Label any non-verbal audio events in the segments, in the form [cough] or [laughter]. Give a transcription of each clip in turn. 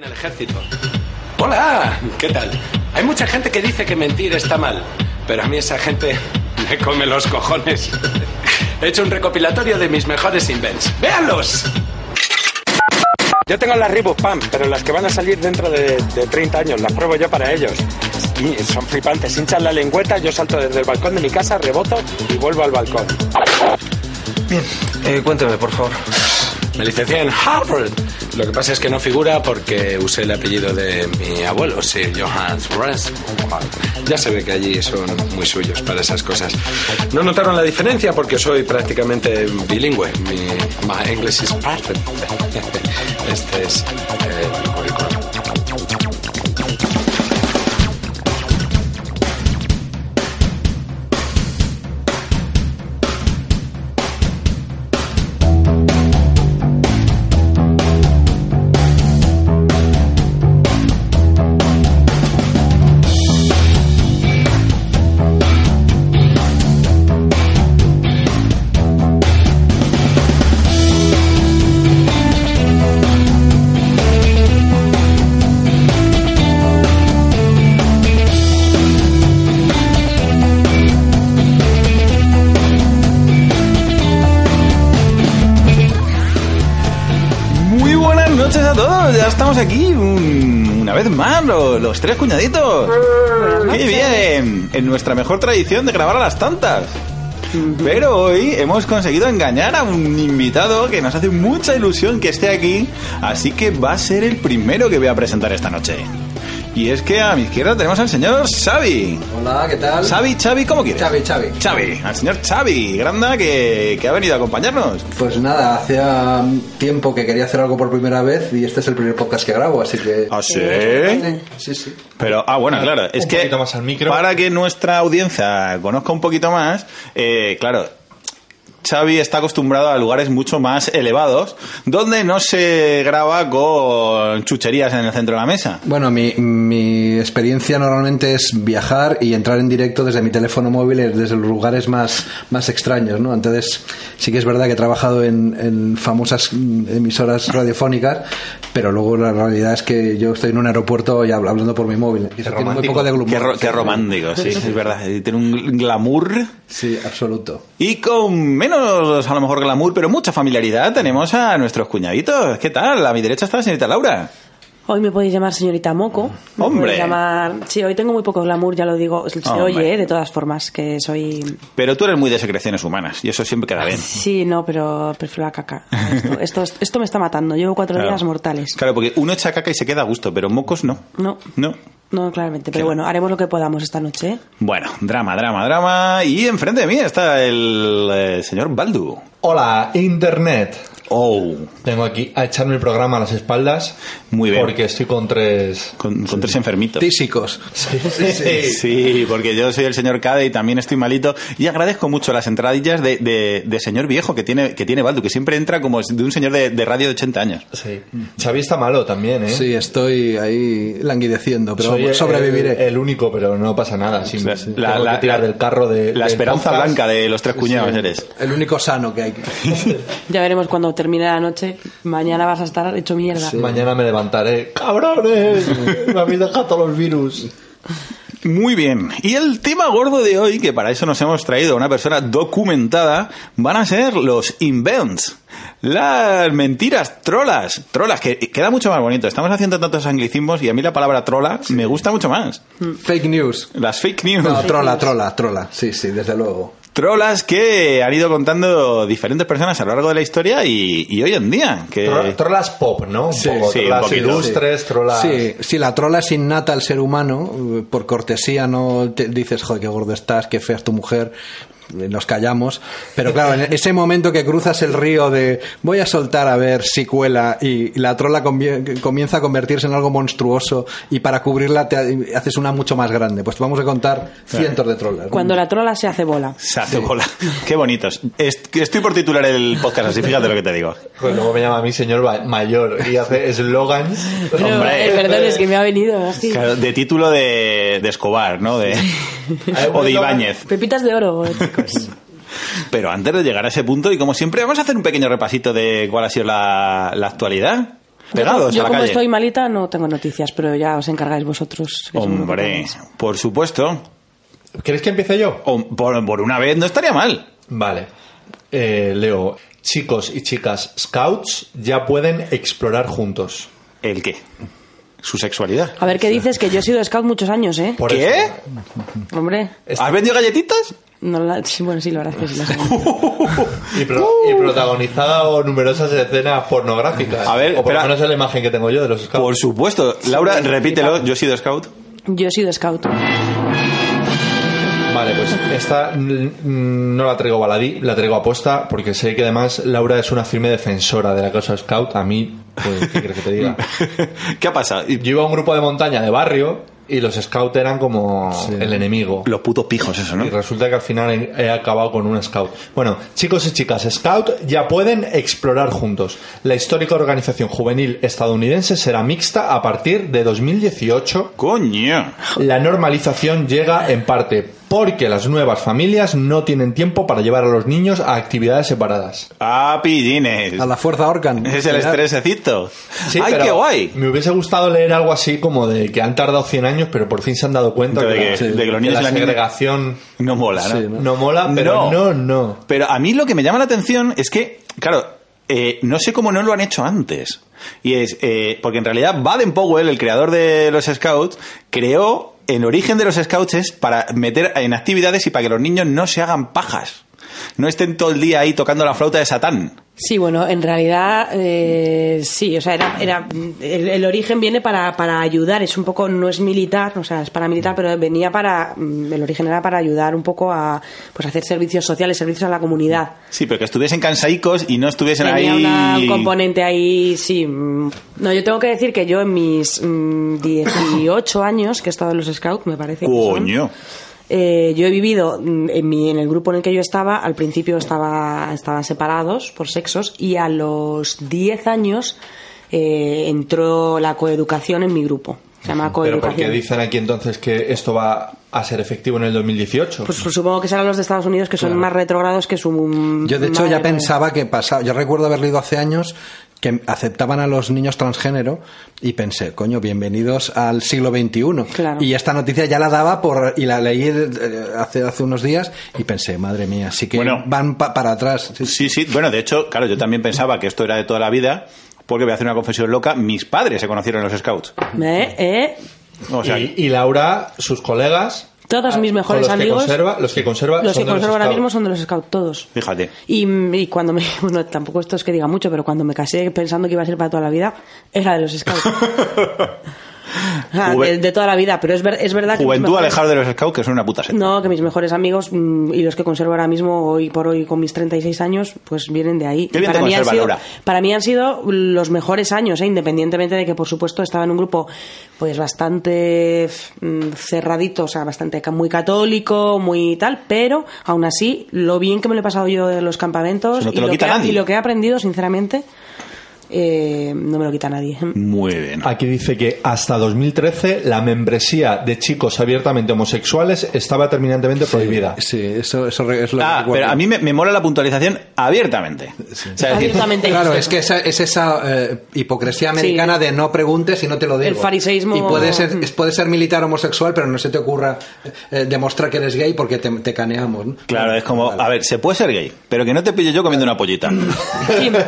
En el ejército. Hola, ¿qué tal? Hay mucha gente que dice que mentir está mal, pero a mí esa gente me come los cojones. He hecho un recopilatorio de mis mejores invents. ¡Véanlos! Yo tengo las Reebok Pam, pero las que van a salir dentro de, de 30 años, las pruebo yo para ellos. Y son flipantes, hinchan la lengüeta, yo salto desde el balcón de mi casa, reboto y vuelvo al balcón. Bien, eh, cuénteme, por favor. Me licencié en Harvard. Lo que pasa es que no figura porque usé el apellido de mi abuelo, Sir Johannes Rest. Ya se ve que allí son muy suyos para esas cosas. No notaron la diferencia porque soy prácticamente bilingüe. Mi my English is perfect. [laughs] Este es eh, mi currículum. Estamos aquí un- una vez más, lo- los, tres cuñaditos. ¡Qué bien! En nuestra mejor tradición de grabar a las tantas. Pero hoy hemos conseguido engañar a un invitado que nos hace mucha ilusión que esté aquí, así que va a ser el primero que voy a presentar esta noche. Y es que a mi izquierda tenemos al señor Xavi. Hola, ¿qué tal? Xavi, Xavi, ¿cómo quieres? Xavi, Xavi. Xavi, al señor Xavi, granda, que, que ha venido a acompañarnos. Pues nada, hacía tiempo que quería hacer algo por primera vez y este es el primer podcast que grabo, así que... ¿Ah, sí? Sí, sí. Pero, ah, bueno, claro, es un que poquito más al micro. para que nuestra audiencia conozca un poquito más, eh, claro, Xavi está acostumbrado a lugares mucho más elevados, donde no se graba con chucherías en el centro de la mesa. Bueno, mi, mi experiencia normalmente es viajar y entrar en directo desde mi teléfono móvil eh, desde los lugares más, más extraños, ¿no? Entonces, sí que es verdad que he trabajado en, en famosas emisoras radiofónicas, pero luego la realidad es que yo estoy en un aeropuerto y hablando por mi móvil. Y eso tiene muy romántico. poco de glamour. Qué, ro- qué romántico, sí, es verdad. y Tiene un glamour. Sí, absoluto. Y con menos, a lo mejor glamour, pero mucha familiaridad, tenemos a nuestros cuñaditos. ¿Qué tal? A mi derecha está la señorita Laura. Hoy me podéis llamar señorita Moco. Me Hombre. llamar... Sí, hoy tengo muy poco glamour, ya lo digo. Se Hombre. oye, ¿eh? de todas formas, que soy... Pero tú eres muy de secreciones humanas, y eso siempre queda bien. Sí, no, pero prefiero la caca. Esto, [laughs] esto, esto me está matando. Llevo cuatro Claro. días mortales. Claro, porque uno echa caca y se queda a gusto, pero mocos no. No, No. No, claramente. Pero Qué bueno, haremos lo que podamos esta noche. ¿eh? Bueno, drama, drama, drama. Y enfrente de mí está el eh, señor Baldu. Hola, Internet. Oh, Tengo aquí a echarme el programa a las espaldas. Muy bien. Porque estoy con tres. con, con tres enfermitos. Tísicos. Sí, porque yo soy el señor Cade y también estoy malito. Y agradezco mucho las entradillas de, de- de señor viejo que tiene, que tiene Baldu, que siempre entra como de un señor de, de radio de 80 años. Sí. Xavi está malo también, ¿eh? Sí, estoy ahí languideciendo, pero Soy el- sobreviviré. El, único, pero no pasa nada. Sí, La- tengo la- que la- tirar la- del carro de. La esperanza podcast. blanca de los tres cuñados eres. El único sano que hay. [laughs] Ya veremos cuando termine la noche. Mañana vas a estar hecho mierda. Mañana me levantaré. ¡Cabrones! [laughs] me habéis dejado todos los virus. Muy bien. Y el tema gordo de hoy, que para eso nos hemos traído a una persona documentada, van a ser los invents. Las mentiras trolas. Trolas, que queda mucho más bonito. Estamos haciendo tantos anglicismos y a mí la palabra trola me gusta mucho más. Fake news. Las fake news. No, trola, trola, trola. Sí, sí, desde luego. Trolas que han ido contando diferentes personas a lo largo de la historia y, y hoy en día. Que... Tro- Trolas pop, ¿no? Un Sí, poco. sí, un trolas poquito, ilustres, trolas. Sí, si la trola es innata al ser humano, eh, por cortesía no te dices, joder, qué gordo estás, qué fea es tu mujer, nos callamos. Pero claro, en ese momento que cruzas el río de voy a soltar a ver si cuela y la trola comienza a convertirse en algo monstruoso y para cubrirla te ha- haces una mucho más grande. Pues vamos a contar cientos de trolas. Cuando la trola se hace bola. Se hace bola. [laughs] Qué bonitos. Est- Estoy por titular el podcast así, fíjate lo que te digo. Pues luego me llama a mí señor mayor y hace eslogans. Hombre. eh, perdón, es que me ha venido así. Claro, de título de, de Escobar, ¿no? De, [laughs] o de Ibáñez. Pepitas de oro, chicos. Pero antes de llegar a ese punto, y como siempre, vamos a hacer un pequeño repasito de cuál ha sido la, la actualidad. pegados yo a la como calle. estoy malita no tengo noticias, pero ya os encargáis vosotros. Hombre, por supuesto. ¿Queréis que empiece yo? O por, por una vez no estaría mal. Vale. Eh, Leo, chicos y chicas scouts ya pueden explorar juntos. ¿El qué? Su sexualidad. A ver qué dices, que yo he sido scout muchos años, ¿eh? Por ¿Qué? eso. Hombre, ¿Has vendido galletitas? No la- sí, bueno, sí, la verdad es que sí las [laughs] Y, pro- y protagonizado numerosas escenas pornográficas. A ver, o por lo menos es la imagen que tengo yo de los scouts. Por supuesto. Laura, bueno, repítelo. Yo he sido scout. Yo he sido scout. Vale, pues esta no la traigo baladí, la traigo aposta porque sé que además Laura es una firme defensora de la causa scout. A mí, pues, ¿qué quieres que te diga? [laughs] ¿Qué ha pasado? Yo iba a un grupo de montaña de barrio y los scouts eran como el enemigo. Los putos pijos, eso, ¿no? Y resulta que al final he, he acabado con un scout. Bueno, chicos y chicas, scout ya pueden explorar juntos. La histórica organización juvenil estadounidense será mixta a partir de 2018. Coño. La normalización llega en parte porque las nuevas familias no tienen tiempo para llevar a los niños a actividades separadas. Ah, pillines. A la fuerza Orcan. [laughs] Es el estresecito. Sí, ¡Ay, qué guay! Me hubiese gustado leer algo así como de que han tardado 100 años, pero por fin se han dado cuenta De que, que- la, de que los que niños la segregación No mola, ¿no? Sí, ¿no? no mola, pero no, no. Pero a mí lo que me llama la atención es que, claro, eh, no sé cómo no lo han hecho antes. Y es, eh, porque en realidad Baden Powell, el creador de los Scouts, creó el origen de los Scouts es para meter en actividades y para que los niños no se hagan pajas. No estén todo el día ahí tocando la flauta de Satán. Sí, bueno, en realidad eh, sí, o sea, era, era el, el origen viene para, para ayudar, es un poco, no es militar, o sea, es paramilitar, pero venía para, mm, el origen era para ayudar un poco a pues hacer servicios sociales, servicios a la comunidad. Sí, pero que estuviesen cansaicos y no estuviesen Tenía ahí. una- un componente ahí, sí. mm, No, yo tengo que decir que yo en mis mm, 18 años que he estado en los Scouts, me parece que son. Eh, yo he vivido mm, en, mi, en el grupo en el que yo estaba, al principio estaba, estaban separados por sexos y a los 10 años eh, entró la coeducación en mi grupo. Se llama Pero ¿por qué coeducación. dicen aquí entonces que esto va a ser efectivo en el 2018? Pues, pues supongo que serán los de Estados Unidos que son más retrogrados que su. Yo de hecho madre ya pensaba que pasaba, yo recuerdo haber leído hace años que aceptaban a los niños transgénero y pensé, coño, bienvenidos al siglo XXI. Claro. Y esta noticia ya la daba por y la leí eh, hace hace unos días y pensé, madre mía, sí que Bueno. van pa- para atrás. Sí, Sí, sí. Bueno, de hecho, claro, yo también pensaba que esto era de toda la vida, porque voy a hacer una confesión loca. Mis padres se conocieron en los Scouts. Eh, eh, O sea, y, y Laura, sus colegas. Todos mis con mejores los que amigos- conserva- los que conserva. los son que de conservo ahora mismo son de los Scouts, todos. fíjate. Y, y cuando me. [laughs] Bueno, tampoco esto es que diga mucho, pero cuando me casé pensando que iba a ser para toda la vida, era de los Scouts. [laughs] [laughs] Juve- de, de toda la vida, pero es, ver- es verdad que. Juventud mejores- alejado de los Scouts, que son una puta. No, que mis mejores amigos mm, y los que conservo ahora mismo, hoy por hoy con mis 36 años, pues vienen de ahí. Bien para, te mí han sido, Laura. para mí han sido los mejores años, ¿eh? independientemente de que, por supuesto, estaba en un grupo pues bastante mm, cerradito, o sea, bastante muy católico, muy tal, pero aún así, lo bien que me lo he pasado yo en los campamentos no lo que, y lo que he aprendido, sinceramente, eh, no me lo quita nadie. [laughs] Muy bien. Aquí dice que hasta 2013 la membresía de chicos abiertamente homosexuales estaba terminantemente prohibida. Sí, eso, eso es lo que Ah, recuerdo. pero a mí me, me mola la puntualización abiertamente. O sea, es decir, Abiertamente. Claro, es que esa, es esa eh, hipocresía americana de no preguntes y no te lo digo. El fariseísmo- Y puede ser, es- puede ser militar homosexual, pero no se te ocurra eh, demostrar que eres gay porque te, te caneamos. ¿no? Claro, es como, a ver, se puede ser gay, pero que no te pille yo comiendo una pollita. Sí. [laughs]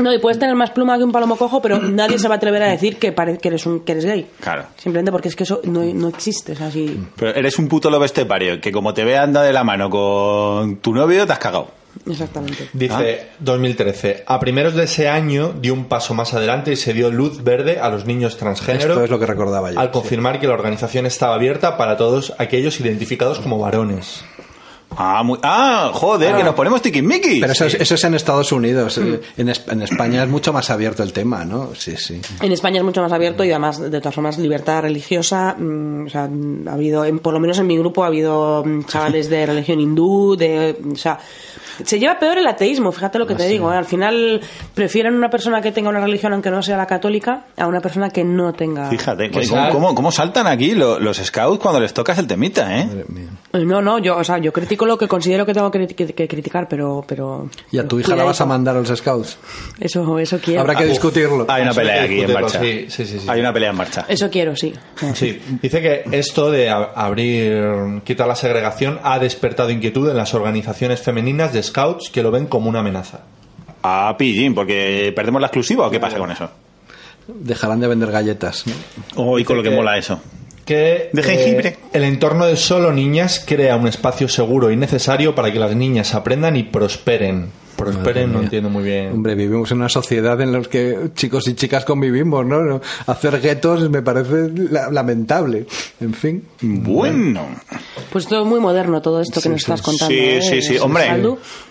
No, y puedes tener más pluma que un palomo cojo, pero [clears throat] nadie se va a atrever a decir que, pare- que, eres, un, que eres gay. Claro. Simplemente porque es que eso no, no existe. O sea, si- Pero eres un puto lobo estepario, que como te ve anda de la mano con tu novio, te has cagado. Exactamente. Dice 2013. A primeros de ese año dio un paso más adelante y se dio luz verde a los niños transgénero. Esto es lo que recordaba yo. Al confirmar que la organización estaba abierta para todos aquellos identificados como varones. Ah, muy, ah joder, que nos ponemos tiquismiquis. Pero eso, es, eso es en Estados Unidos. eh, En, en España es mucho más abierto el tema, ¿no? Sí, sí. En España es mucho más abierto y además, de todas formas, libertad religiosa. mm, o sea, mm, ha habido, en- por lo menos en mi grupo, ha habido mm, chavales de religión hindú, de. O sea, Se lleva peor el ateísmo, fíjate lo que te digo. ¿eh? Al final prefieren una persona que tenga una religión, aunque no sea la católica, a una persona que no tenga. Fíjate, ¿cómo, sal- cómo- cómo saltan aquí lo- los, scouts cuando les tocas el temita, eh? Eh, No, no, yo, o sea, yo critico lo que considero que tengo que, que- que criticar, pero, pero. ¿Y a tu hija la vas a cuidadito. mandar a los scouts? Eso, eso quiero. Habrá que discutirlo. Hay una Eso pelea aquí en marcha. sí, sí, sí, sí. Hay una pelea en marcha. Eso quiero, sí. Sí, dice que esto de a- abrir, quitar la segregación ha despertado inquietud en las organizaciones femeninas de scouts que lo ven como una amenaza. A pillín, porque perdemos la exclusiva o qué pasa con eso. Dejarán de vender galletas. ¿no? Oh, y con lo que que- mola eso. Que De eh, jengibre. el entorno de solo niñas crea un espacio seguro y necesario para que las niñas aprendan y prosperen. Prosperen, no entiendo muy bien. Hombre, vivimos en una sociedad en la que chicos y chicas convivimos, ¿no? Hacer guetos me parece la- lamentable. En fin. Bueno. Pues todo muy moderno, todo esto que nos estás contando. Sí, ¿eh? sí, sí. Hombre,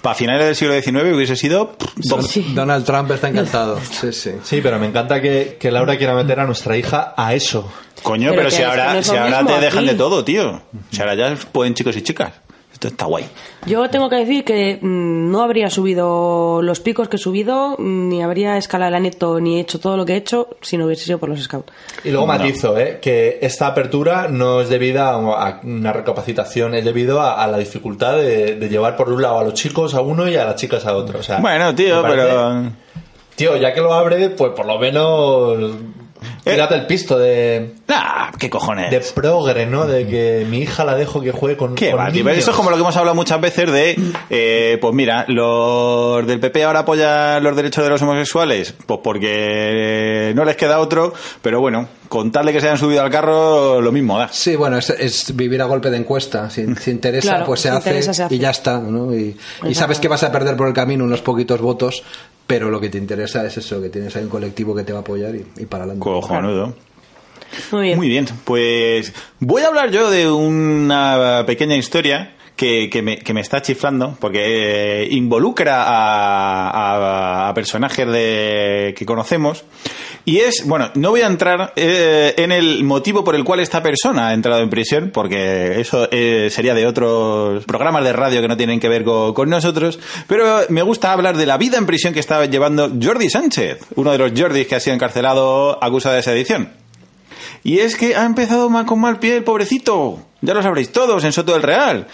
para finales del siglo XIX hubiese sido... Don- Sí. Donald Trump está encantado. [laughs] Sí, sí. Sí, pero me encanta que, que Laura quiera meter a nuestra hija a eso. Coño, Pero pero, si ahora, si ahora te dejan aquí. de todo, tío. Si ahora ya pueden chicos y chicas. Esto está guay. Yo tengo que decir que mm, no habría subido los picos que he subido, mm, ni habría escalado el aneto, ni hecho todo lo que he hecho si no hubiese sido por los scouts. Y luego matizo, ¿eh? que esta apertura no es debida a una recapacitación, es debido a, a la dificultad de, de llevar por un lado a los chicos a uno y a las chicas a otro. O sea, Bueno, tío, parece- pero... Tío, ya que lo abre, pues por lo menos... Tírate el pisto de, Ah, qué cojones. de progre, ¿no? De que mi hija la dejo que juegue con, ¿Qué con va, niños. Eso es como lo que hemos hablado muchas veces de, eh, pues mira, los del PP ahora apoyan los derechos de los homosexuales, pues porque no les queda otro, pero bueno, con tal de que se hayan subido al carro, lo mismo da. Sí, bueno, es, es vivir a golpe de encuesta. Si, si [laughs] interesa, Claro, pues se, si hace, interesa, se hace. y ya está. ¿no? Y, y sabes que vas a perder por el camino unos poquitos votos, pero lo que te interesa es eso, que tienes ahí un colectivo que te va a apoyar y, y para adelante. Cojonudo. Muy bien. Muy bien, pues voy a hablar yo de una pequeña historia que, me, está chiflando porque eh, involucra a personajes de, que conocemos y es, bueno, no voy a entrar eh, en el motivo por el cual esta persona ha entrado en prisión porque eso eh, sería de otros programas de radio que no tienen que ver con, con nosotros, pero me gusta hablar de la vida en prisión que estaba llevando Jordi Sánchez, uno de los Jordis que ha sido encarcelado acusado de sedición. Y es que ha empezado mal con mal pie el pobrecito. Ya lo sabréis todos en Soto del Real.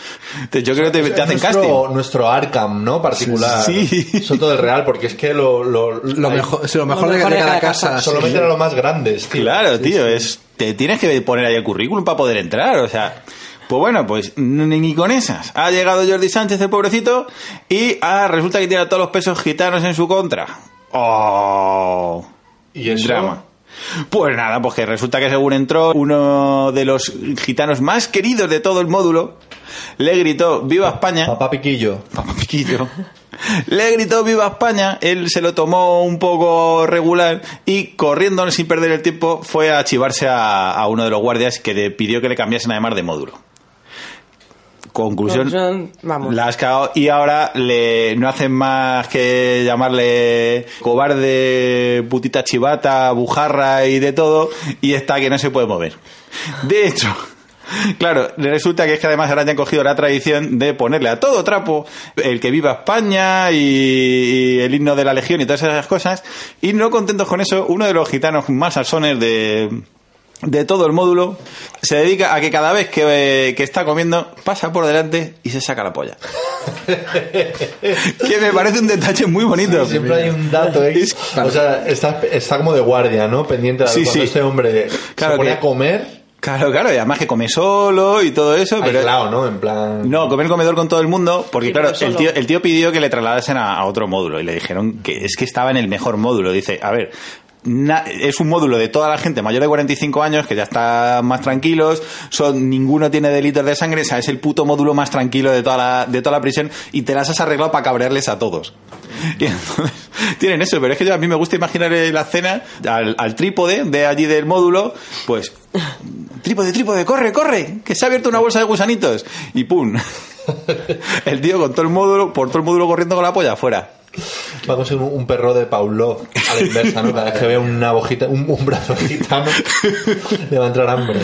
Te- Yo creo que te, te hacen nuestro, casting. nuestro Arkham, ¿no? Particular. Sí. Soto del Real, porque es que lo, lo, Lo hay- mejor, sí, lo mejor Lo de, mejor de de cada cada casa. casa. Solo sí. a los más grandes, tío. Claro, tío, es te tienes que poner ahí el currículum para poder entrar, o sea, pues bueno, pues ni, ni con esas. Ha llegado Jordi Sánchez, el pobrecito, y ah, resulta que tiene a todos los pesos gitanos en su contra. Oh, ¿Y eso? drama. Pues nada, pues que resulta que según entró uno de los gitanos más queridos de todo el módulo, le gritó ¡Viva España! Papá Piquillo. Papá Piquillo. Le gritó viva España, él se lo tomó un poco regular y corriendo sin perder el tiempo fue a chivarse a, a uno de los guardias que le pidió que le cambiasen además de módulo. Conclusión, Conclusión, vamos. la has cagado y ahora le, no hacen más que llamarle cobarde, putita chivata, bujarra y de todo y está que no se puede mover. De hecho, Claro, resulta que es que además ahora ya han cogido la tradición de ponerle a todo trapo el que viva España y, y el himno de la Legión y todas esas cosas. Y no contentos con eso, uno de los gitanos más alzones de, de todo el módulo se dedica a que cada vez que, que está comiendo pasa por delante y se saca la polla. [laughs] que me parece un detalle muy bonito. Siempre hay un dato X. O sea, está, está como de guardia, ¿no? Pendiente de Sí, cuando sí. este hombre Claro se pone que- a comer. Claro, claro, y además que come solo y todo eso, pero... Aislado, ¿no? En plan. No, comer comedor con todo el mundo, porque Sí, claro, el tío, el tío pidió que le trasladasen a, a otro módulo y le dijeron que es que estaba en el mejor módulo. Dice, a ver, es un módulo de toda la gente mayor de 45 años que ya está más tranquilos, son ninguno tiene delitos de sangre, o sea, es el puto módulo más tranquilo de toda la, de toda la prisión y te las has arreglado para cabrearles a todos. [laughs] Y entonces, tienen eso, pero es que yo, a mí me gusta imaginar eh, la escena al, al trípode de allí del módulo, pues trípode, trípode, corre, corre, que se ha abierto una bolsa de gusanitos. Y pum. [laughs] El tío con todo el módulo, por todo el módulo corriendo con la polla afuera. Va a conseguir un, perro de Pavlov a la inversa, ¿no? Cada vez que vea una hojita, un, un brazo gitano, le va a entrar hambre.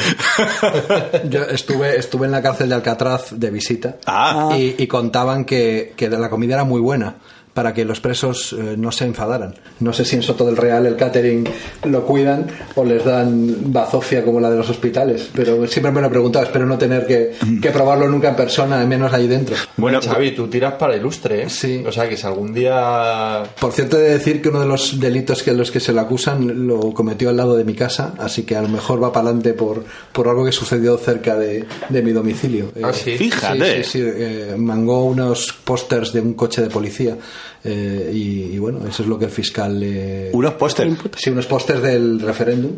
Yo estuve, estuve en la cárcel de Alcatraz de visita Ah. y, y contaban que, que la comida era muy buena para que los presos eh, no se enfadaran. No sé si en Soto del Real el catering lo cuidan o les dan bazofia como la de los hospitales, pero siempre me lo he preguntado, espero no tener que, que probarlo nunca en persona, menos ahí dentro. Bueno, Xavi, tú tiras para ilustre, ¿eh? Sí. O sea, que si algún día... Por cierto, he de decir que uno de los delitos que los que se le acusan lo cometió al lado de mi casa, así que a lo mejor va para adelante por, por algo que sucedió cerca de, de mi domicilio. Ah, Eh. Fíjate. Sí, sí, sí, eh, mangó unos pósters de un coche de policía eh, y, y bueno, eso es lo que el fiscal le... unos pósters. Sí, unos pósters del referéndum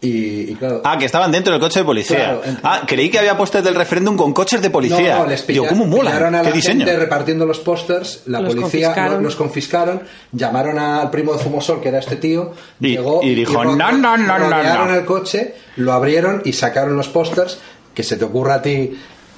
y, y claro... Ah, que estaban dentro del coche de policía. Claro, ah, creí que había pósters del referéndum con coches de policía. No, no, les Digo, pilla- ¿cómo pillaron mola? a ¿Qué la diseño? gente repartiendo los pósters, la Los policía confiscaron. lo- los confiscaron, llamaron al primo de Zumosol, que era este tío, Y- llegó y dijo, ro- "No, no, no, no, no". el coche, lo abrieron y sacaron los pósters, que se te ocurra a ti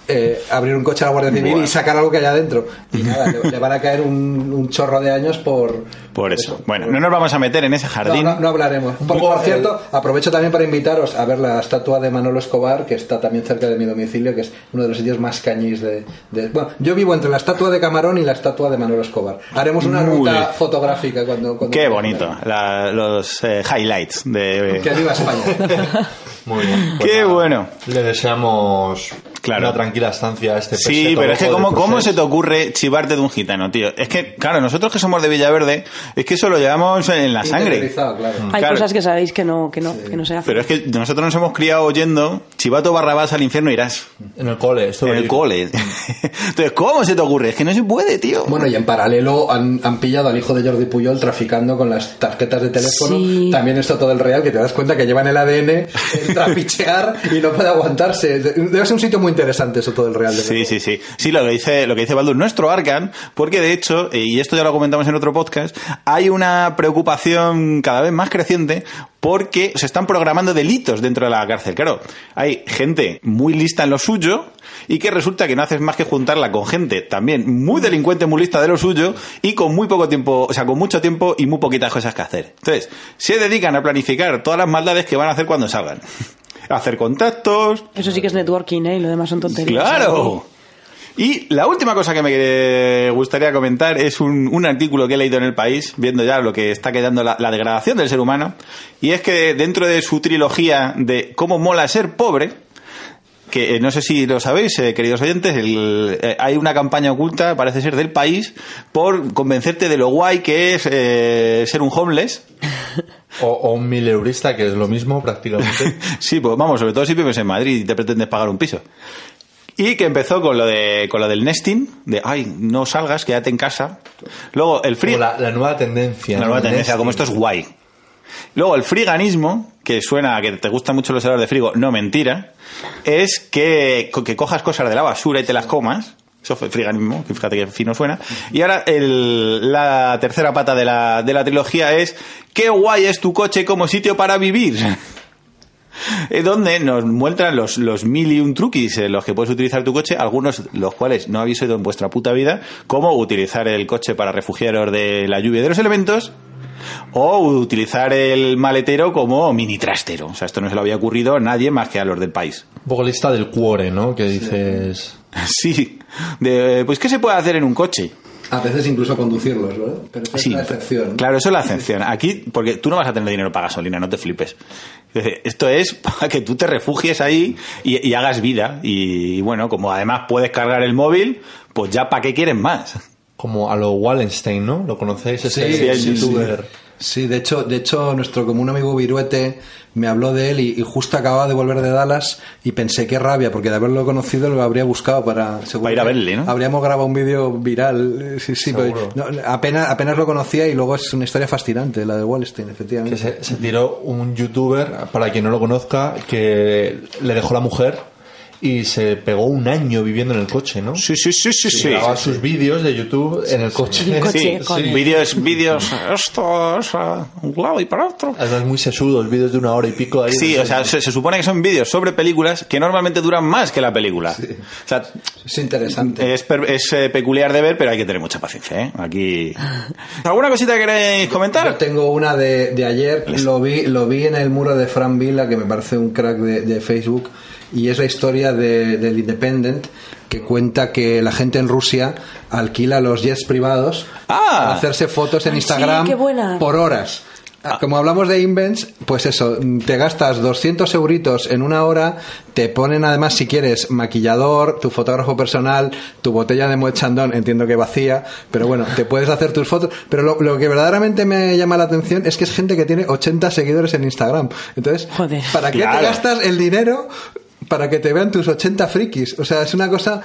eh, abrir un coche a la Guardia Civil Bueno. y sacar algo que haya dentro. Y [laughs] nada, le, le van a caer un, un chorro de años por... Por eso. Bueno, no nos vamos a meter en ese jardín. no, no hablaremos. Por, cierto, aprovecho también para invitaros a ver la estatua de Manolo Escobar, que está también cerca de mi domicilio, que es uno de los sitios más cañís de, de- Bueno, yo vivo entre la estatua de Camarón y la estatua de Manolo Escobar. Haremos una Muy ruta bien. fotográfica cuando... cuando Qué bonito. La- los eh, highlights de... Que viva España. [laughs] Muy bien. Pues Qué nada, bueno. Le deseamos Claro. una tranquila estancia a este Sí, pero es que ¿cómo, ¿cómo se te ocurre chivarte de un gitano, tío? Es que, claro, nosotros que somos de Villaverde, es que eso lo llevamos en la sangre. Claro. Hay Claro. cosas que sabéis que no, que no, que no se hacen. Pero es que nosotros nos hemos criado oyendo Chivato Barrabás al infierno irás. En el cole, esto En el cole. [laughs] Entonces, ¿cómo se te ocurre? Es que no se puede, tío. Bueno, y en paralelo han, han pillado al hijo de Jordi Puyol traficando con las tarjetas de teléfono. Sí. También esto todo el real, que te das cuenta que llevan el ADN el [laughs] trapichear y no puede aguantarse. Debe ser un sitio muy interesante eso todo el real. de Sí, sí, sí. Sí, lo que dice, lo que dice Baldur, nuestro Arcan, porque de hecho, eh, y esto ya lo comentamos en otro podcast, hay una preocupación cada vez más creciente porque se están programando delitos dentro de la cárcel. Claro, hay gente muy lista en lo suyo y que resulta que no haces más que juntarla con gente también muy delincuente, muy lista de lo suyo y con muy poco tiempo, o sea, con mucho tiempo y muy poquitas cosas que hacer. Entonces, se dedican a planificar todas las maldades que van a hacer cuando salgan. Hacer contactos, Eso sí que es networking, ¿eh? Y lo demás son tonterías. ¡Claro! Y la última cosa que me gustaría comentar es un, un artículo que he leído en El País, viendo ya lo que está quedando la, la degradación del ser humano, y es que dentro de su trilogía de cómo mola ser pobre, que eh, no sé si lo sabéis, eh, queridos oyentes, el- eh, hay una campaña oculta, parece ser del país, por convencerte de lo guay que es eh, ser un homeless. [laughs] O, o un mileurista, que es lo mismo prácticamente. [laughs] Sí, pues vamos, sobre todo si vives en Madrid y te pretendes pagar un piso. Y que empezó con lo de con lo del nesting, de ay, no salgas, quédate en casa. Luego el free, la, la nueva tendencia. la nueva tendencia, Nesting. como esto es guay. Luego el friganismo, que suena a que te gustan mucho los helados de frigo, no mentira, es que, que cojas cosas de la basura y te las comas. Eso fue friganismo, que fíjate que fino suena. Y ahora el- la tercera pata de la, de la trilogía es qué guay es tu coche como sitio para vivir. [laughs] Eh, donde nos muestran los, los mil y un truquis en los que puedes utilizar tu coche, algunos los cuales no habéis oído en vuestra puta vida, como utilizar el coche para refugiaros de la lluvia de los elementos, o utilizar el maletero como mini trastero. O sea, esto no se lo había ocurrido a nadie más que a los del país. Un poco lista del cuore, ¿no? Que dices... Sí, [laughs] de, pues ¿qué se puede hacer en un coche? A veces incluso conducirlos, ¿verdad? Pero esa Sí, es la excepción. Claro, eso es la excepción. Aquí, porque tú no vas a tener dinero para gasolina, no te flipes. Esto es [laughs] para que tú te refugies ahí y, y hagas vida. Y, bueno, como además puedes cargar el móvil, pues ya para qué quieres más. Como a lo Wallenstein, ¿no? ¿Lo conocéis? Ese sí, sí, youtuber. Sí, de hecho, de hecho, nuestro común amigo Viruete me habló de él y, y justo acababa de volver de Dallas y pensé qué rabia, porque de haberlo conocido lo habría buscado para... Para ir a que verle, ¿no? Habríamos grabado un vídeo viral, eh, sí, sí, pero no, apenas, apenas lo conocía y luego es una historia fascinante, la de Wallstein, Que efectivamente. se, se tiró un youtuber, para quien no lo conozca, que le dejó la mujer y se pegó un año viviendo en el coche, ¿no? Sí, sí, sí, sí, sí. Grababa sus vídeos de YouTube en el coche. En el coche, Sí. Vídeos, vídeos, esto es a un lado y para otro. Además muy sesudos, vídeos de una hora y pico ahí. Sí, o sea, se, se supone que son vídeos sobre películas que normalmente duran más que la película. O sea, Es interesante. es, per- es, eh, peculiar de ver, pero hay que tener mucha paciencia, ¿eh? Aquí... [laughs] ¿Alguna cosita que queréis Yo comentar? tengo una de, de ayer, lo vi, lo vi en el muro de Fran Villa, que me parece un crack de, de Facebook, y es la historia de- del Independent, que cuenta que la gente en Rusia alquila los jets privados Ah. para hacerse fotos en Ay, Instagram por horas. Como hablamos de Invents, pues eso, te gastas 200 euritos en una hora, te ponen además, si quieres, maquillador, tu fotógrafo personal, tu botella de Moet Chandon, entiendo que vacía, pero bueno, te puedes hacer tus fotos. Pero lo, lo que verdaderamente me llama la atención es que es gente que tiene 80 seguidores en Instagram. Entonces, Joder. ¿para qué Claro. te gastas el dinero? Para que te vean tus 80 frikis. O sea, es una cosa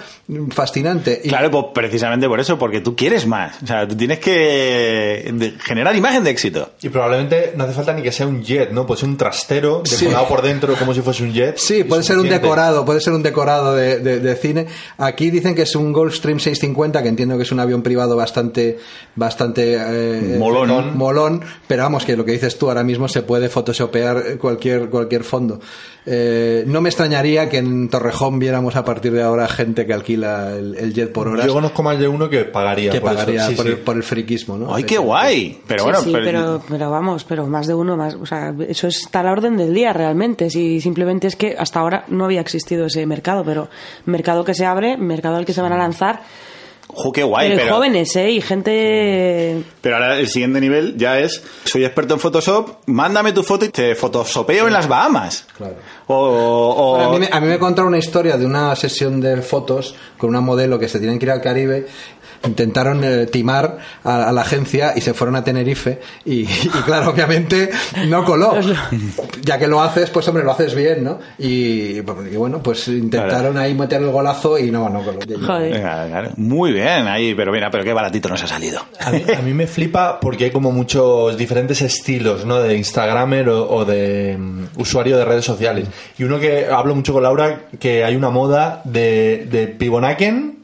fascinante. Y- Claro, pues precisamente por eso, porque tú quieres más. O sea, tú tienes que generar imagen de éxito. Y probablemente no hace falta ni que sea un jet, ¿no? Pues un trastero decorado por dentro como si fuese un jet. Sí, puede ser un decorado, puede ser un decorado de, de- de cine. Aquí dicen que es un Gulfstream 650, que entiendo que es un avión privado bastante, bastante eh, Molón. molón, pero vamos que lo que dices tú ahora mismo se puede photoshopear cualquier cualquier fondo. Eh, no me extrañaría que en Torrejón viéramos a partir de ahora gente que alquila el, el jet por horas, Yo conozco más de uno que pagaría. que por eso. pagaría Sí, por, sí. El, por el friquismo, ¿no? ¡Ay, qué guay! Pero Sí, bueno, sí, pero, pero vamos, pero más de uno más. O sea, eso está a la orden del día realmente. Si simplemente es que hasta ahora no había existido ese mercado, pero mercado que se abre, mercado al que se van a lanzar. Jo, qué guay, pero, pero, jóvenes, ¿eh? Y gente. pero ahora el siguiente nivel ya es, soy experto en Photoshop, mándame tu foto y te photoshopeo en las Bahamas. Claro. O, o- Bueno, a, mí me, a mí me contaron una historia de una sesión de fotos con una modelo que se tienen que ir al Caribe. Intentaron eh, timar a, a la agencia y se fueron a Tenerife. Y, [laughs] y claro, obviamente no coló. [laughs] Ya que lo haces, pues hombre, lo haces bien, ¿no? Y, y bueno, pues intentaron ahí meter el golazo y no, no coló. Joder. Muy bien, ahí, pero mira, pero qué baratito nos ha salido. A mí, a mí me flipa porque hay como muchos diferentes estilos, ¿no? De Instagramer o, o de mm, usuario de redes sociales. Y uno que hablo mucho con Laura, que hay una moda de, de pibonaken,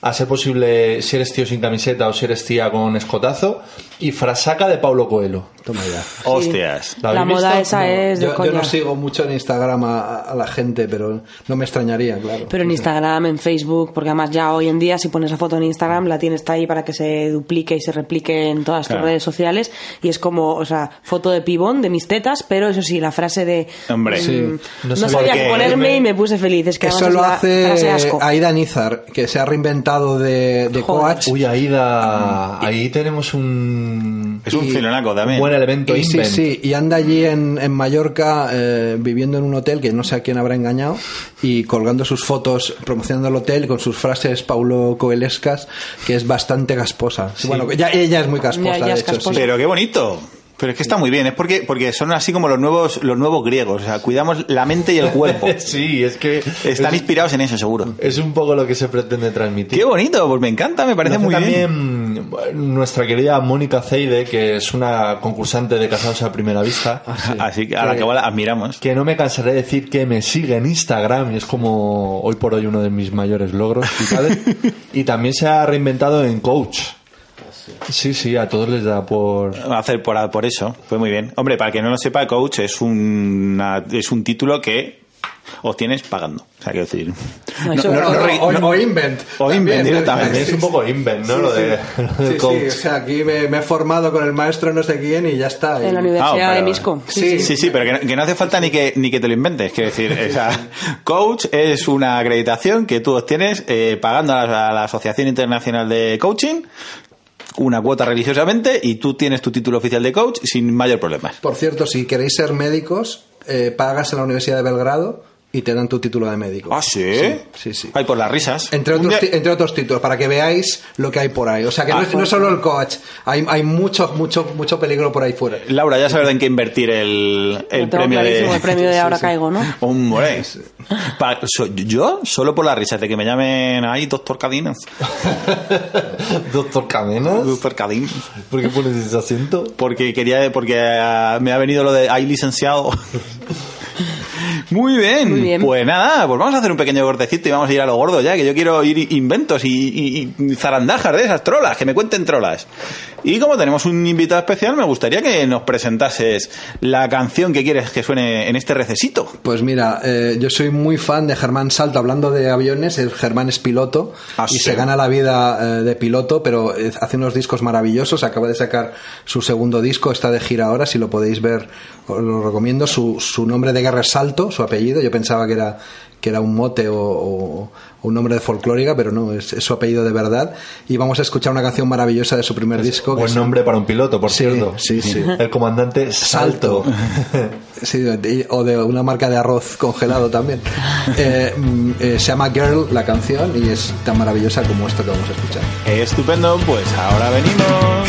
a ser posible si eres tío sin camiseta o si eres tía con escotazo, y frasaca de Paulo Coelho. Toma ya. Hostias. ¿La moda visto? esa No. es de Yo, yo coña. no sigo mucho en Instagram a, a la gente, pero no me extrañaría, claro. Pero en Instagram, en Facebook, porque además ya hoy en día si pones la foto en Instagram la tienes ahí para que se duplique y se replique en todas Claro. tus redes sociales y es como, o sea, foto de pibón, de mis tetas, pero eso sí, la frase de Hombre. mm, Sí. no, No sabía qué ponerme y me puse feliz. Es que Eso lo hace asco. Aida Nizar, que se ha reinventado de, de coach. Uy, Aida, ahí tenemos un, Es un Y- filonaco un también. Elemento Y sí, invent. sí, y anda allí en, en Mallorca eh, viviendo en un hotel que no sé a quién habrá engañado y colgando sus fotos promocionando el hotel con sus frases Paulo Coelescas, que es bastante gasposa. Bueno, ya, ella es muy gasposa, Ya- ya de es hecho. casposa. sí. Pero qué bonito. Pero es que está muy bien, es porque, porque son así como los nuevos, los nuevos griegos. O sea, cuidamos la mente y el cuerpo. [laughs] Sí, es que Están es, inspirados en eso, seguro. es un poco lo que se pretende transmitir. Qué bonito, pues me encanta, me parece muy bien. también nuestra querida Mónica Zeide, que es una concursante de Casados a Primera Vista. Así que a la que la admiramos. Que no me cansaré de decir que me sigue en Instagram y es como hoy por hoy uno de mis mayores logros [laughs] y también se ha reinventado en coach. Sí, sí, a todos les da por... hacer por, por eso. Fue muy bien. Hombre, para quien no lo sepa, coach es, una, es un título que obtienes pagando. O sea, quiero decir. No, O, re- o- no- o invent. o invent También, directamente. También es un poco invent, ¿no? Lo de, lo del Sí, coach. sí, o sea, aquí me, me he formado con el maestro no sé quién y ya está. En la Universidad Ah, de Misco. Sí, Sí, sí, pero que no, que no hace falta ni que, ni que te lo inventes. Quiero decir, o sea, coach es una acreditación que tú obtienes eh, pagando a la, a la Asociación Internacional de Coaching una cuota religiosamente y tú tienes tu título oficial de coach sin mayor problema. Por cierto, si queréis ser médicos, eh, pagas en la Universidad de Belgrado y te dan tu título de médico. ¿Ah, sí? sí, sí. Ay, por las risas. Entre otros, día- entre otros títulos, para que veáis lo que hay por ahí. O sea, que no, Ah, es, no es solo el coach, hay, hay mucho, mucho, mucho peligro por ahí fuera. Laura, ya sabes en qué invertir el, el Lo tengo premio de... el premio de ahora caigo, ¿no? [laughs] Hombre, so- yo solo por las risas de que me llamen ahí Doctor Cadinas. [laughs] Doctor Camena, Doctor Cadinas. ¿por qué pones ese acento? Porque quería, porque ah, me ha venido lo de hay licenciado. [laughs] Muy bien. Muy bien. Pues nada, pues vamos a hacer un pequeño cortecito y vamos a ir a lo gordo ya, que yo quiero ir inventos y, y- y zarandajas de esas trolas, que me cuenten trolas. Y como tenemos un invitado especial, me gustaría que nos presentases la canción que quieres que suene en este recesito. Pues mira, eh, yo soy muy fan de Germán Salto. Hablando de aviones, el Germán es piloto Ah, y sí. se gana la vida eh, de piloto, pero eh, hace unos discos maravillosos. Acaba de sacar su segundo disco, está de gira ahora. Si lo podéis ver, os lo recomiendo. Su, su nombre de guerra es Salto, su apellido. Yo pensaba que era que era un mote o, o- o un nombre de folclórica, pero no, es, es su apellido de verdad. Y vamos a escuchar una canción maravillosa de su primer disco. que Buen es- nombre para un piloto, por Sí, cierto. sí, sí. El comandante Salto. [laughs] Sí, de- o de una marca de arroz congelado también. [laughs] Eh, mm, eh, se llama Girl la canción y es tan maravillosa como esto que vamos a escuchar. Estupendo, pues ahora venimos.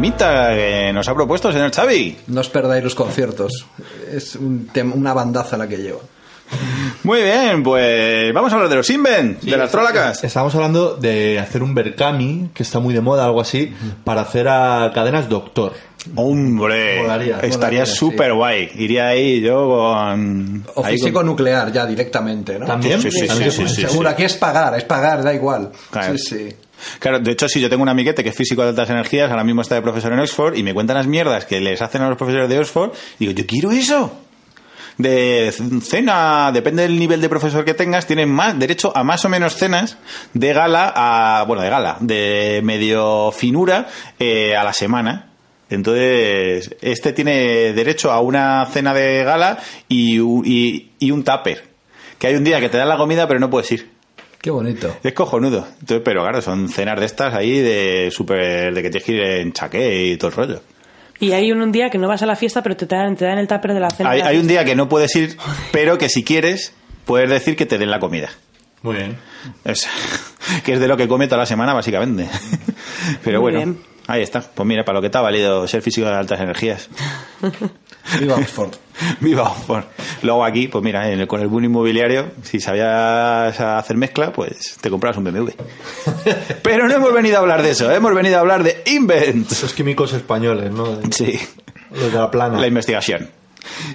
Temita que nos ha propuesto el señor Xavi. No os perdáis los conciertos. Es un una bandaza la que lleva. Muy bien, pues vamos a hablar de los Invent, de las trolacas. Estábamos hablando de hacer un Berkami, que está muy de moda, algo así, para hacer a cadenas doctor. Hombre, Molaría, estaría súper guay. Iría ahí yo con... O físico con- nuclear ya directamente, ¿no? También. Sí, sí. Seguro, aquí es pagar, es pagar, da igual. Claro. Sí, sí. Claro, de hecho, sí, yo tengo un amiguete que es físico de altas energías, ahora mismo está de profesor en Oxford, y me cuentan las mierdas que les hacen a los profesores de Oxford, digo, yo quiero eso. De cena, depende del nivel de profesor que tengas, tienes más derecho a más o menos cenas de gala, a, bueno, de gala, de medio finura eh, a la semana. Entonces, este tiene derecho a una cena de gala y, y un tupper. Que hay un día que te dan la comida, pero no puedes ir. Qué bonito. Es cojonudo. Entonces, pero claro, son cenas de estas ahí de super de que tienes que ir en chaqué y todo el rollo. Y hay un, un día que no vas a la fiesta, pero te dan, te dan el tupper de la cena. Hay, hay un día que no puedes ir, pero que si quieres, puedes decir que te den la comida. Muy bien. Es- [laughs] que es de lo que come toda la semana, básicamente. [laughs] Pero Muy bueno, bien. ahí está. Pues mira, para lo que te ha valido ser físico de altas energías. [laughs] Viva Oxford. [laughs] Viva Oxford. Luego aquí, pues mira, en el- con el boom inmobiliario, si sabías hacer mezcla, pues te compras un BMW. [laughs] Pero no hemos venido a hablar de eso, hemos venido a hablar de Invent. Esos químicos españoles, ¿no? De- Sí, Los de la plana. la investigación.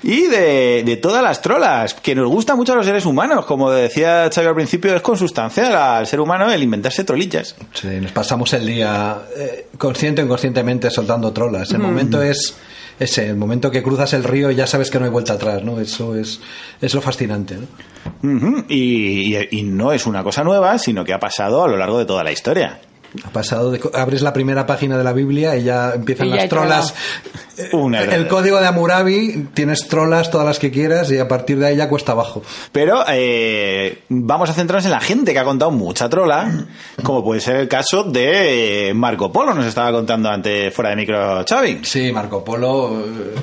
y de, de todas las trolas, que nos gusta mucho a los seres humanos. Como decía Xavi al principio, es consustancial al ser humano el inventarse trolillas. Sí, nos pasamos el día eh, consciente o inconscientemente soltando trolas. El momento es ese, el momento que cruzas el río y ya sabes que no hay vuelta atrás, ¿no? Eso es, es lo fascinante, ¿no? Y- y no es una cosa nueva, sino que ha pasado a lo largo de toda la historia. Ha pasado de, abres la primera página de la Biblia y ya empiezan Y ya las trolas. [laughs] Una el, código de Hammurabi, tienes trolas todas las que quieras y a partir de ahí ya cuesta abajo. Pero eh, vamos a centrarnos en la gente que ha contado mucha trola, como puede ser el caso de eh, Marco Polo, nos estaba contando antes fuera de micro Xavi. Sí, Marco Polo eh,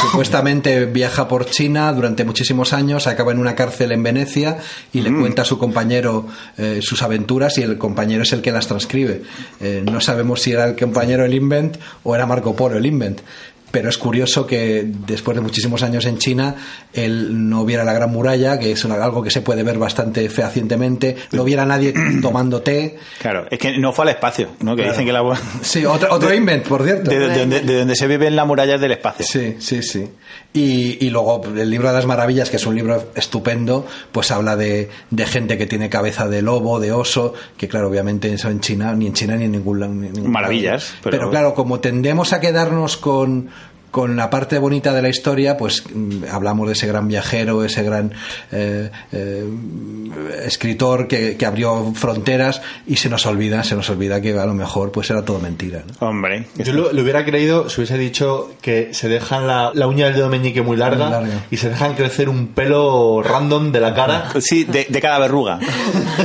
supuestamente viaja por China durante muchísimos años, acaba en una cárcel en Venecia y le cuenta a su compañero eh, sus aventuras y el compañero es el que las transcribe. Eh, no sabemos si era el compañero el invent o era Marco Polo el invent. Pero es curioso que después de muchísimos años en China, él no viera la Gran Muralla, que es una- algo que se puede ver bastante fehacientemente, no viera nadie tomando té. Claro, es que no fue al espacio, ¿no? Que dicen que la... Sí, otro, otro invent, por cierto. De, de donde, de donde se viven las murallas del espacio. Sí, sí, sí. Y, y luego el libro de las maravillas, que es un libro estupendo, pues habla de, de gente que tiene cabeza de lobo, de oso, que claro, obviamente eso en China, ni en China ni en ningún lado. ni en ningún Maravillas, pero- Pero... claro, como tendemos a quedarnos con con la parte bonita de la historia, pues mm, hablamos de ese gran viajero, ese gran eh, eh, escritor que, que abrió fronteras y se nos olvida, se nos olvida que a lo mejor pues era todo mentira. ¿no? Hombre, Yo lo, lo hubiera creído si hubiese dicho que se dejan la, la uña del dedo meñique muy larga, Muy larga. y se dejan crecer un pelo random de la cara. Sí, de, de cada verruga.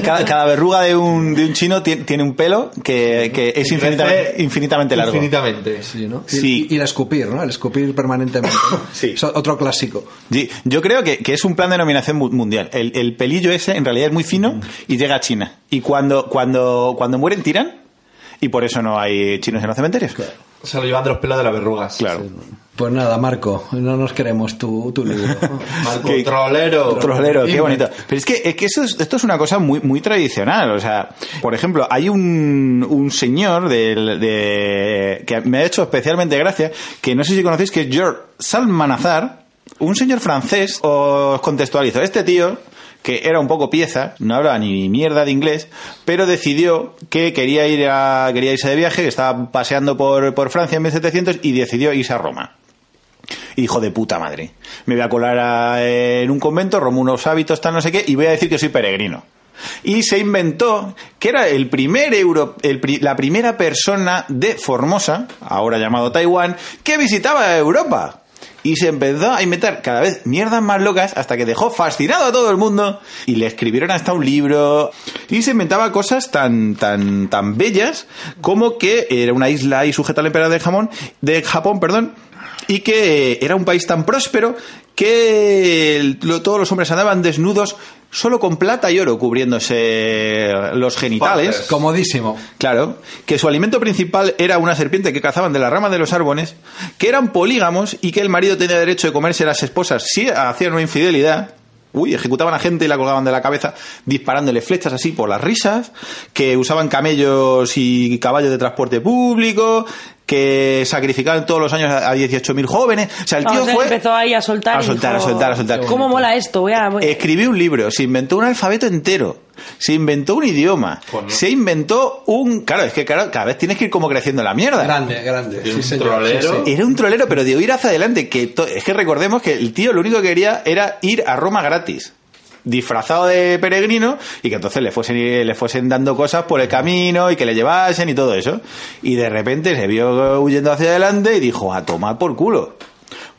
Cada, cada verruga de un, de un chino tiene, tiene un pelo que, que es infinitamente, infinitamente largo. Infinitamente. Sí, ¿no? Y, Sí. y- y el escupir, ¿no? El escupir permanentemente. [coughs] Sí. Es otro clásico. Sí, yo creo que, que es un plan de dominación mu- mundial. El, el pelillo ese en realidad es muy fino y llega a China. Y cuando, cuando, cuando mueren tiran y por eso no hay chinos en los cementerios. Se lo llevan de los pelos de las verrugas. Claro. Pues nada, Marco, no nos queremos tu, tu libro. [laughs] Marco, [laughs] Qué- trolero. Trolero, qué bonito. Pero es que, es que eso es- esto es una cosa muy, muy tradicional. O sea, por ejemplo, hay un, un señor del- de, que me ha hecho especialmente gracia, que no sé si conocéis, que es George Salmanazar, un señor francés. Os contextualizo. Este tío que era un poco pieza, no hablaba ni mierda de inglés, pero decidió que quería ir a, quería irse de viaje, que estaba paseando por, por Francia en 1700 y decidió irse a Roma. Hijo de puta madre. Me voy a colar en un convento, romo unos hábitos, tal, no sé qué, y voy a decir que soy peregrino. Y se inventó que era el primer euro, la primera persona de Formosa, ahora llamado Taiwán, que visitaba Europa. Y se empezó a inventar cada vez mierdas más locas hasta que dejó fascinado a todo el mundo y le escribieron hasta un libro. Y se inventaba cosas tan tan tan bellas como que era una isla ahí sujeta al emperador de jamón de Japón, perdón, y que era un país tan próspero que el- lo- todos los hombres andaban desnudos solo con plata y oro cubriéndose los genitales. Partes. Comodísimo. Claro, que su alimento principal era una serpiente que cazaban de la rama de los árboles, que eran polígamos y que el marido tenía derecho de comerse las esposas si hacían una infidelidad. Uy, ejecutaban a gente y la colgaban de la cabeza disparándole flechas así por las risas, que usaban camellos y caballos de transporte público, que sacrificaban todos los años a 18.000 jóvenes. O sea, el tío él fue... empezó ahí a soltar. A soltar, a soltar, a soltar. ¿Cómo mola esto? Voy a, voy- Escribió un libro, se inventó un alfabeto entero, se inventó un idioma, Pues no. se inventó un... Claro, es que claro, cada vez tienes que ir como creciendo la mierda. Grande, grande. Y un Sí, señor. trolero. Sí, sí. Era un trolero, pero de ir hacia adelante, que to- es que recordemos que el tío lo único que quería era ir a Roma gratis disfrazado de peregrino y que entonces le fuesen le fuesen dando cosas por el camino y que le llevasen y todo eso. Y de repente se vio huyendo hacia adelante y dijo a tomar por culo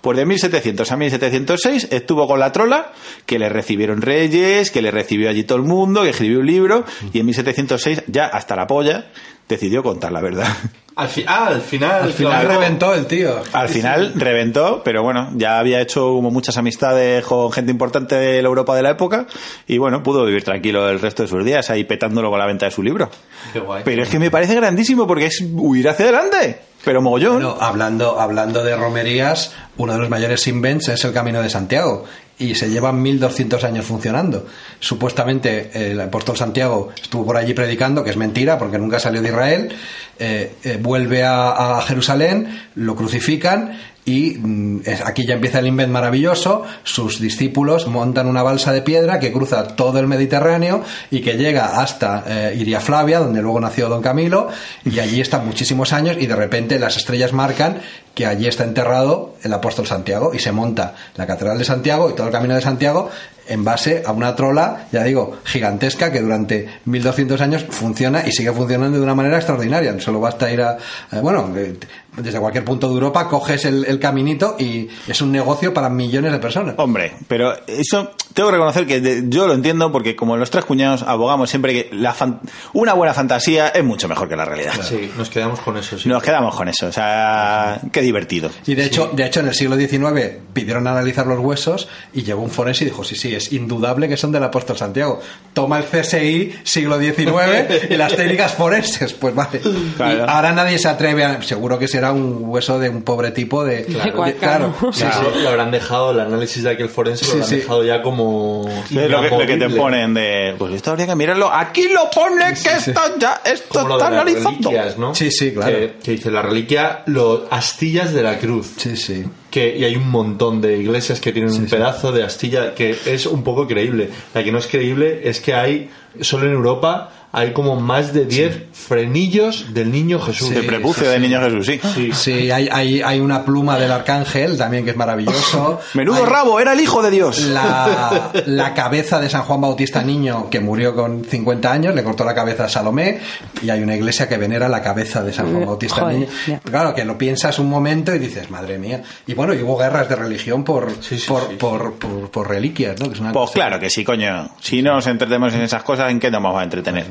pues de 1700 a 1706 estuvo con la trola, que le recibieron reyes, que le recibió allí todo el mundo, que escribió un libro, y en 1706, ya hasta la polla, decidió contar la verdad. Al, fi- ah, al final. Al final claro. reventó el tío. Al final reventó, pero bueno, ya había hecho como muchas amistades con gente importante de la Europa de la época, y bueno, pudo vivir tranquilo el resto de sus días ahí petándolo con la venta de su libro. Qué guay. Pero es que me parece grandísimo porque es huir hacia adelante, pero mogollón. Bueno, hablando, hablando de romerías, uno de los mayores invents es el Camino de Santiago. Y se llevan 1200 años funcionando. Supuestamente el apóstol Santiago estuvo por allí predicando, que es mentira porque nunca salió de Israel, eh, eh, vuelve a, Jerusalén, lo crucifican y mm, aquí ya empieza el invent maravilloso. Sus discípulos montan una balsa de piedra que cruza todo el Mediterráneo y que llega hasta eh, Iria Flavia, donde luego nació Don Camilo, y allí está muchísimos años y de repente las estrellas marcan que allí está enterrado el apóstol Santiago y se monta la Catedral de Santiago y todo el camino de Santiago en base a una trola, ya digo, gigantesca que durante 1200 años funciona y sigue funcionando de una manera extraordinaria. Solo basta ir a, eh, bueno, desde cualquier punto de Europa coges el, el caminito y es un negocio para millones de personas. Hombre, pero eso tengo que reconocer que de- yo lo entiendo porque como los tres cuñados abogamos siempre que la fan- una buena fantasía es mucho mejor que la realidad. Sí, nos quedamos con eso, sí. Nos quedamos con eso, o sea, qué divertido. Y de hecho, de hecho, en el siglo XIX pidieron analizar los huesos y llegó un forense y dijo, sí, sí, es indudable que son del apóstol Santiago. Toma el CSI, siglo XIX, y las técnicas forenses. Pues vale. Claro. Y ahora nadie se atreve a... Seguro que será un hueso de un pobre tipo de... De claro. Sí, Claro, sí. lo habrán dejado, el análisis de aquel forense Sí, lo habrán sí. dejado ya como. Lo que, lo que te ponen de. Pues esto habría que mirarlo. Aquí lo pone que esto ya. Esto Como está de analizando. Sí, sí, claro. Que, que dice la reliquia, los astillas de la cruz. Sí, sí. Que, y hay un montón de iglesias que tienen un sí. pedazo de astilla que es un poco creíble. La que no es creíble es que hay, solo en Europa, hay como más de 10 frenillos del niño Jesús. De prepucio del niño Jesús, sí. Sí. Sí, hay, hay, hay una pluma del arcángel también que es maravilloso. [laughs] Menudo Hay- rabo, era el hijo de Dios. la, la cabeza de San Juan Bautista Niño, que murió con 50 años, le cortó la cabeza a Salomé, y hay una iglesia que venera la cabeza de San Juan Bautista Joder, Niño. ya. Claro, que lo piensas un momento y dices, madre mía. Y bueno, y hubo guerras de religión por, Sí, sí, por, sí. Por, por- por reliquias, ¿no? Que es una Pues cosa- claro que sí, coño. Si no nos entretenemos en esas cosas, ¿en qué nos vamos a entretener?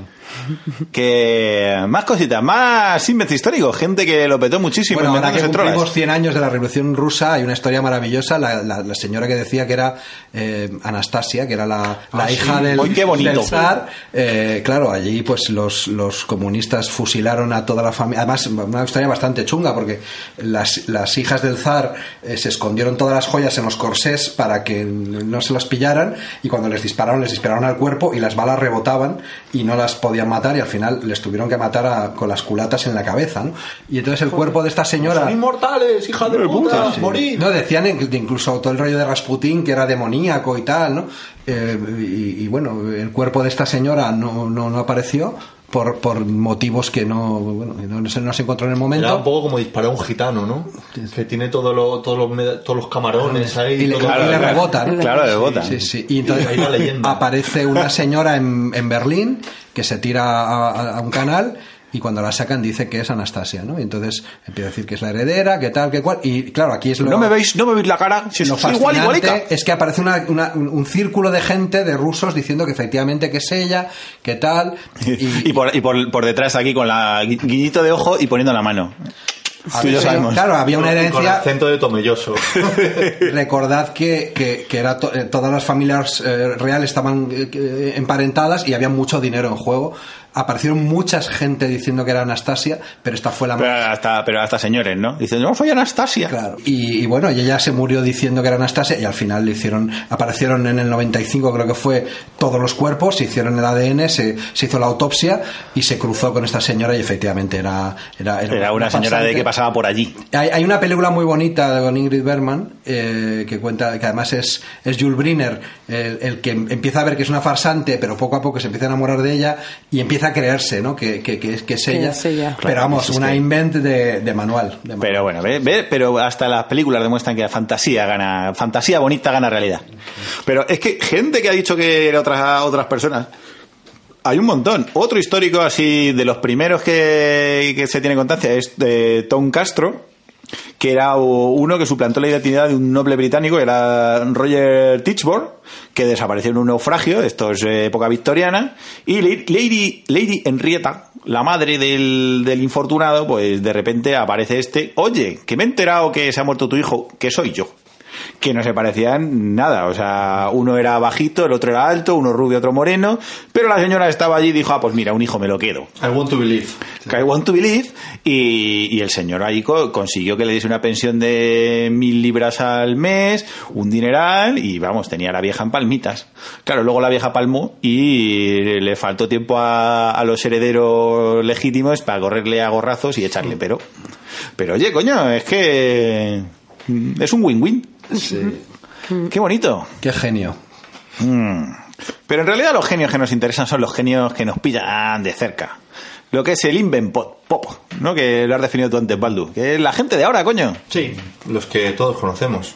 Que más cositas, más invento histórico, gente que lo petó muchísimo Bueno, ahora que trolas. cumplimos 100 años de la Revolución Rusa, hay una historia maravillosa, la, la- la señora que decía que era eh, Anastasia, que era la, la Ah, hija sí. del, qué bonito. del zar. Eh, claro, allí pues los, los comunistas fusilaron a toda la familia. Además, una historia bastante chunga, porque las, las hijas del zar eh, se escondieron todas las joyas en los corsés para que no se las pillaran, y cuando les dispararon, les dispararon al cuerpo y las balas rebotaban y no las podían matar, y al final les tuvieron que matar a- con las culatas en la cabeza, ¿no? Y entonces el cuerpo de esta señora... Son inmortales, hija de puta, morid. No, decían in- incluso todo el rollo de Rasputín que era demoníaco y tal, ¿no? Eh, y, y bueno, el cuerpo de esta señora no, no, no apareció por, por motivos que no, bueno, no, se, no se encontró en el Era un momento. poco como disparar a un gitano, ¿no? Que tiene todo lo- todos, los, todos los camarones ahí. Y le, todo- y le rebota, ¿no? Claro, le rebota. Sí, sí. Y entonces aparece una señora en, en Berlín que se tira a, a- a un canal y cuando la sacan dice que es Anastasia, ¿no? Y entonces empieza a decir que es la heredera, que tal, que cual. Y claro, aquí es lo... No me veis, no me veis la cara, si Lo soy igual, fascinante igualica. es que aparece una- una- un, círculo de gente, de rusos, diciendo que efectivamente que es ella, que tal. Y, [laughs] y por, y por, por detrás aquí con la gui- guiñito de ojo y poniendo la mano. Tú y yo sabemos. Claro, había una Con herencia. acento de tomelloso. [laughs] Recordad que, que, que era to- eh, todas las familias eh, reales estaban eh, eh, emparentadas y había mucho dinero en juego. Aparecieron muchas gente diciendo que era Anastasia, pero esta fue la Pero más. hasta, pero hasta señores, ¿no? Dicen, no, soy Anastasia. Claro. Y, y bueno, y ella se murió diciendo que era Anastasia y al final le hicieron, aparecieron en el 95 creo que fue todos los cuerpos, se hicieron el ADN, se, se hizo la autopsia y se cruzó con esta señora y efectivamente era era, Era una señora de que pasaba por allí. Hay, hay una película muy bonita con Ingrid Bergman eh, que cuenta que además es, es Jules Briner el, el que empieza a ver que es una farsante pero poco a poco se empieza a enamorar de ella y empieza a creerse ¿no? que, que, que es, que es Que ella es ella. pero Claro, vamos una que- invent de, de manual, de manual. Pero bueno, ve, ve, pero hasta las películas demuestran que la fantasía gana, fantasía bonita gana realidad. Pero es que gente que ha dicho que era otras, otras personas, hay un montón. Otro histórico así de los primeros que, que se tiene constancia es de Tom Castro, que era uno que suplantó la identidad de un noble británico, era Roger Tichborne, que desapareció en un naufragio, esto es eh, época victoriana, y Lady, Lady, Henrietta, la madre del, del infortunado, pues de repente aparece este, oye, que me he enterado que se ha muerto tu hijo, que soy yo. Que no se parecían nada. O sea, uno era bajito, el otro era alto, uno rubio, otro moreno. Pero la señora estaba allí y dijo, ah, pues mira, un hijo me lo quedo. I want to believe. I want to believe. Y, y el señor ahí co- consiguió que le diese una pensión de mil libras al mes, un dineral, y vamos, tenía a la vieja en palmitas. Claro, luego la vieja palmó y le faltó tiempo a, a los herederos legítimos para correrle a gorrazos y echarle pero. Pero oye, coño, es que mm, es un win-win. Qué bonito. Qué genio. Mm. Pero en realidad los genios que nos interesan son los genios que nos pillan de cerca. Lo que es el invent pop, pop, ¿no? Que lo has definido tú antes, Baldu. Que es la gente de ahora, coño. Sí, los que todos conocemos.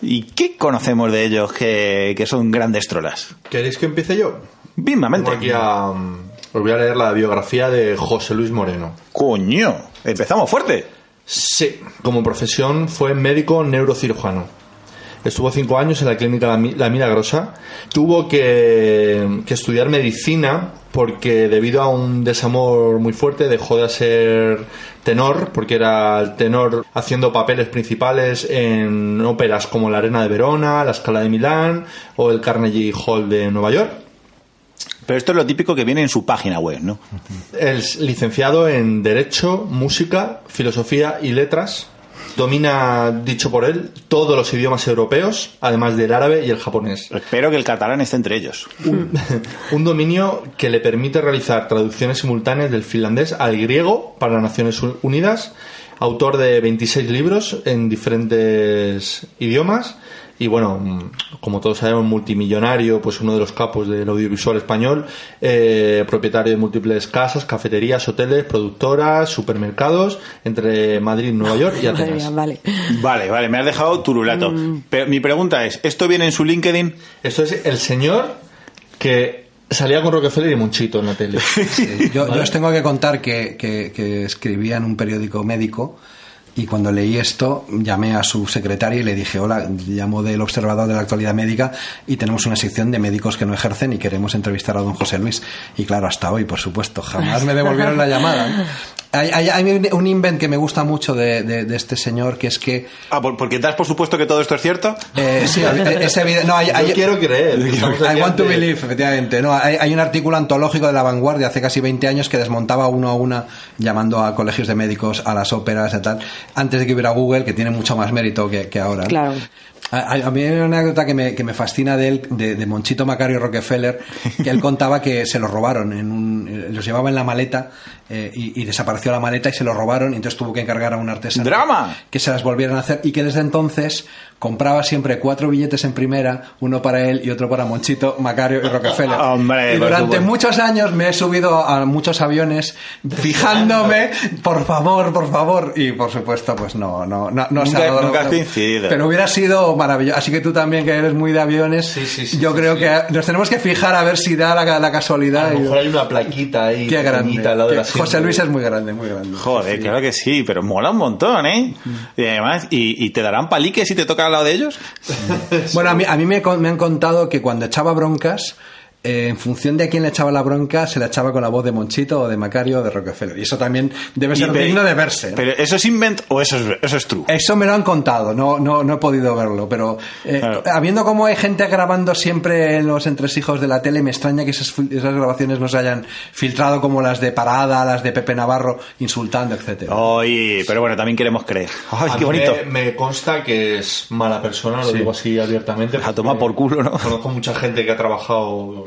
¿Y qué conocemos de ellos que, que son grandes trolas? ¿Queréis que empiece yo? Mismamente. Aquí a, mm, os voy a leer la biografía de José Luis Moreno. Coño, empezamos fuerte. Sí. Como profesión fue médico neurocirujano. Estuvo cinco años en la clínica La Mi- La Milagrosa. Tuvo que, que estudiar medicina porque debido a un desamor muy fuerte dejó de ser tenor, porque era el tenor haciendo papeles principales en óperas como La Arena de Verona, La Scala de Milán o el Carnegie Hall de Nueva York. Pero esto es lo típico que viene en su página web, ¿no? Es licenciado en Derecho, Música, Filosofía y Letras. Domina, dicho por él, todos los idiomas europeos, además del árabe y el japonés. Espero que el catalán esté entre ellos. Un dominio que le permite realizar traducciones simultáneas del finlandés al griego para las Naciones Unidas. Autor de 26 libros en diferentes idiomas. Y bueno, mm, como todos sabemos, multimillonario, pues uno de los capos del audiovisual español, eh, propietario de múltiples casas, cafeterías, hoteles, productoras, supermercados, entre Madrid, Nueva York y [laughs] Madre Atenas. mía, vale. Vale, vale, me has dejado turulato. Pero mi pregunta es, ¿esto viene en su LinkedIn? Esto es el señor que salía con Rockefeller y Monchito en la tele. [laughs] Yo, yo os tengo que contar que, que- que escribía en un periódico médico y cuando leí esto llamé a su secretaria y le dije, hola, llamo del Observador de la Actualidad Médica y tenemos una sección de médicos que no ejercen y queremos entrevistar a don José Luis. Y claro, hasta hoy, por supuesto, jamás me devolvieron la llamada. Hay, hay- hay un- invent que me gusta mucho de, de- de este señor que es que... Ah, ¿por- porque das por supuesto que todo esto es cierto. eh, sí, es evidente. No, hay, hay- Yo quiero creer. I want to believe, efectivamente. No, hay, hay un artículo antológico de la vanguardia hace casi 20 años que desmontaba uno a una llamando a colegios de médicos, a las óperas y tal, antes de que hubiera Google, que tiene mucho más mérito que, que ahora. ¿no? Claro. A, a- mí hay una anécdota que me, que me fascina de él, de, de Monchito Macario Rockefeller, que él contaba que se los robaron, en un, los llevaba en la maleta eh, y, y desapareció la maleta y se los robaron y entonces tuvo que encargar a un artesano ¡Drama! que se las volvieran a hacer y que desde entonces compraba siempre cuatro billetes en primera, uno para él y otro para Monchito, Macario y Rockefeller. [laughs] Hombre, y durante supuesto. muchos años me he subido a muchos aviones fijándome, por favor, por favor, y por supuesto, pues no, no, no, no se Nunca- ha dado- nunca has coincidido. Pero hubiera sido maravilloso. Así que tú también, que eres muy de aviones, Sí, sí, sí, yo sí, creo sí. que nos tenemos que fijar a ver si da la, la casualidad. A lo y- mejor hay una plaquita ahí. Qué pequeñita al grande. lado Qué- asiento. José Luis es muy grande, muy grande. Joder, claro que sí, pero mola un montón, ¿eh? Y además, ¿y, y te darán paliques si te toca al lado de ellos? [laughs] Bueno, a mí, a mí me, con- me han contado que cuando echaba broncas, eh, en función de a quién le echaba la bronca, se la echaba con la voz de Monchito o de Macario o de Rockefeller. Y eso también debe ser digno de verse. ¿no? ¿Pero eso es invent o eso es, eso es true? Eso me lo han contado, no, no, no he podido verlo, pero eh, Claro. habiendo como hay gente grabando siempre en los entresijos de la tele, me extraña que esas, grabaciones no se hayan filtrado como las de Parada, las de Pepe Navarro, insultando, etcétera. Oye, pero bueno, también queremos creer. ¡Ay, A qué bonito! Me, me consta que es mala persona, lo Sí. digo así abiertamente. A tomar por culo, ¿no? Conozco mucha gente que ha trabajado,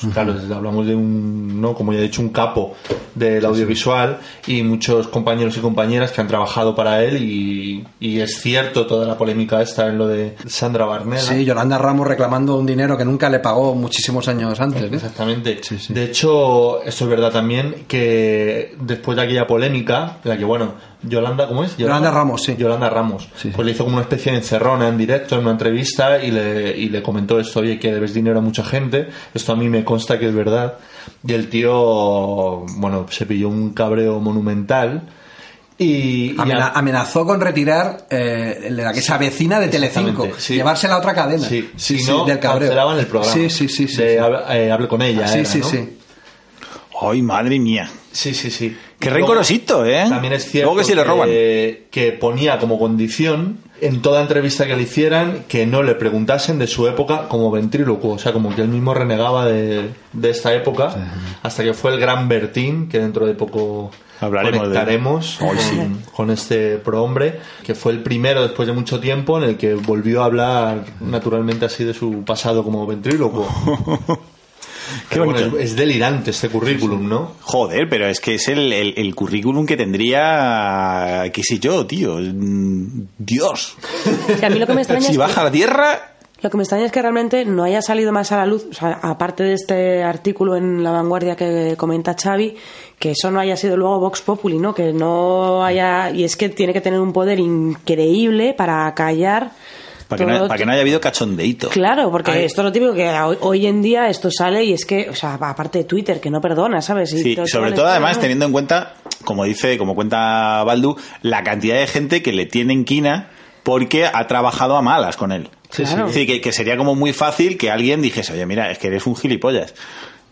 pues, claro, hablamos de un, no, como ya he dicho, un capo del audiovisual y muchos compañeros y compañeras que han trabajado para él y, y es cierto toda la polémica esta en lo de Sandra Barneda. Sí, Yolanda Ramos reclamando un dinero que nunca le pagó muchísimos años antes. ¿no? Exactamente. De hecho, esto es verdad también que después de aquella polémica, en la que, bueno, Yolanda, ¿cómo es? Yolanda Ramos, sí. Yolanda Ramos. Sí. Pues le hizo como una especie de encerrona en directo, en una entrevista, y le, y le comentó esto, oye, que debes dinero a mucha gente. Esto a mí me consta que es verdad. Y el tío, bueno, se pilló un cabreo monumental. Y, y Amena- a- amenazó con retirar eh, la que esa vecina de Telecinco, sí. llevársela a otra cadena. Sí, sí, si sí, no, del cabreo. cancelaban el programa. Sí, sí, sí. sí, De sí. hable, eh, hable con ella. sí, era, sí, ¿no? sí. ¡Ay, madre mía! Sí, sí, sí. Qué rencorosito, ¿eh? También es cierto Luego que si le roban. que ponía como condición en toda entrevista que le hicieran que no le preguntasen de su época como ventrílocuo. O sea, como que él mismo renegaba de, de esta época hasta que fue el gran Bertín, que dentro de poco Hablaremos conectaremos con, sí. con este prohombre, que fue el primero después de mucho tiempo en el que volvió a hablar naturalmente así de su pasado como ventrílocuo. [laughs] Qué bueno, es, es delirante este currículum, ¿no? Joder, pero es que es el, el- el currículum que tendría, qué sé yo, tío. Dios. A mí lo que me [laughs] extraña Si es baja a la tierra, Lo que me extraña es que realmente no haya salido más a la luz, o sea, aparte de este artículo en La Vanguardia que comenta Xavi, que eso no haya sido luego Vox Populi, ¿no? Que no haya... Y es que tiene que tener un poder increíble para callar... para que, no, todo- para que no haya habido cachondeíto. Claro, porque Ay. esto es lo típico que hoy, hoy en día esto sale y es que, o sea, aparte de Twitter, que no perdona, ¿sabes? Y Sí, todo- sobre todo además teniendo en cuenta, como dice, como cuenta Baldu, la cantidad de gente que le tiene en quina porque ha trabajado a malas con él. Sí, sí. Claro. Es decir, que, que sería como muy fácil que alguien dijese, oye, mira, es que eres un gilipollas.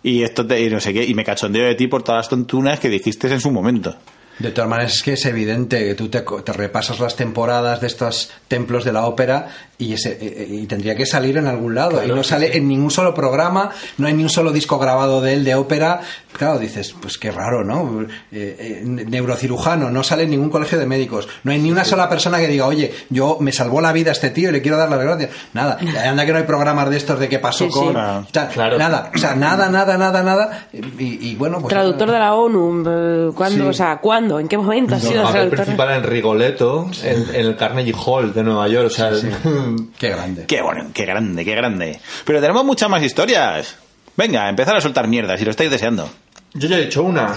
Y esto te, y no sé qué, y me cachondeo de ti por todas las tontunas que dijiste en su momento. De todas maneras, es que es evidente que tú te, te repasas las temporadas de estos templos de la ópera y, ese, eh, y tendría que salir en algún lado. y no sale en ningún solo programa, no hay ni un solo disco grabado de él de ópera. Claro, dices, pues qué raro, ¿no? Eh, eh, neurocirujano, no sale en ningún colegio de médicos. No hay ni una sola persona que diga, oye, yo me salvó la vida este tío y le quiero dar las gracias. [laughs] Nada, anda que no hay programas de estos de qué pasó Sí, sí. con. Claro. tal. Claro. Nada, o sea, nada, nada, nada, nada. Y, y bueno, pues. Traductor de la ONU, eh, ¿cuándo? Sí. O sea, ¿cuándo? ¿En qué momento ha No, sido el papel traductor? principal en Rigoletto, en, en el Carnegie Hall de Nueva York. O sea, [laughs] Qué grande. Qué bueno, qué grande, qué grande. Pero tenemos muchas más historias. Venga, empezar a soltar mierda si lo estáis deseando. yo ya he dicho una.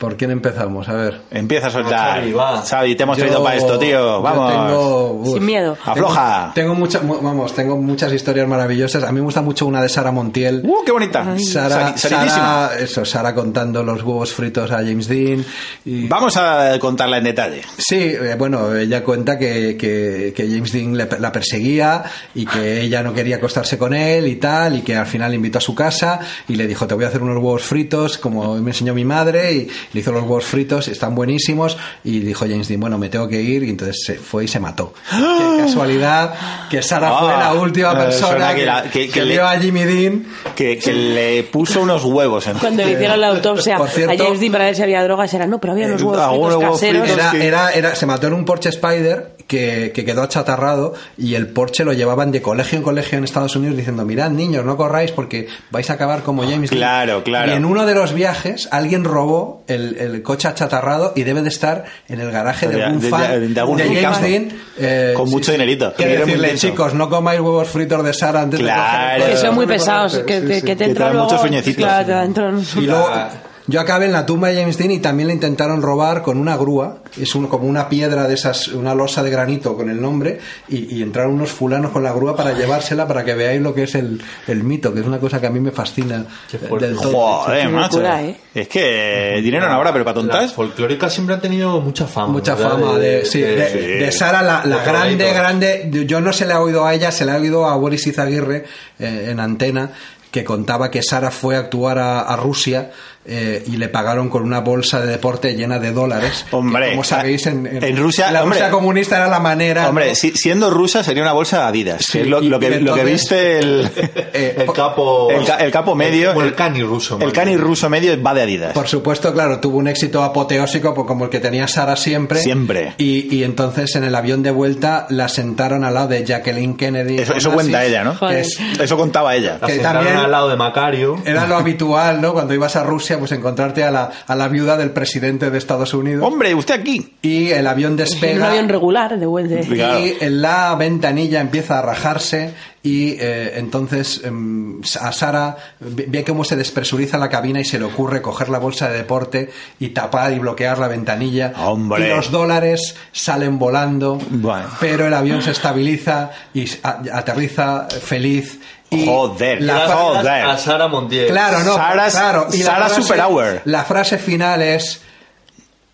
¿Por quién empezamos? A ver. Empieza a soltar. Xavi, va. Xavi, te hemos Yo- traído para esto, tío. Vamos. tengo- uf, Sin miedo. Afloja. Tengo, muchas, vamos, tengo muchas historias maravillosas. A mí me gusta mucho una de Sara Montiel. ¡Uh, qué bonita! Sara. Sara- eso, Sara contando los huevos fritos a James Dean. Y, Vamos a contarla en detalle. Sí, eh, bueno, ella cuenta que, que- que James Dean le- la perseguía y que ella no quería acostarse con él y tal, y que al final le invitó a su casa y le dijo, te voy a hacer unos huevos fritos, como me enseñó mi madre, y le hizo los huevos fritos, están buenísimos, y dijo James Dean, bueno, me tengo que ir, y entonces se fue y se mató. Qué [gasps] casualidad que Sara fue Ah, la última eh, persona que, la- que- que que le- vio a Jimmy Dean. Que, que le puso unos huevos en Cuando le hicieron la autopsia Por cierto- a James Dean para ver si había drogas, era no, pero había unos Eh, huevos fritos huevos caseros. fritos. Era, que- era, era, se mató en un Porsche Spider que, que quedó achatarrado y el Porsche lo llevaban de colegio en colegio en Estados Unidos diciendo, mirad niños, no corráis porque vais a acabar como James Dean". Claro, claro. Y en uno de los viajes alguien robó el, el coche achatarrado y debe de estar en el garaje de, De- algún de- fan de- de algún James. Dean. eh, Con mucho dinerito. Que decirle, chicos, no comáis huevos fritos de Sara antes Claro. de coger el Que coche". son muy pesados, que, Sí, sí. que te Que entra traen luego- muchos sueñecitos. Claro, te entran- Y luego, [laughs] yo acabé en la tumba de James Dean y también le intentaron robar con una grúa. Es un- como una piedra de esas, una losa de granito con el nombre. Y, y entraron unos fulanos con la grúa para llevársela para que veáis lo que es el, el mito, que es una cosa que a mí me fascina fuerte. del todo. Joder, Qué macho. locura, ¿eh? Es que dinero no habrá, pero para Las tontas. folclóricas siempre han tenido mucha fama. Mucha ¿verdad? fama de, sí, de, Sara, la, la De grande, grande. Yo no se le ha oído a ella, se le ha oído a Boris Izaguirre eh, en antena, que contaba que Sara fue a actuar a, a Rusia eh, y le pagaron con una bolsa de deporte llena de dólares. que, Hombre, como sabéis, en, en Rusia- la hombre, Rusia comunista era la manera. Hombre, ¿no? si- siendo rusa sería una bolsa Adidas. Sí, que es lo, y- lo que, y lo que entonces- viste el, Eh, [laughs] El capo. el, el capo medio. Como el cani ruso. El cani ruso medio va de Adidas. Por supuesto, claro, tuvo un éxito apoteósico como el que tenía Sara siempre. Siempre. Y, y entonces en el avión de vuelta la sentaron al lado de Jacqueline Kennedy. Eso, eso cuenta ella, ¿no? es- Eso contaba ella. La que sentaron también- al lado de Macario. Era lo habitual, ¿no? Cuando ibas a Rusia, pues encontrarte a la, a la viuda del presidente de Estados Unidos. Hombre, usted aquí. Y el avión En un despega. avión regular de vuelta. Y en la ventanilla empieza a rajarse y eh, entonces em, a Sara ve cómo se despresuriza la cabina y se le ocurre coger la bolsa de deporte y tapar y bloquear la ventanilla. Hombre. Y los dólares salen volando, Bueno. pero el avión se estabiliza y aterriza feliz. Y Joder, la Joder. A Sara Montiel. Claro, no. Sara's- claro. Y la Sara frase- Super Hour. La frase final es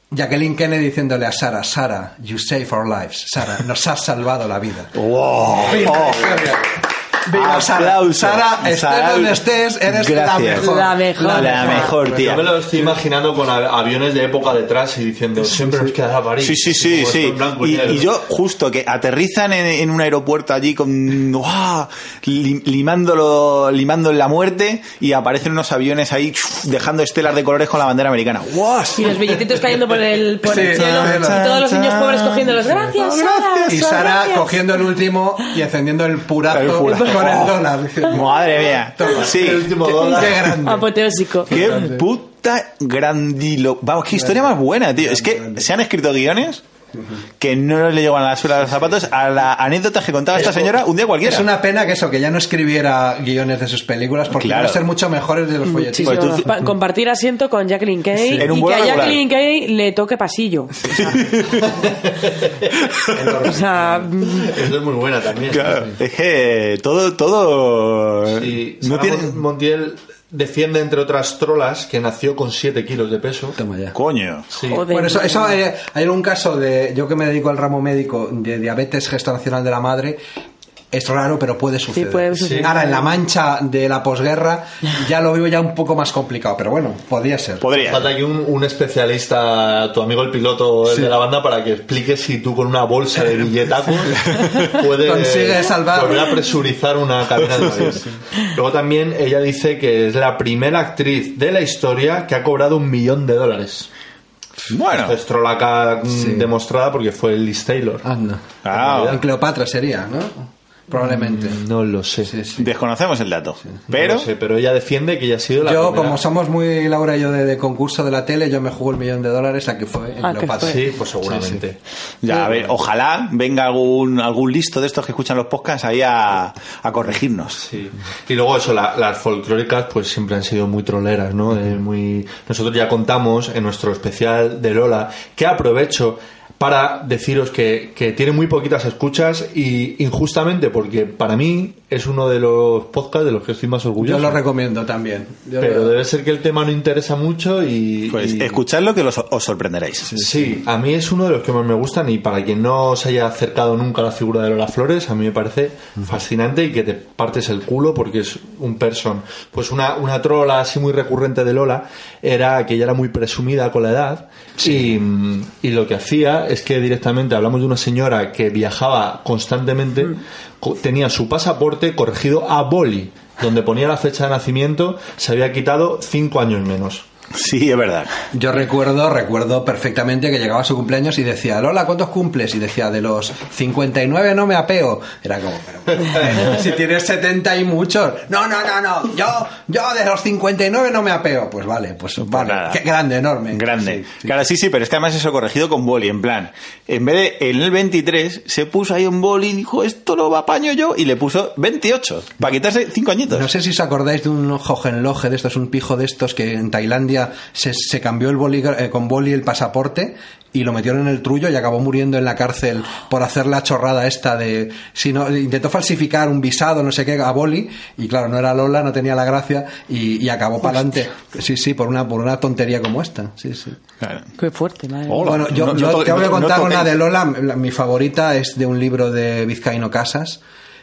Jacqueline Kennedy diciéndole a Sara, Sara, you save our lives. Sara, nos has salvado la vida. Wow. Fin Oh. Historia. Viva Sara. Sara, estés Sara, donde estés, eres la gracias. mejor. La mejor. La mejor, tía. Yo me lo estoy imaginando con av- aviones de época detrás y diciendo, siempre nos quedará París. Sí, sí, sí, Como esto sí. en blanco Y, negro. y yo, justo que aterrizan en, en un aeropuerto allí con. limándolo, limando la muerte y aparecen unos aviones ahí ¡chuf! dejando estelas de colores con la bandera americana. ¡Guau! Y los billetitos cayendo por el, por el Sí, cielo. y todos los niños pobres cogiéndolos. Gracias, Sara. Y Sara, Sara gracias". cogiendo el último y encendiendo el purazo, El purazo. Con el dólar. diciendo, Madre mía. Toma, Sí. El último dólar. Qué grande. Apoteósico. Qué puta grandilo. Vamos, qué historia más buena, tío. Es que se han escrito guiones que no le llegan a la suela de los zapatos a la anécdota que contaba esta señora un día cualquiera. Es una pena que eso, que ya no escribiera guiones de sus películas porque Claro. van a ser mucho mejores de los Muchísimo. folletitos. Pues tú- compartir asiento con Jacqueline Kay Sí. En un y que a. Jacqueline Kay le toque pasillo. [laughs] O sea, mm, Eso es muy buena también. Claro, es que todo, todo no tiene Mon- Montiel defiende, entre otras trolas, que nació con 7 kilos de peso. Toma ya. coño. Sí. joder. Bueno, eso, eso eh, hay un caso de, yo que me dedico al ramo médico, de diabetes gestacional de la madre, es raro, pero puede suceder. puede suceder. Ahora, en la mancha de la posguerra, ya lo veo ya un poco más complicado, pero bueno, podría ser. Podría. Falta aquí un, un especialista, tu amigo el piloto el de la banda, para que explique si tú con una bolsa de billetacos [laughs] puedes Consigues salvar. volver a presurizar una cabina de avión. Luego también ella dice que es la primera actriz de la historia que ha cobrado un millón de dólares. Bueno, Esto es trolaca mm, demostrada porque fue Liz Taylor. Anda. ah, En Cleopatra sería, ¿no? Probablemente. No lo sé. Sí, sí. desconocemos el dato. Pero sé, pero ella defiende que ella ha sido la Yo, primera. como somos muy Laura y yo de, de concurso de la tele, yo me juego el millón de dólares a que fue en Ah, Cleopatra. Sí, pues seguramente. ya, a ver, ojalá venga algún algún listo de estos que escuchan los podcasts ahí a, a corregirnos. Sí. Y luego eso, la- las folclóricas pues siempre han sido muy troleras, ¿no? Eh, muy... Nosotros ya contamos en nuestro especial de Lola, que aprovecho para deciros que, que tiene muy poquitas escuchas y injustamente porque para mí es uno de los podcasts de los que estoy más orgulloso. Yo lo recomiendo también. Yo Pero lo- debe ser que el tema no interesa mucho y... Pues y- escuchadlo que los- os sorprenderéis. Sí, a mí es uno de los que más me gustan y para quien no se haya acercado nunca a la figura de Lola Flores, a mí me parece fascinante y que te partes el culo porque es un person. Pues una, una trola así muy recurrente de Lola era que ella era muy presumida con la edad y, y lo que hacía es que directamente hablamos de una señora que viajaba constantemente, co- tenía su pasaporte corregido a boli, donde ponía la fecha de nacimiento, se había quitado cinco años menos. Sí, es verdad. Yo recuerdo, recuerdo perfectamente que llegaba su cumpleaños y decía, Lola, ¿cuántos cumples? Y decía, de los 59 no me apeo. Era como, pero, si tienes 70 y muchos. No, no, no, no. Yo, yo de los 59 no me apeo. Pues vale, pues vale. nada. Qué grande, enorme. Grande. Sí, sí. Claro, sí, sí, pero es que además eso corregido con boli, en plan, en vez de en el 23, se puso ahí un boli y dijo, esto lo va apaño yo, y le puso 28, para quitarse 5 añitos. No sé si os acordáis de un Hohenlohe de estos, un pijo de estos que en Tailandia se, se cambió el boli, eh, con boli el pasaporte y lo metieron en el trullo y acabó muriendo en la cárcel por hacer la chorrada esta de si no intentó falsificar un visado no sé qué a boli y claro no era Lola no tenía la gracia y, y acabó para adelante sí sí por una por una tontería como esta sí sí Claro. Qué fuerte, madre. Hola. bueno, yo, No- no yo te voy a no- no contar una de Lola. La- Mi favorita es de un libro de Vizcaíno Casas.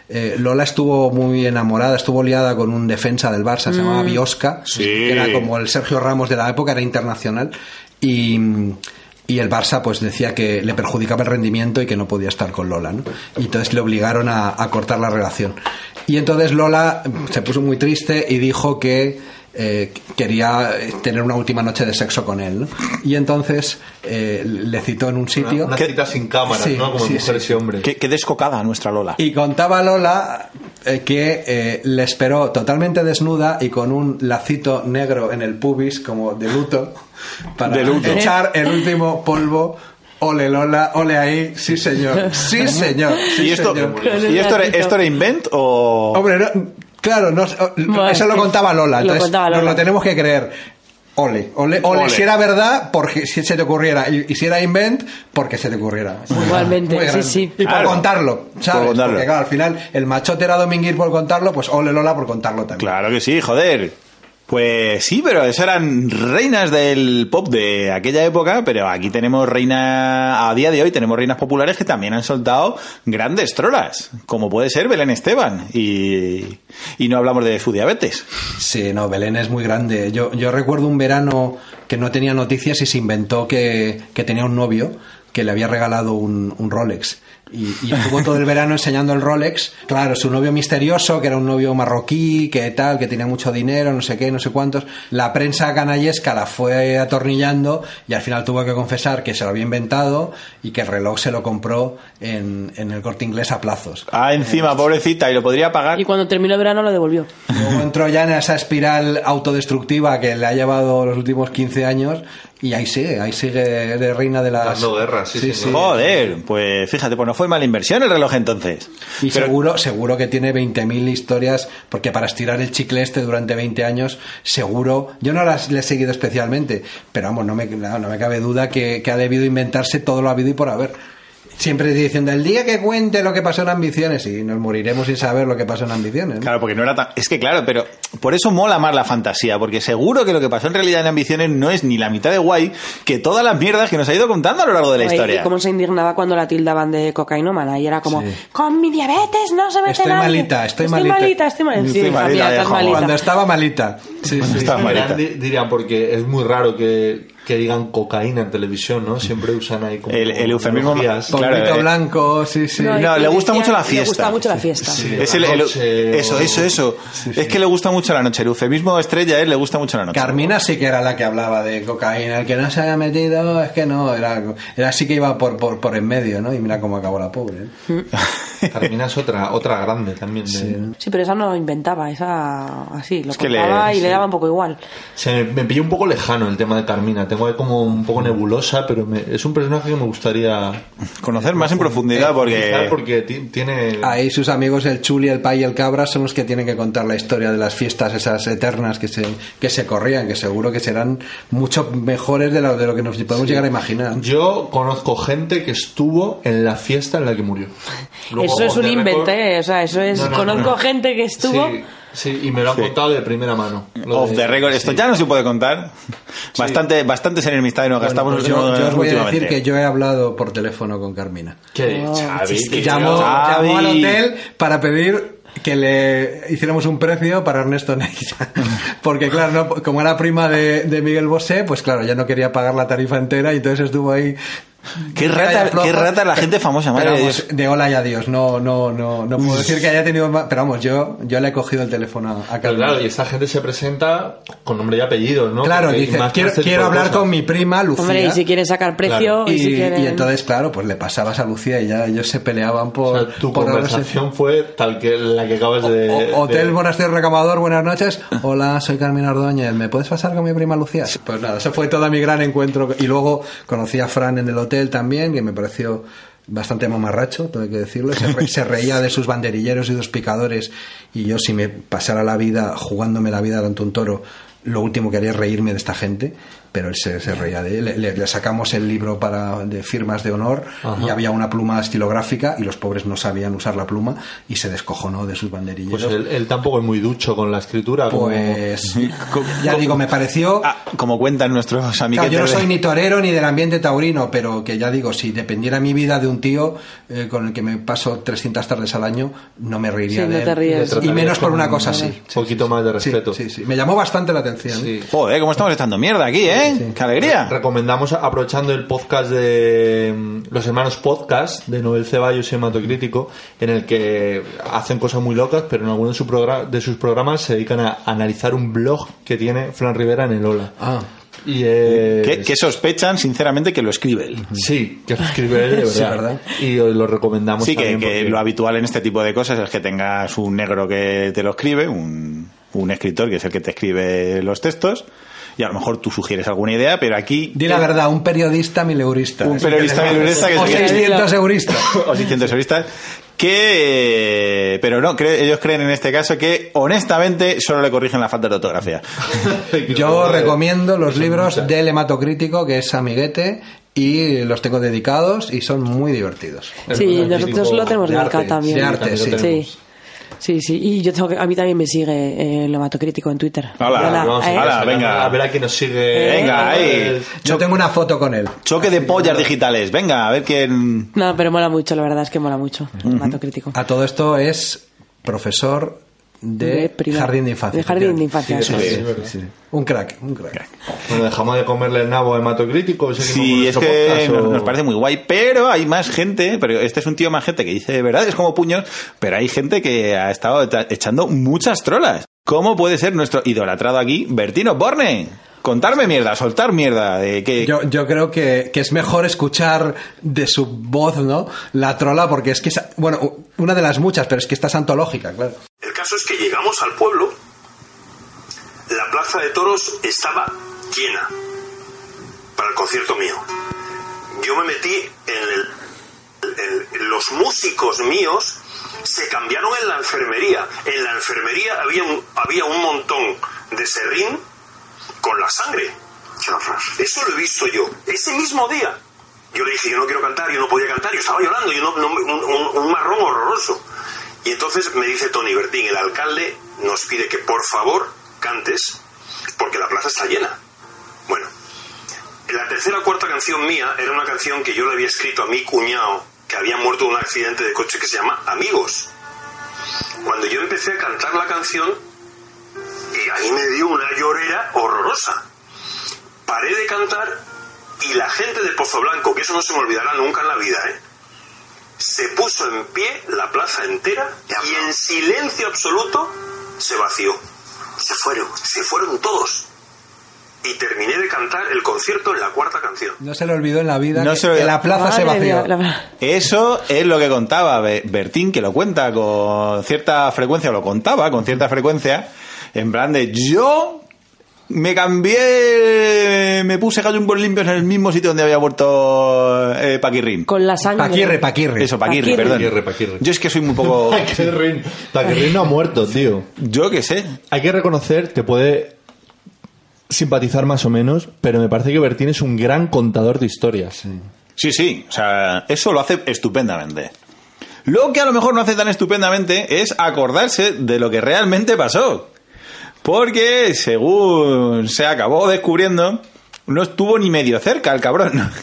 Eh, Lola estuvo muy enamorada, estuvo liada con un defensa del Barça, se llamaba Biosca, Sí. que era como el Sergio Ramos de la época, era internacional. Y, y el Barça pues decía que le perjudicaba el rendimiento y que no podía estar con Lola. ¿no? Y entonces le obligaron a, a cortar la relación. Y entonces Lola se puso muy triste y dijo que eh, quería eh, tener una última noche de sexo con él. ¿no? Y entonces eh, le citó en un sitio. Una cita sin cámaras, Sí, ¿no? Como sí, mujeres sí. y hombres. Qué, qué descocada nuestra Lola. Y contaba Lola eh, que eh, le esperó totalmente desnuda y con un lacito negro en el pubis, como de luto, para De luto. echar el último polvo. Ole Lola, ole ahí, sí señor, sí [laughs] señor, sí ¿Y esto, señor. ¿y esto, era, esto era invent o...? Hombre, no, claro, no, Bueno, eso lo contaba Lola, [laughs] Lo entonces contaba nos lo tenemos que creer. Ole, ole, ole, Ole. si era verdad, porque si se te ocurriera, y, y si era invent, porque se te ocurriera. [laughs] Igualmente, sí, sí. Y Claro. por contarlo, ¿sabes? Por contarlo. Porque claro, al final el machote era Dominguir por contarlo, pues ole Lola por contarlo también. Claro que sí, joder. Pues sí, pero eso eran reinas del pop de aquella época, pero aquí tenemos reina, a día de hoy tenemos reinas populares que también han soltado grandes trolas, como puede ser Belén Esteban, y, y no hablamos de su diabetes. Sí, no, Belén es muy grande. Yo, yo recuerdo un verano que no tenía noticias y se inventó que, que tenía un novio que le había regalado un, un Rolex. Y, y estuvo todo el verano enseñando el Rolex. Claro, su novio misterioso, que era un novio marroquí, que tal, que tenía mucho dinero, no sé qué, no sé cuántos. La prensa canallesca la fue atornillando y al final tuvo que confesar que se lo había inventado y que el reloj se lo compró en, en el corte inglés a plazos. Ah, encima, pobrecita, y lo podría pagar. Y cuando terminó el verano lo devolvió. Luego entró ya en esa espiral autodestructiva que le ha llevado los últimos 15 años y ahí sigue, ahí sigue de reina de las... Dando guerra, sí, sí, Joder, pues fíjate, pues no fue mala inversión el reloj entonces. Y Pero- seguro, seguro que tiene 20.000 historias, porque para estirar el chicle este durante 20 años, seguro, yo no las le he seguido especialmente, pero vamos, no me, no, no me cabe duda que, que ha debido inventarse todo lo habido y por haber. Siempre diciendo, el día que cuente lo que pasó en Ambiciones, y nos moriremos sin saber lo que pasó en Ambiciones. ¿no? Claro, porque no era tan... Es que claro, pero por eso mola más la fantasía, porque seguro que lo que pasó en realidad en Ambiciones no es ni la mitad de guay que todas las mierdas que nos ha ido contando a lo largo de la historia. Y cómo se indignaba cuando la tildaban de cocainómana. Y era como, Sí. con mi diabetes no se mete Estoy nadie. malita, estoy estoy malita. malita. Estoy malita, Sí, Estoy malita, mía, estás malita. Cuando estaba malita. Sí, sí. Está En malita. Irán di- dirían porque es muy raro que, que digan cocaína en televisión, ¿no? Siempre usan ahí como El- el eufemismo-. Claro, Polvito eh. blanco, sí, sí. No, le gusta mucho la Le fiesta. gusta mucho la fiesta. Sí. Es el, el- noche eso, eso, eso. Es que le gusta mucho la noche. El eufemismo estrella es le gusta mucho la noche. Carmina sí que era la que hablaba de cocaína. El que no se haya metido es que no, era, era así que iba por, por, por en medio, ¿no? Y mira cómo acabó la pobre. ¿eh? [laughs] Carmina es otra, otra grande también. de- Sí, pero esa no lo inventaba, esa así, lo Es que le- contaba y le daba un poco igual. Se me, me un poco lejano el tema de Carmina. Tengo ahí como un poco nebulosa, pero me- es un personaje que me gustaría Conocer más en profundidad profundizar porque... porque ti- tiene Ahí sus amigos el Chuli, el Pai y el Cabra son los que tienen que contar la historia de las fiestas esas eternas que se, que se corrían, que seguro que serán mucho mejores de lo, de lo que nos podemos llegar a imaginar. Yo conozco gente que estuvo en la fiesta en la que murió. [laughs] Luego, eso es un the invento, ¿eh? O sea, eso es. No, no, conozco no, no. gente que estuvo. Sí, sí, y me lo han contado de primera mano. Off de- the record, esto sí. ya no se puede contar. Bastante, bastantes enemistades nos Bueno, gastamos pues yo, yo os voy a decir que yo he hablado por teléfono con Carmina. ¿Qué? Oh, Xavi, que- Llamó, Xavi. llamó al hotel para pedir que le hiciéramos un precio para Ernesto Neira. [laughs] Porque claro, no, como era prima de, de Miguel Bosé, pues claro, ya no quería pagar la tarifa entera y entonces estuvo ahí... [laughs] Qué rata, qué rata la gente famosa, madre Pero de vamos, de hola y adiós, no, no, no, no puedo decir que haya tenido más, pero vamos, yo, yo le he cogido el teléfono a Carmina. claro, y esta gente se presenta con nombre y apellidos, ¿no? Claro, Porque dice, quiero, quiero hablar cosas. con mi prima Lucía. Hombre, y si quieren sacar precio, Claro. y, y, si quieren... y entonces, claro, pues le pasabas a Lucía y ya ellos se peleaban por, O sea, tu por conversación fue tal que la que acabas de... O- Hotel de- Monasterio Recamador, buenas noches. Hola, soy Carmen Ordóñez. ¿Me puedes pasar con mi prima Lucía? Pues nada, ese fue todo mi gran encuentro. Y luego conocí a Fran en el hotel también, que me pareció bastante mamarracho, tengo que decirlo. Se, re- se reía de sus banderilleros y sus picadores. Y yo, si me pasara la vida jugándome la vida ante un toro, lo último que haría es reírme de esta gente. Pero él se, se reía de él. Le, le- sacamos el libro para, de firmas de honor y había una pluma estilográfica y los pobres no sabían usar la pluma y se descojonó de sus banderilleros. Pues él, él tampoco es muy ducho con la escritura. como- Pues [laughs] ya digo, me pareció. Ah, como cuentan nuestros Claro, amiguetes. yo no soy ni torero ni del ambiente taurino, pero que ya digo, si dependiera mi vida de un tío eh, con el que me paso 300 tardes al año, no me reiría Sí, de no él. te ríes. Le Y menos por una cosa así. Un poquito más de Sí, respeto. sí, sí. Me llamó bastante la atención. Sí. Joder, cómo estamos echando mierda aquí, ¿eh? ¡Qué alegría! Recomendamos, aprovechando el podcast de mm, los hermanos podcast de Noel Ceballos y Hematocrítico, en el que hacen cosas muy locas, pero en alguno de, su de sus programas se dedican a analizar un blog que tiene Fran Rivera en el Ola. Ah. Y es- Que, que sospechan, sinceramente, que lo escribe él. Sí, que lo escribe él de [laughs] verdad. Sí, ¿verdad? Y os lo recomendamos Sí, que, también que porque- lo habitual en este tipo de cosas es que tengas un negro que te lo escribe, un, un escritor que es el que te escribe los textos, y a lo mejor tú sugieres alguna idea, pero aquí... Di la verdad, un periodista mileurista. Un periodista mileurista que O se- 600 euristas. o 600 euristas, que... Pero no, cre- ellos creen en este caso que, honestamente, solo le corrigen la falta de ortografía. [laughs] Yo recomiendo los libros del hematocrítico, que es amiguete, y los tengo dedicados y son muy divertidos. Sí, nosotros lo tenemos de dedicado arte, también. de arte, sí. Sí. Sí. Y yo tengo que, a mí también me sigue eh, el Hematocrítico en Twitter. Hola, Hola, Vamos ¿eh? a Hala, venga. A ver a quién nos sigue. Venga, ahí. Yo tengo una foto con él. Choque de pollas digitales. Venga, a ver quién. No, pero mola mucho, la verdad es que mola mucho el Hematocrítico. A todo esto es profesor de, jardín de infancia. De jardín de infancia, Sí, eso sí, es. sí, sí, sí. Un crack, un crack. Bueno, dejamos de comerle el nabo a hematocrítico. Sí, es que podcast, nos, o- nos parece muy guay, pero hay más gente, pero este es un tío más gente que dice verdad, es como puños, pero hay gente que ha estado echa- echando muchas trolas. ¿Cómo puede ser nuestro idolatrado aquí, Bertino Borne? Contarme mierda, soltar mierda, de que... Yo, yo creo que, que es mejor escuchar de su voz, ¿no? La trola, porque es que es, bueno, una de las muchas, pero es que esta es antológica, claro. Es que llegamos al pueblo, la plaza de toros estaba llena para el concierto mío. Yo me metí en el... los músicos míos se cambiaron en la enfermería. En la enfermería había un, había un montón de serrín con la sangre. Eso lo he visto yo. Ese mismo día. Yo le dije, yo no quiero cantar, yo no podía cantar, yo estaba llorando, yo no, no- un marrón horroroso. Y entonces me dice Tony Bertín, el alcalde nos pide que por favor cantes, porque la plaza está llena. Bueno, la tercera o cuarta canción mía era una canción que yo le había escrito a mi cuñado, que había muerto en un accidente de coche que se llama Amigos. Cuando yo empecé a cantar la canción, y ahí me dio una llorera horrorosa. Paré de cantar y la gente de Pozo Blanco, que eso no se me olvidará nunca en la vida, ¿eh? Se puso en pie la plaza entera y en silencio absoluto se vació. Se fueron, se fueron todos. Y terminé de cantar el concierto en la cuarta canción. No se le olvidó en la vida No que, se que la plaza se vació. la- Eso es lo que contaba Be- Bertín, que lo cuenta con cierta frecuencia, o lo contaba con cierta frecuencia, en plan de yo me cambié, me puse gallumbos limpios en el mismo sitio donde había muerto eh, Paquirrín. Con la sangre. Paquirre, Paquirre. Eso, Paquirri. perdón. Paquirri, Paquirri. Yo es que soy muy poco... [laughs] Paquirrin. Paquirrin no ha muerto, tío. Yo qué sé. Hay que reconocer, te puede simpatizar más o menos, pero me parece que Bertín es un gran contador de historias. Sí, sí, o sea, eso lo hace estupendamente. Lo que a lo mejor no hace tan estupendamente es acordarse de lo que realmente pasó. Porque, según se acabó descubriendo, no estuvo ni medio cerca el cabrón. [laughs]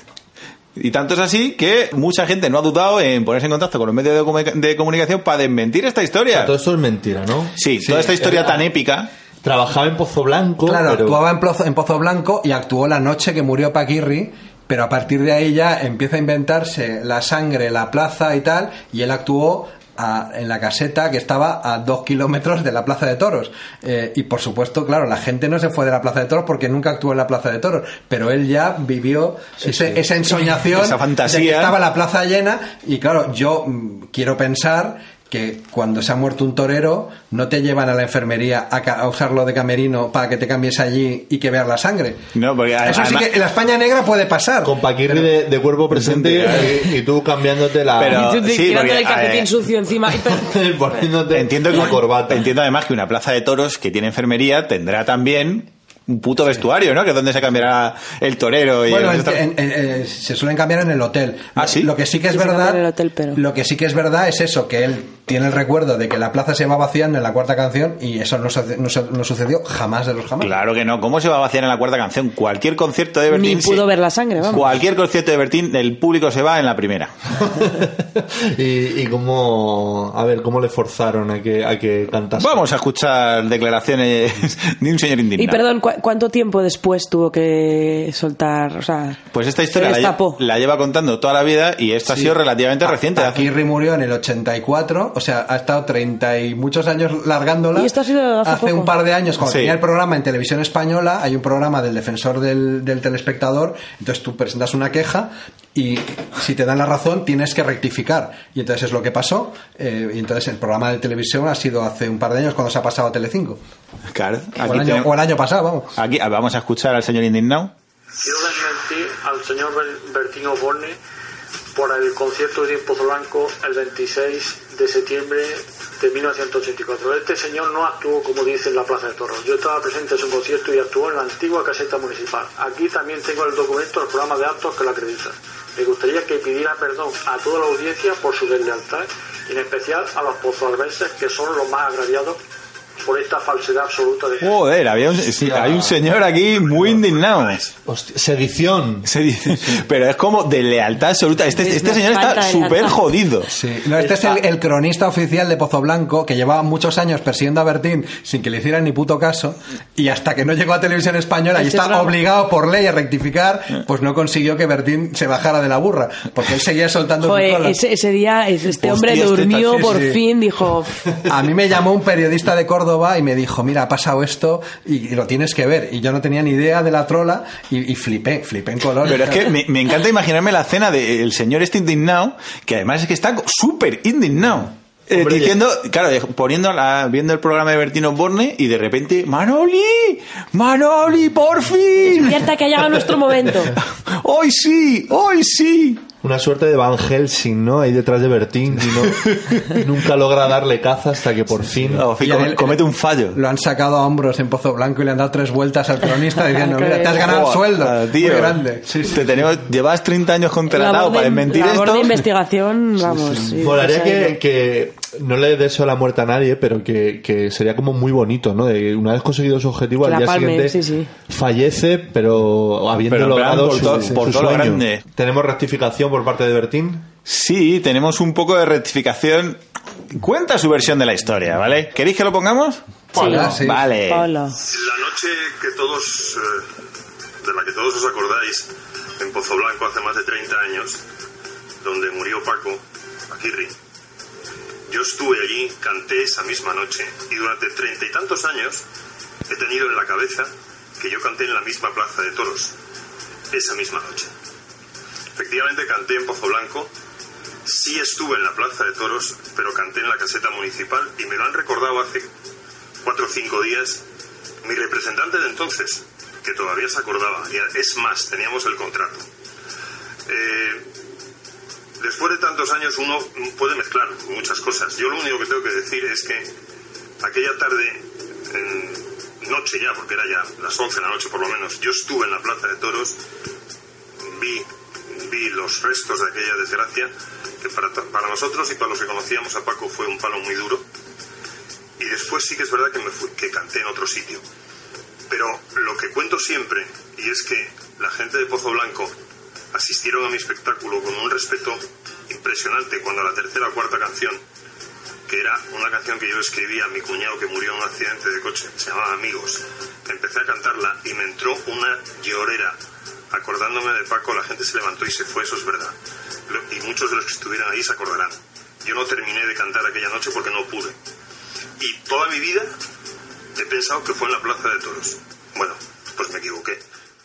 Y tanto es así que mucha gente no ha dudado en ponerse en contacto con los medios de, comu- de comunicación para desmentir esta O historia. sea, todo esto es mentira, ¿no? Sí, toda esta historia tan épica. Trabajaba en Pozo Blanco. Claro, pero- actuaba en Pozo, en Pozo Blanco y actuó la noche que murió Paquirri, pero a partir de ahí ya empieza a inventarse la sangre, la plaza y tal, y él actuó a- en la caseta que estaba a dos kilómetros de la Plaza de Toros. Eh, y por supuesto, claro, la gente no se fue de la Plaza de Toros porque nunca actuó en la Plaza de Toros, pero él ya vivió ese- esa ensoñación Esa fantasía. de que estaba la plaza llena y claro, yo mm, quiero pensar que cuando se ha muerto un torero no te llevan a la enfermería a, ca- a usarlo de camerino para que te cambies allí y que veas la sangre. No, porque Eso sí que en la España negra puede pasar. Con Paquirri de, de cuerpo presente y, y tú cambiándote la... Pero- Y tú sí, tirándole el porque, calcetín eh, sucio encima. Y [laughs] poniéndote Entiendo que la corbata. entiendo además que una plaza de toros que tiene enfermería tendrá también un puto vestuario, ¿no? Que es donde se cambiará el torero y Bueno, el- en- en- en- se suelen cambiar en el hotel. ¿Ah, sí? Lo que sí que es Sí, verdad, cambian en el hotel, pero- lo que sí que es verdad es eso, que él tiene el recuerdo de que la plaza se va vaciando en la cuarta canción y eso no, no no sucedió jamás de los jamás. Claro que no. ¿Cómo se va a vaciar en la cuarta canción? Cualquier concierto de Bertín. Ni pudo ver la sangre, vamos. Cualquier concierto de Bertín, el público se va en la primera. [laughs] y, y cómo... A ver, ¿cómo le forzaron a que, a que cantase? Vamos a escuchar declaraciones de un señor indignado. y perdón, ¿cu- ¿cuánto tiempo después tuvo que soltar? O sea, Pues esta se historia la, lle- destapó. la lleva contando toda la vida y esto ha sido relativamente reciente. Paquirri murió en el 84, o sea, ha estado 30 y muchos años largándola. Y esto ha sido hace poco. un par de años, cuando Sí. tenía el programa en televisión española, hay un programa del defensor del, del telespectador, entonces tú presentas una queja y si te dan la razón tienes que rectificar. Y entonces es lo que pasó, eh, y entonces el programa de televisión ha sido hace un par de años cuando se ha pasado a Telecinco. Claro, O el, año, tenemos- o el año pasado, vamos. aquí- ah, vamos a escuchar al señor indignado. Quiero desmentir al señor Ber- Bertino Borne por el concierto de Pozo Blanco el 26 de septiembre de 1984. Este señor no actuó, como dice, en la Plaza de Toros. Yo estaba presente en su concierto y actuó en la antigua caseta municipal. Aquí también tengo el documento del programa de actos que lo acredita. Me gustaría que pidiera perdón a toda la audiencia por su deslealtad en especial a los pozalbenses que son los más agraviados por esta falsedad absoluta de Joder, había un, sí, hay un señor aquí muy indignado. Hostia, sedición. Se dice, pero es como de lealtad absoluta. Este, este Nos señor está súper jodido. Sí. No, este es el, el cronista oficial de Pozo Blanco que llevaba muchos años persiguiendo a Bertín sin que le hicieran ni puto caso y hasta que no llegó a televisión española y Este está obligado por ley a rectificar, pues no consiguió que Bertín se bajara de la burra porque él seguía soltando Joder, ese, ese día este hombre Hostia, este durmió está- por sí. fin, dijo... A mí me llamó un periodista de Córdoba y me dijo, mira, ha pasado esto y, y lo tienes que ver. Y yo no tenía ni idea de la trola y, y flipé, flipé en color. Pero es que me, me encanta [laughs] imaginarme la escena del señor este indignado, que además es que está súper indignado. Eh, Hombre, diciendo, claro, poniendo la, viendo el programa de Bertino Borne y de repente, Manoli, Manoli, por fin. Cierta que ha llegado nuestro momento. [laughs] Hoy sí, hoy sí. Una suerte de Van Helsing, ¿no? Ahí detrás de Bertín y, no- [laughs] nunca logra darle caza hasta que por fin... Com- el- comete un fallo. Lo han sacado a hombros en Pozo Blanco y le han dado tres vueltas al cronista [laughs] diciendo, mira, te has ganado el sueldo. tío. Muy grande. Sí, sí. Te tenemos, llevas 30 años contratado Labor para de, desmentir esto. de investigación, vamos. sí, Molaría que, que no le deseo la muerte a nadie, pero que, que sería como muy bonito, ¿no? De una vez conseguido su objetivo, Que al día palme, siguiente sí, sí. fallece, pero habiendo Pero logrado por su, to- su por todo lo grande. Tenemos rectificación por parte de Bertín. Sí, tenemos un poco de rectificación. Cuenta su versión de la historia, ¿vale? ¿Queréis que lo pongamos? Hola, sí. Vale. La noche que todos, eh, de la que todos os acordáis, en Pozo Blanco hace más de 30 años, donde murió Paco Aguirre. Yo estuve allí, canté esa misma noche y durante treinta y tantos años he tenido en la cabeza que yo canté en la misma plaza de toros, esa misma noche. Efectivamente canté en Pozo Blanco, sí estuve en la plaza de toros, pero canté en la caseta municipal y me lo han recordado hace cuatro o cinco días mi representante de entonces, que todavía se acordaba, es más, teníamos el contrato. Eh, después de tantos años uno puede mezclar muchas cosas. Yo lo único que tengo que decir es que aquella tarde, noche ya, porque era ya las 11 de la noche por lo menos, yo estuve en la plaza de toros, vi, vi los restos de aquella desgracia, que para, para nosotros y para los que conocíamos a Paco fue un palo muy duro. Y después sí que es verdad que, me fui, que canté en otro sitio. Pero lo que cuento siempre, y es que la gente de Pozo Blanco asistieron a mi espectáculo con un respeto impresionante cuando la tercera o cuarta canción, que era una canción que yo escribí a mi cuñado que murió en un accidente de coche, se llamaba Amigos, empecé a cantarla y me entró una llorera. Acordándome de Paco, la gente se levantó y se fue, eso es verdad. Y muchos de los que estuvieran ahí se acordarán. Yo no terminé de cantar aquella noche porque no pude. Y toda mi vida he pensado que fue en la Plaza de Toros. Bueno, pues me equivoqué.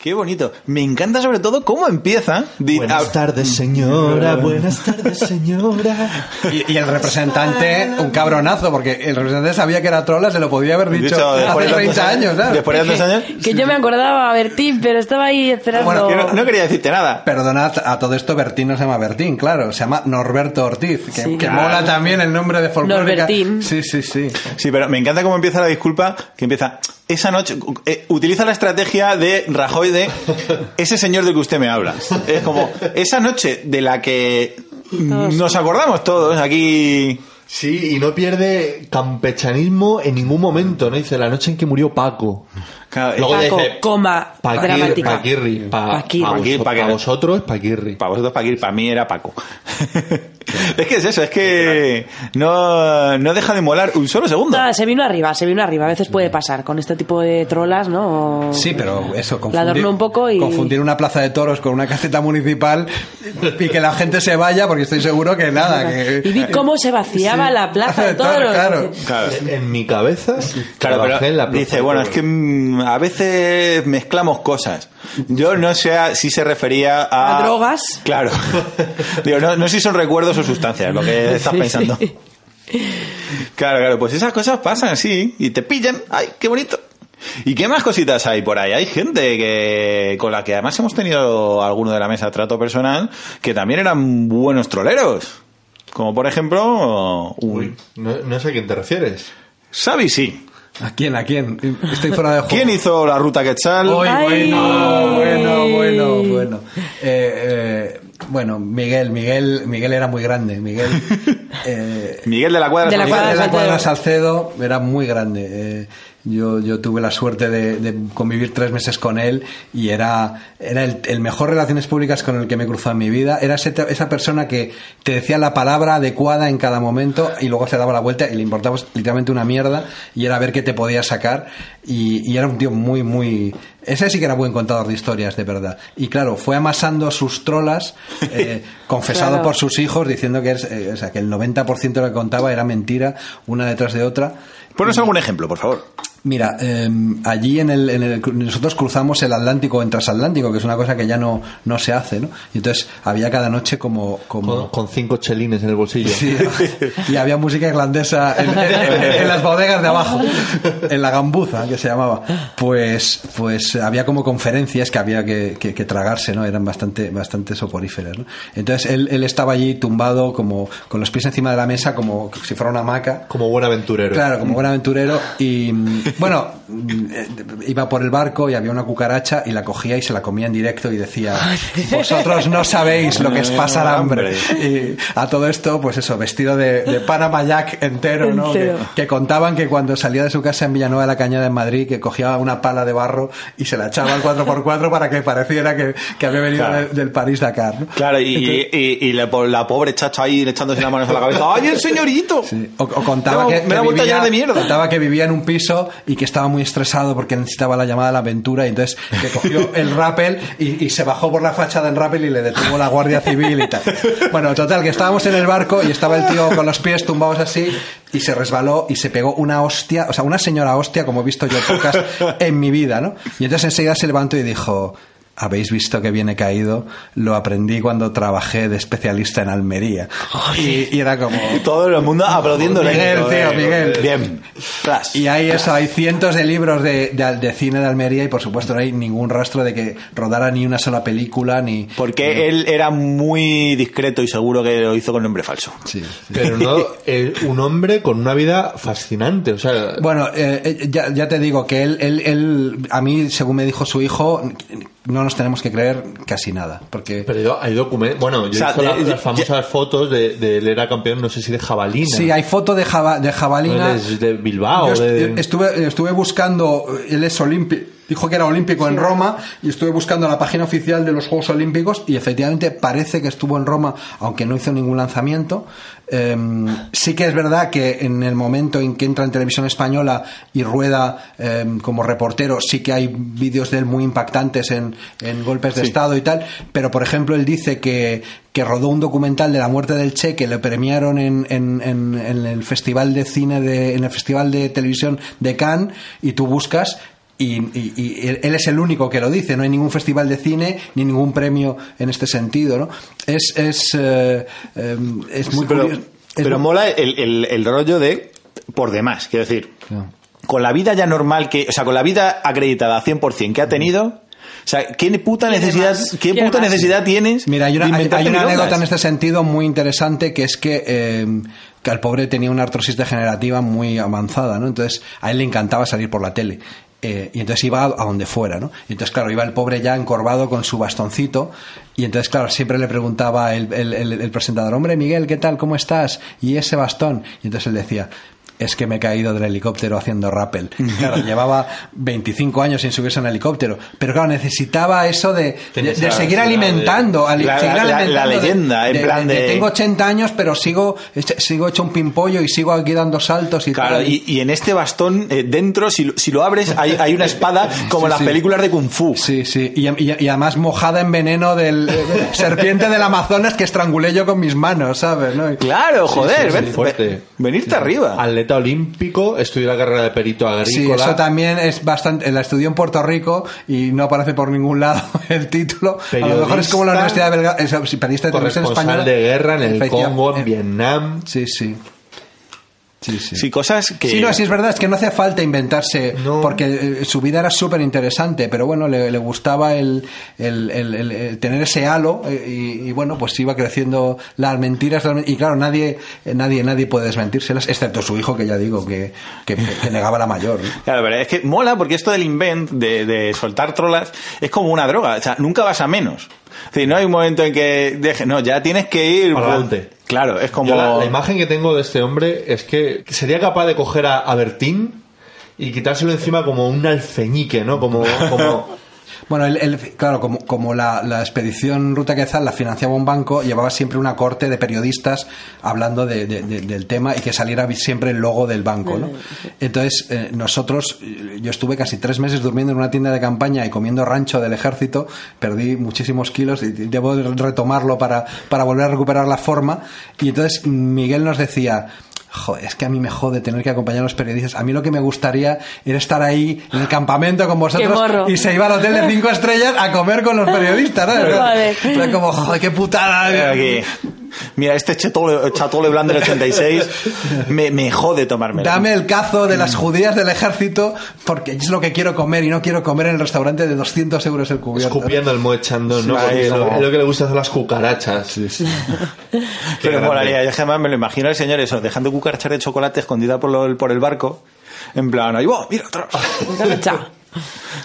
Qué bonito. Me encanta sobre todo cómo empieza. Buenas a- tardes, señora. Buenas tardes, señora. Y, y el representante, un cabronazo, porque el representante sabía que era trola, se lo podía haber dicho, Dicho, después hace de tantos 30 años, ¿sabes? Después de tantos años. Que yo me acordaba, Bertín, pero estaba ahí esperando. Bueno, Yo no, no quería decirte nada. Perdonad, a todo esto Bertín no se llama Bertín, claro, se llama Norberto Ortiz, que, Sí. que mola también el nombre de folclórica. Norbertín. Sí, sí, sí. Sí, pero me encanta cómo empieza la disculpa, que empieza esa noche, eh, utiliza la estrategia de Rajoy de [laughs] ese señor del que usted me habla. Es como esa noche de la que nos acordamos todos aquí. Sí, y no pierde campechanismo en ningún momento, ¿no? Dice la noche en que murió Paco. Claro, Luego Paco, dice, coma, Paquir- dramática. Paquirri. Pa, Paquirri. pa pa' pa vosotros, Paquirri. Para vosotros, Paquir, para mí era Paco. [laughs] es que es eso, es que no, no deja de molar un solo segundo. Nada, se vino arriba, se vino arriba. A veces puede pasar con este tipo de trolas, ¿no? Sí, pero eso, La confundir, adornó un poco y... confundir una plaza de toros con una caseta municipal y que la gente se vaya, porque estoy seguro que nada. Que, Y vi cómo se vaciaba Sí. la plaza de toros. [laughs] claro. Claro. En mi cabeza, Claro, pero en la plaza dice, bueno, es que mm, a veces mezclamos cosas. Yo no sé a- si se refería a... ¿A drogas? Claro. Digo, no, no sé si son recuerdos o sustancias lo que [laughs] estás Sí, pensando. sí. Claro, claro, pues esas cosas pasan, sí, y te pillan. ¡Ay, qué bonito! ¿Y qué más cositas hay por ahí? Hay gente que con la que además hemos tenido alguno de la mesa trato personal que también eran buenos troleros. Como por ejemplo, Uy, no, no sé a quién te refieres. Xavi sí. ¿A quién? ¿A quién? Estoy fuera de juego. ¿Quién hizo la ruta Quetzal? Bueno, bueno, bueno, bueno. Eh, eh, bueno, Miguel, Miguel, Miguel era muy grande. Miguel, [laughs] Eh, Miguel de la Cuadra. De la Salcedo. Cuadra de la. Cuadra Salcedo era muy grande. Yo, yo tuve la suerte de, de convivir tres meses con él y era, era el, el mejor relaciones públicas con el que me he cruzado en mi vida. Era ese- esa persona que te decía la palabra adecuada en cada momento y luego se daba la vuelta y le importaba literalmente una mierda y era ver qué te podía sacar. Y, y era un tío muy, muy... Ese sí que era buen contador de historias, de verdad. Y claro, fue amasando sus trolas, eh, [laughs] confesado Claro. por sus hijos, diciendo que, es, eh, o sea, que el 90% de lo que contaba era mentira, una detrás de otra. Ponos algún ejemplo, por favor. Mira, eh, allí en el, en el- nosotros cruzamos el Atlántico en transatlántico, que es una cosa que ya no, no se hace, ¿no? Y entonces había cada noche como... como Con, con cinco chelines en el bolsillo. Sí, [laughs] y había música irlandesa en, las bodegas de abajo, en la gambuza que se llamaba. Pues, pues había como conferencias que había que, que- que tragarse, ¿no? Eran bastante, bastante soporíferas, ¿no? Entonces él, él estaba allí tumbado como con los pies encima de la mesa, como si fuera una hamaca. Como buen aventurero. Claro, como buen aventurero. Y bueno, eh, iba por el barco y había una cucaracha y la cogía y se la comía en directo y decía: Vosotros no sabéis lo que es pasar hambre. Y a todo esto, pues eso, vestido de, de Panama Jack entero, ¿no? Que, contaban que cuando salía de su casa en Villanueva de la Cañada en Madrid, que cogía una pala de barro y se la echaba al 4x4 para que pareciera que, que había venido Claro. del, del París-Dakar. ¿no? Claro, y, y, y la, po- la pobre chacha ahí echándose las manos a la cabeza. ¡Ay, el señorito! Sí. O, o contaba No, que, me que la vuelta a vivía, llenar de mierda. contaba que vivía en un piso y que estaba muy estresado porque necesitaba la llamada a la aventura y entonces que cogió el rappel y, se bajó por la fachada en rappel y le detuvo la guardia civil y tal. Bueno, total, que estábamos en el barco y estaba el tío con los pies tumbados así y se resbaló y se pegó una hostia, o sea, una señora hostia como he visto yo pocas en mi vida, ¿no? Y entonces enseguida se levantó y dijo... Habéis visto que viene caído, lo aprendí cuando trabajé de especialista en Almería. Y, y era como... Todo el mundo aplaudiéndole. Miguel, tío, Miguel. Bien. Tras. Y hay eso, hay cientos de libros de, de- de cine de Almería y por supuesto no hay ningún rastro de que rodara ni una sola película ni... Porque él era muy discreto y seguro que lo hizo con nombre falso. Sí, sí. Pero no, [laughs] eh, un hombre con una vida fascinante. O sea, Bueno, eh, eh, ya, ya te digo que él, él, él, a mí, según me dijo su hijo, no nos tenemos que creer casi nada. Porque pero hay documentos. Bueno, yo O sea, he visto la- de- de- las famosas fotos de, de él era campeón, no sé si de jabalina. sí, hay foto de, jaba- de jabalina. De Bilbao. Yo est- de- estuve, estuve buscando, él es olímpico, dijo que era olímpico en Roma y estuve buscando la página oficial de los Juegos Olímpicos y efectivamente parece que estuvo en Roma, aunque no hizo ningún lanzamiento. Em, sí que es verdad que en el momento en que entra en televisión española y rueda em, como reportero, sí que hay vídeos de él muy impactantes en, en golpes de Estado y tal, pero por ejemplo él dice que, que rodó un documental de la muerte del Che que le premiaron en, en- en- en el festival de cine de, en el festival de televisión de Cannes y tú buscas y, y- y él es el único que lo dice, no hay ningún festival de cine ni ningún premio en este sentido, ¿no? Es, es, eh, em, es muy Sí, pero, curioso. Es pero muy- mola el, el- el rollo de por demás, quiero decir, con la vida ya normal que, o sea, con la vida acreditada 100% que ha tenido, o sea, ¿qué puta ¿Quiere necesidad, qué ¿Quiere puta necesidad tienes? Mira, hay una, de hay- una anécdota en este sentido muy interesante que es que, eh, que al pobre tenía una artrosis degenerativa muy avanzada, ¿no? Entonces a él le encantaba salir por la tele. Eh, y entonces iba a, donde fuera, ¿no? Y entonces, claro, iba el pobre ya encorvado con su bastoncito. Y entonces, claro, siempre le preguntaba el, el- el- el presentador, hombre, Miguel, ¿qué tal? ¿Cómo estás? Y ese bastón. Y entonces él decía, es que me he caído del helicóptero haciendo rappel. Claro, llevaba 25 años sin subirse a un helicóptero. Pero claro, necesitaba eso de, de- seguir de- alimentando. ali- La- seguir la- la- alimentando la de- leyenda, en plan de- Tengo 80 años, pero sigo, sigo hecho un pimpollo y sigo aquí dando saltos y Claro, tal. y, y en este bastón, eh, dentro, si, lo- si lo abres, hay, hay una espada [laughs] como Sí, las sí. películas de Kung Fu. Sí, sí. Y, y- y además mojada en veneno del eh, [laughs] serpiente del Amazonas que estrangulé yo con mis manos, ¿sabes? ¿no? Claro, joder, sí, ven- fuerte. ven- venirte arriba. Atleta olímpico, estudió la carrera de perito Sí, agrícola. eso también es bastante. La estudió en Puerto Rico y no aparece por ningún lado [laughs] el título. A lo mejor es como la Periodista, Universidad de Belgrado. Es, sí, periodista de televisión española. de guerra en el Congo, en eh, Vietnam. Sí, sí. Sí, sí. Sí, cosas que... Sí, no, sí es verdad, es que no hace falta inventarse, No. porque eh, su vida era súper interesante, pero bueno, le, le gustaba el, el- el- el- el tener ese halo eh, y, y bueno, pues iba creciendo las mentiras, las y claro, nadie, eh, nadie, nadie puede desmentírselas, excepto su hijo, que ya digo, que, que, que negaba la mayor. ¿no? Claro, pero es que mola porque esto del invent, de, de soltar trolas, es como una droga. O sea, nunca vas a menos. Decir, no hay un momento en que deje, no, ya tienes que ir Para pues, adelante. Claro, es como... La, la imagen que tengo de este hombre es que sería capaz de coger a, a Bertín y quitárselo encima como un alfeñique, ¿no? Como, como Bueno, él, él, claro, como, como la, la expedición Ruta Quetzal la financiaba un banco, llevaba siempre una corte de periodistas hablando de- de- de- del tema y que saliera siempre el logo del banco, ¿no? Entonces, eh, nosotros, eh, yo estuve casi tres meses durmiendo en una tienda de campaña y comiendo rancho del ejército, perdí muchísimos kilos y debo retomarlo para, para volver a recuperar la forma. Y entonces Miguel nos decía, Joder, es que a mí me jode tener que acompañar a los periodistas. A mí lo que me gustaría era estar ahí en el campamento con vosotros y se iba al hotel de cinco estrellas a comer con los periodistas. ¿no? [laughs] Como, joder, qué putada. Aquí. Mira, este chatole, chatole blando del 86 me, me jode tomármelo. Dame el cazo de las judías del ejército porque es lo que quiero comer y no quiero comer en el restaurante de 200 euros el cubierto. escupiendo el moechando, ¿no? Sí, es lo, como- es lo que le gusta hacer las cucarachas. [laughs] Pero grande. molaría, yo jamás me lo imagino al señor eso, dejando cucarachas de chocolate escondida por, lo- por el barco. En plan, ahí va, mira atrás. Chao.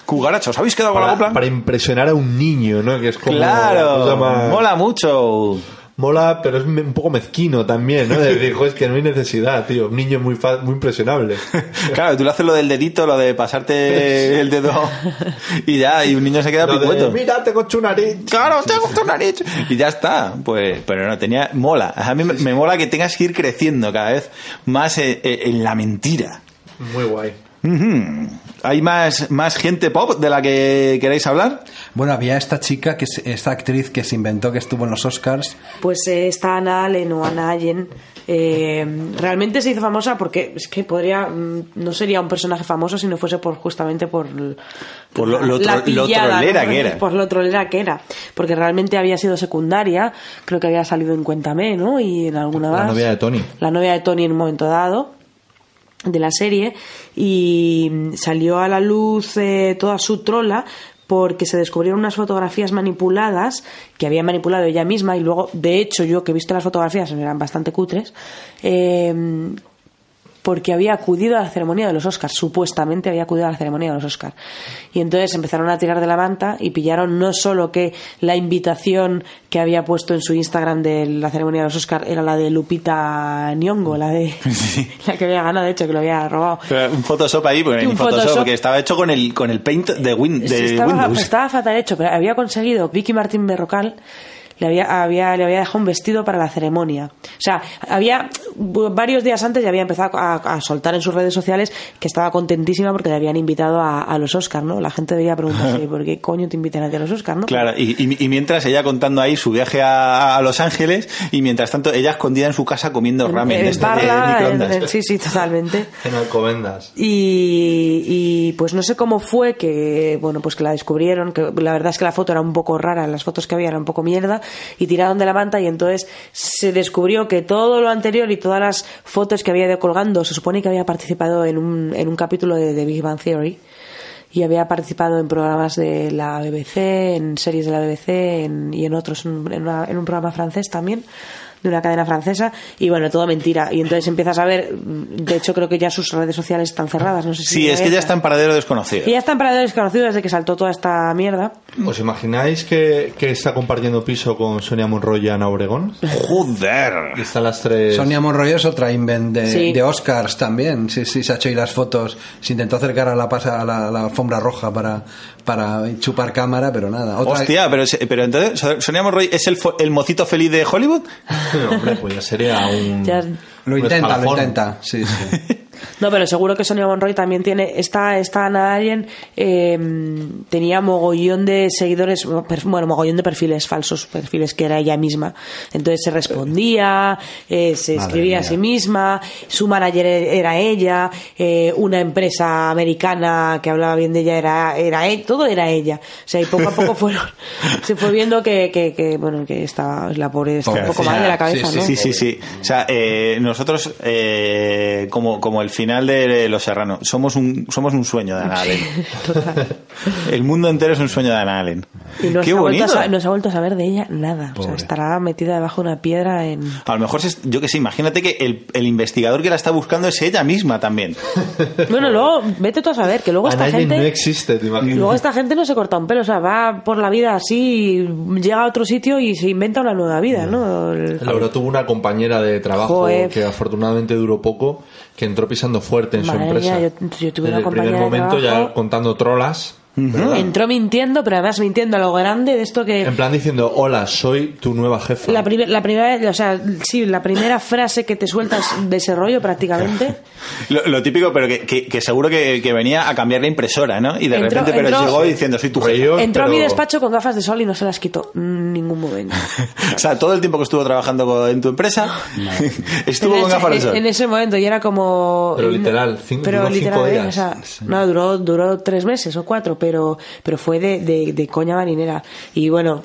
Cucarachos, ¿habéis quedado con la Para, copla? para impresionar a un niño, ¿no? Que es como la cosa Claro, más- mola mucho. Mola, pero es un poco mezquino también, ¿no? De decir, "Jo, es que no hay necesidad, tío. Un niño muy, muy impresionable. [laughs] Claro, tú le haces lo del dedito, lo de pasarte el dedo y ya, y un niño se queda Lo de. Mira, tengo hecho nariz. Claro, tengo tu nariz. Y ya está. Pues, pero no, tenía, mola. A mí me, me mola que tengas que ir creciendo cada vez más eh, eh, en la mentira. Muy guay. ¿Hay más, más gente pop de la que queráis hablar? Bueno, había esta chica, que se- esta actriz que se inventó que estuvo en los Oscars. Pues eh, esta Ana Allen o Ana Allen eh, realmente se hizo famosa porque es que podría mm, no sería un personaje famoso si no fuese por justamente por Por lo- lo la tro- lo pillada, trolera ¿no? que era. por lo trolera que era porque realmente había sido secundaria creo que había salido en Cuéntame ¿no? y en alguna La más novia de Tony. la novia de Tony en un momento dado de la serie y salió a la luz eh, toda su trola porque se descubrieron unas fotografías manipuladas que había manipulado ella misma y luego, de hecho, yo que he visto las fotografías eran bastante cutres, eh, porque había acudido a la ceremonia de los Oscars, supuestamente había acudido a la ceremonia de los Oscars. Y entonces empezaron a tirar de la manta y pillaron no solo que la invitación que había puesto en su Instagram de la ceremonia de los Oscars era la de Lupita Nyong'o, la de [laughs] [laughs] la que había ganado, de hecho, que lo había robado. Pero Un Photoshop ahí, porque Un Photoshop, Photoshop. porque estaba hecho con el, con el paint de, Win- Sí, de estaba, Windows. estaba fatal hecho, pero había conseguido Vicky Martín Berrocal le había, había, le había dejado un vestido para la ceremonia. O sea, había varios días antes ya había empezado a, a soltar en sus redes sociales que estaba contentísima porque le habían invitado a, a los Oscars, ¿no? La gente debía preguntarse, ¿por qué coño te invitan a ti a los Oscars, no? Claro, y, y- y mientras ella contando ahí su viaje a, a Los Ángeles y mientras tanto ella escondida en su casa comiendo ramen En de, estos de Parla, microondas. en- en- sí, sí, totalmente. [laughs] En Alcobendas. Y, y, pues no sé cómo fue que bueno pues que la descubrieron que la verdad es que la foto era un poco rara las fotos que había eran un poco mierda y tiraron de la manta y entonces se descubrió que todo lo anterior y todas las fotos que había ido colgando se supone que había participado en un, en un capítulo de, de Big Bang Theory y había participado en programas de la BBC en series de la BBC en- y en otros en una- en un programa francés también de una cadena francesa y bueno todo mentira y entonces empiezas a ver de hecho creo que ya sus redes sociales están cerradas no sé si Sí, es que ya está en paradero desconocido. Y ya están para desconocidos desde que saltó toda esta mierda. ¿Os imagináis que, que está compartiendo piso con Sonia Monroy y Ana Obregón? Joder. Y están las tres. Sonia Monroy es otra invent de, Sí. de Oscars también. Sí, sí, se ha hecho ahí las fotos. Se intentó acercar a la, pasa, a la, a la alfombra roja para, para chupar cámara, pero nada. Otra- Hostia, pero, se- pero entonces Sonia Monroy es el, el mocito feliz de Hollywood. No, hombre, pues ya sería [laughs] un. Ya- Lo un intenta, lo escalafón. intenta. Sí, sí. [laughs] No, pero seguro que Sonia Monroy también tiene. Esta, esta Ana Allen eh, tenía mogollón de seguidores, bueno, mogollón de perfiles falsos, perfiles que era ella misma. Entonces se respondía, eh, se Madre escribía a sí misma, su manager era ella, eh, una empresa americana que hablaba bien de ella era, era e- todo era ella. O sea, y poco a poco [laughs] fueron, se fue viendo que, que, que, bueno, que estaba la pobre está un poco mal de la cabeza, sí, ¿no? Sí, sí, sí. O sea, eh, nosotros, como, como el final de Los Serranos. Somos un, somos un sueño de Ana Allen. [laughs] El mundo entero es un sueño de Ana Allen. Y no Qué se, ha bonito. a, sa- no se ha vuelto a saber de ella nada. O sea, estará metida debajo de una piedra en... A lo mejor, yo que sé, imagínate que el, el investigador que la está buscando es ella misma también. [laughs] Bueno, luego, vete tú a saber que luego esta Annalyn gente... no existe, te imaginas. Luego esta gente no se corta un pelo, o sea, va por la vida así, llega a otro sitio y se inventa una nueva vida, ¿no? El- Laura tuvo una compañera de trabajo Joder. que afortunadamente duró poco, que entró pisando fuerte en su empresa. mía, yo- yo tuve Desde una el primer momento ya contando trolas. ¿Verdad? Entró mintiendo, pero además mintiendo a lo grande de esto que... En plan diciendo, hola, soy tu nueva jefa. La, la primera, o sea, sí, la primera frase que te sueltas de ese rollo prácticamente. [laughs] Lo, lo típico, pero que, que- que seguro que, que venía a cambiar la impresora, ¿no? Y de Entró- repente, pero entró- llegó diciendo, soy tu jefa. Entró a mi pero- despacho con gafas de sol y no se las quitó en ningún momento. [laughs] O sea, todo el tiempo que estuvo trabajando en tu empresa, [laughs] estuvo en, con ese, gafas de sol. en ese momento y era como Pero literal, cinco- pero duró cinco literal, ¿eh? días. o sea, no duró duró tres meses o cuatro pero pero fue de, de, de coña marinera. Y bueno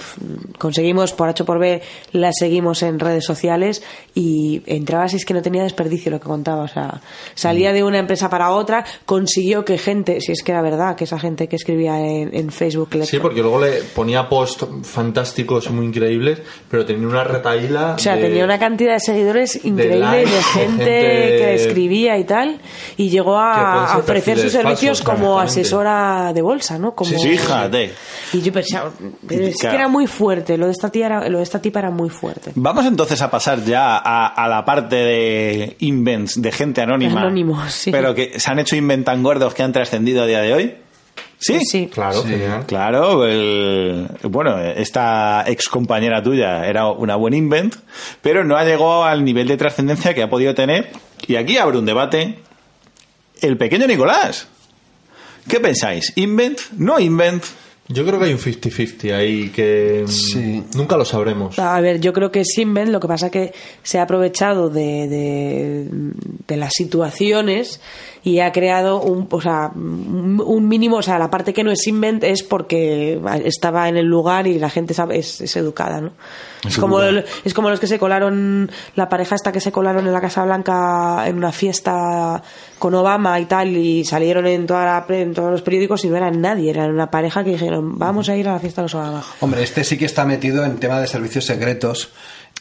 conseguimos por H por B la seguimos en redes sociales y entrabas y es que no tenía desperdicio lo que contaba. O sea salía de una empresa para otra consiguió que gente si es que era verdad que esa gente que escribía en, en Facebook le Sí, porque luego le ponía posts fantásticos, muy increíbles, pero tenía una retaíla. O sea, de- tenía una cantidad de seguidores increíble, de, likes, de gente, gente- que escribía y tal, y llegó a, a ofrecer sus servicios falsos, como asesora de bolsa, ¿no? Como, Fíjate. Y yo pensaba, pero es Claro. que era muy fuerte, lo de esta tía era, lo de esta tipa era muy fuerte. Vamos entonces a pasar ya a, a la parte de invents, de gente anónima. Anónimos, sí. Pero que se han hecho invent tan gordos que han trascendido a día de hoy. ¿Sí? Sí. Claro, genial. Claro, el- bueno, esta ex compañera tuya era una buena invent, pero no ha llegado al nivel de trascendencia que ha podido tener. Y aquí abre un debate. El pequeño Nicolás. ¿Qué pensáis? ¿Invent? ¿No invent? Yo creo que hay un 50-50 ahí que mm, Sí. nunca lo sabremos. A ver, yo creo que es Invent, lo que pasa que se ha aprovechado de, de, de las situaciones y ha creado un, o sea, un un mínimo, o sea, la parte que no es Invent es porque estaba en el lugar y la gente sabe, es, es educada, ¿no? Es como, el- es como los que se colaron, la pareja esta que se colaron en la Casa Blanca en una fiesta con Obama y tal, y salieron en, toda la pre- en todos los periódicos y no eran nadie, eran una pareja que dijeron, vamos a ir a la fiesta de los Obama. Hombre, este sí que está metido en tema de servicios secretos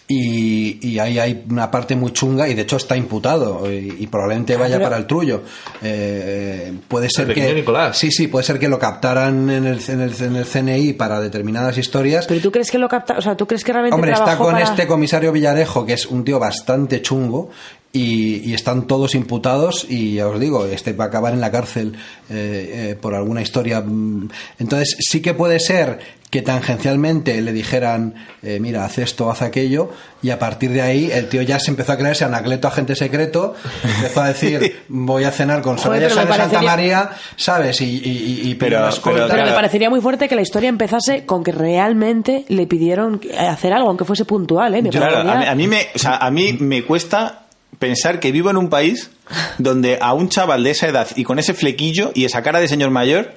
y, y ahí hay una parte muy chunga y de hecho está imputado y, y probablemente vaya Pero- para el trullo. Eh, puede ser pequeño que Nicolás. sí, sí, puede ser que lo captaran en el, en el, en el CNI para determinadas historias. Pero tú crees que lo capta, o sea, tú crees que realmente Hombre, está con para- este comisario Villarejo, que es un tío bastante chungo, y, y están todos imputados, y ya os digo, este va a acabar en la cárcel eh, eh, por alguna historia. mm. Entonces, sí que puede ser que tangencialmente le dijeran, eh, mira, haz esto, haz aquello, y a partir de ahí el tío ya se empezó a creerse Anacleto agente secreto, empezó a decir, [laughs] voy a cenar con Soraya Sáenz de Santa María, ¿sabes? Y, y, y- y Pero- pero- Pero me parecería muy fuerte que la historia empezase con que realmente le pidieron hacer algo, aunque fuese puntual, ¿eh? Me Claro, parecería- a mí, a mí me, o sea, a mí me cuesta pensar que vivo en un país donde a un chaval de esa edad y con ese flequillo y esa cara de señor mayor,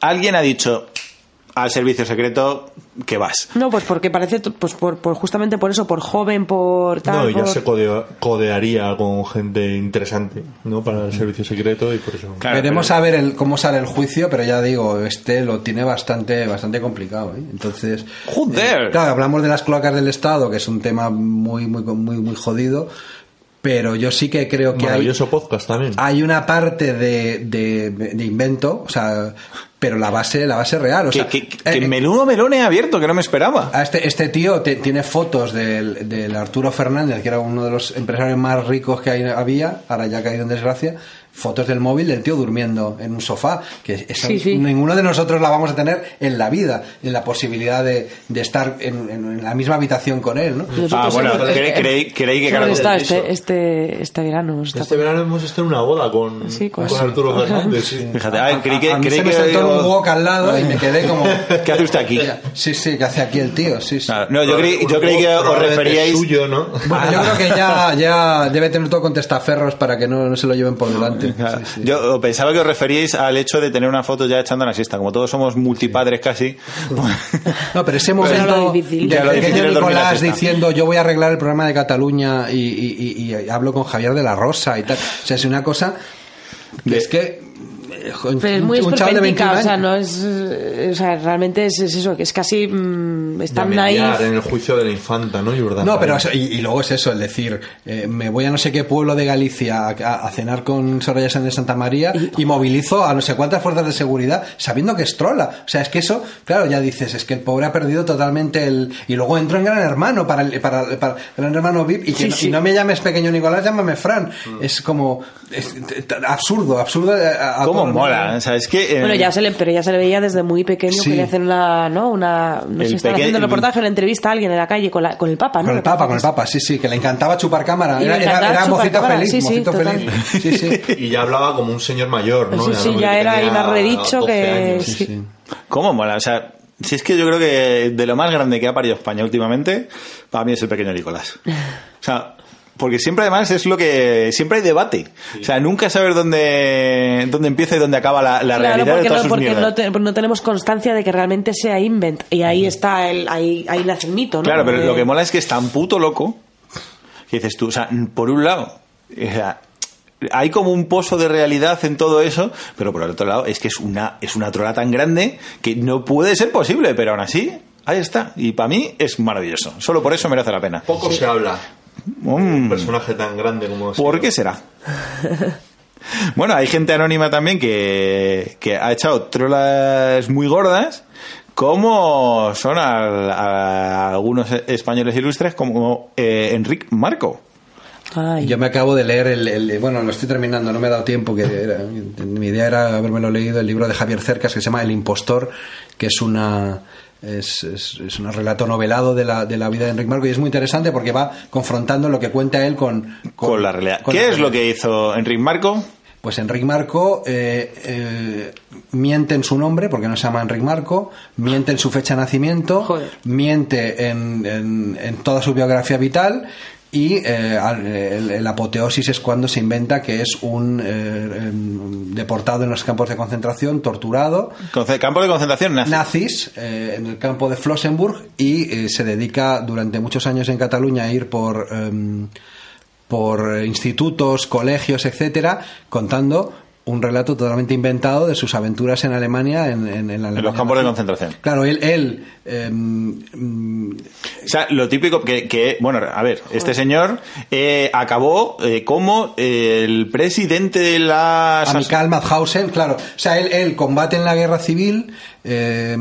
alguien ha dicho al servicio secreto que vas. No, pues porque parece, pues por, por- justamente por eso, por joven, por tal. No, y ya por- se codea- codearía con gente interesante, ¿no? Para el servicio secreto y por eso. Claro, Veremos pero- a ver el, cómo sale el juicio, pero ya digo, este lo tiene bastante, bastante complicado. ¿eh? Entonces, Joder. eh, claro, hablamos de las clocas del Estado, que es un tema muy, muy, muy, muy jodido, pero yo sí que creo que hay, podcast también. hay una parte de, de, de invento, o sea, pero la base, la base real, o que, sea, que- que eh, menudo melón he abierto, que no me esperaba. a este, este tío te- tiene fotos del, del Arturo Fernández, que era uno de los empresarios más ricos que hay- había, ahora ya ha caído en desgracia, fotos del móvil del tío durmiendo en un sofá, que eso Sí, sí. ninguno de nosotros la vamos a tener en la vida, en la posibilidad de, de estar en, en- en la misma habitación con él, ¿no? Nosotros Ah, bueno, hemos- creí, creí- creí que claro, piso. este, este, este verano. Este verano hemos estado en una boda con, Sí, con- con Arturo Fernández. sí. Fíjate, ah, creí que, a mí creí se me que sentó en un wok al lado y me quedé como... [laughs] ¿Qué hace usted aquí? Sí, sí, que hace aquí el tío, sí, sí. Claro, no, yo creí, yo creí que os referíais suyo, ¿no? Bueno, yo creo que ya, ya debe tener todo con testaferros para que no, no se lo lleven por delante. [laughs] Yo pensaba que os referíais al hecho de tener una foto ya echando la siesta. Como todos somos multipadres casi. No, pero ese Pero momento del Ya, lo Nicolás diciendo yo voy a arreglar el programa de Cataluña y, y- y- y hablo con Javier de la Rosa y tal. O sea, es una cosa que es que Pero es muy un chaval de 21 esperpéntica, o sea, no es. O sea, realmente es, es eso, que es casi. mm, están ahí. en el juicio de la infanta, ¿no? No, pero eso- y, y luego es eso, el decir, eh, me voy a no sé qué pueblo de Galicia a, a- a cenar con Soraya Sánchez de Santa María y movilizo a no sé cuántas fuerzas de seguridad sabiendo que es trola. O sea, es que eso, claro, ya dices, es que el pobre ha perdido totalmente el... Y luego entro en Gran Hermano para, el- para, para Gran Hermano VIP y, que Sí, no, sí. y no me llames pequeño Nicolás, llámame Fran. Es como... es t- absurdo, absurdo. eh, a- a ¿Cómo mola? O sea, es que. eh, Bueno, ya se le, pero ya se le veía desde muy pequeño Sí. que le hacen una, ¿no? Una, no El sé, están haciendo un reportaje, una entrevista a alguien en la calle con, la, con el Papa, ¿no? Con el Papa, con el. Papa, sí, sí, que le encantaba chupar cámara. Y Era, era, encantaba era chupar mocito cámara, feliz, sí, sí, mocito total. feliz. Sí, sí. [laughs] Y ya hablaba como un señor mayor, ¿no? Sí, Ya sí, ya que era tenía inarredicho 12 que- años. sí. Sí, sí. ¿Cómo mola? O sea, si es que yo creo que de lo más grande que ha parido España últimamente, para mí es el pequeño Nicolás. O sea, porque siempre además es lo que... Siempre hay debate. O sea, nunca saber dónde, dónde empieza y dónde acaba la, la Claro, realidad de todas no, sus porque mierdas. no, te- no tenemos constancia de que realmente sea invent. Y ahí está el, ahí, ahí nace el mito, ¿no? Claro, pero De- lo que mola es que es tan puto loco que dices tú, o sea, por un lado, o sea, hay como un pozo de realidad en todo eso, pero por el otro lado es que es una, es una trola tan grande que no puede ser posible, pero aún así, ahí está. Y para mí es maravilloso. Solo por eso merece la pena. Poco se habla. Mm, Un personaje tan grande como. ¿Por qué será? [laughs] Bueno, hay gente anónima también que, que ha echado trolas muy gordas, como son a, algunos españoles ilustres, como eh, Enric Marco. Ay. Yo me acabo de leer el, el- bueno, lo estoy terminando, no me he dado tiempo, que era- mi idea era habérmelo leído, el libro de Javier Cercas que se llama El impostor, que es una es, es- es un relato novelado de la, de la vida de Enrique Marco y es muy interesante porque va confrontando lo que cuenta él con, Con, la realidad. con ¿Qué la es lo que hizo Enric Marco? Pues Enric Marco eh, eh, miente en su nombre, porque no se llama Enric Marco, miente en su fecha de nacimiento, Joder. miente en, en- en toda su biografía vital y eh, al- el, el apoteosis es cuando se inventa que es un eh, em, deportado en los campos de concentración, torturado, Campo de concentración nazi. nazis eh, en el campo de Flossenburg y eh, se dedica durante muchos años en Cataluña a ir por em, por institutos, colegios, etcétera, contando un relato totalmente inventado de sus aventuras en Alemania en, en- en los Alemania campos de concentración. Claro, él, él em, mm, O sea, lo típico que, que bueno, a ver, este señor eh, acabó eh, como el presidente de la... Amical Mauthausen, claro. O sea, él, él combate en la guerra civil. Eh,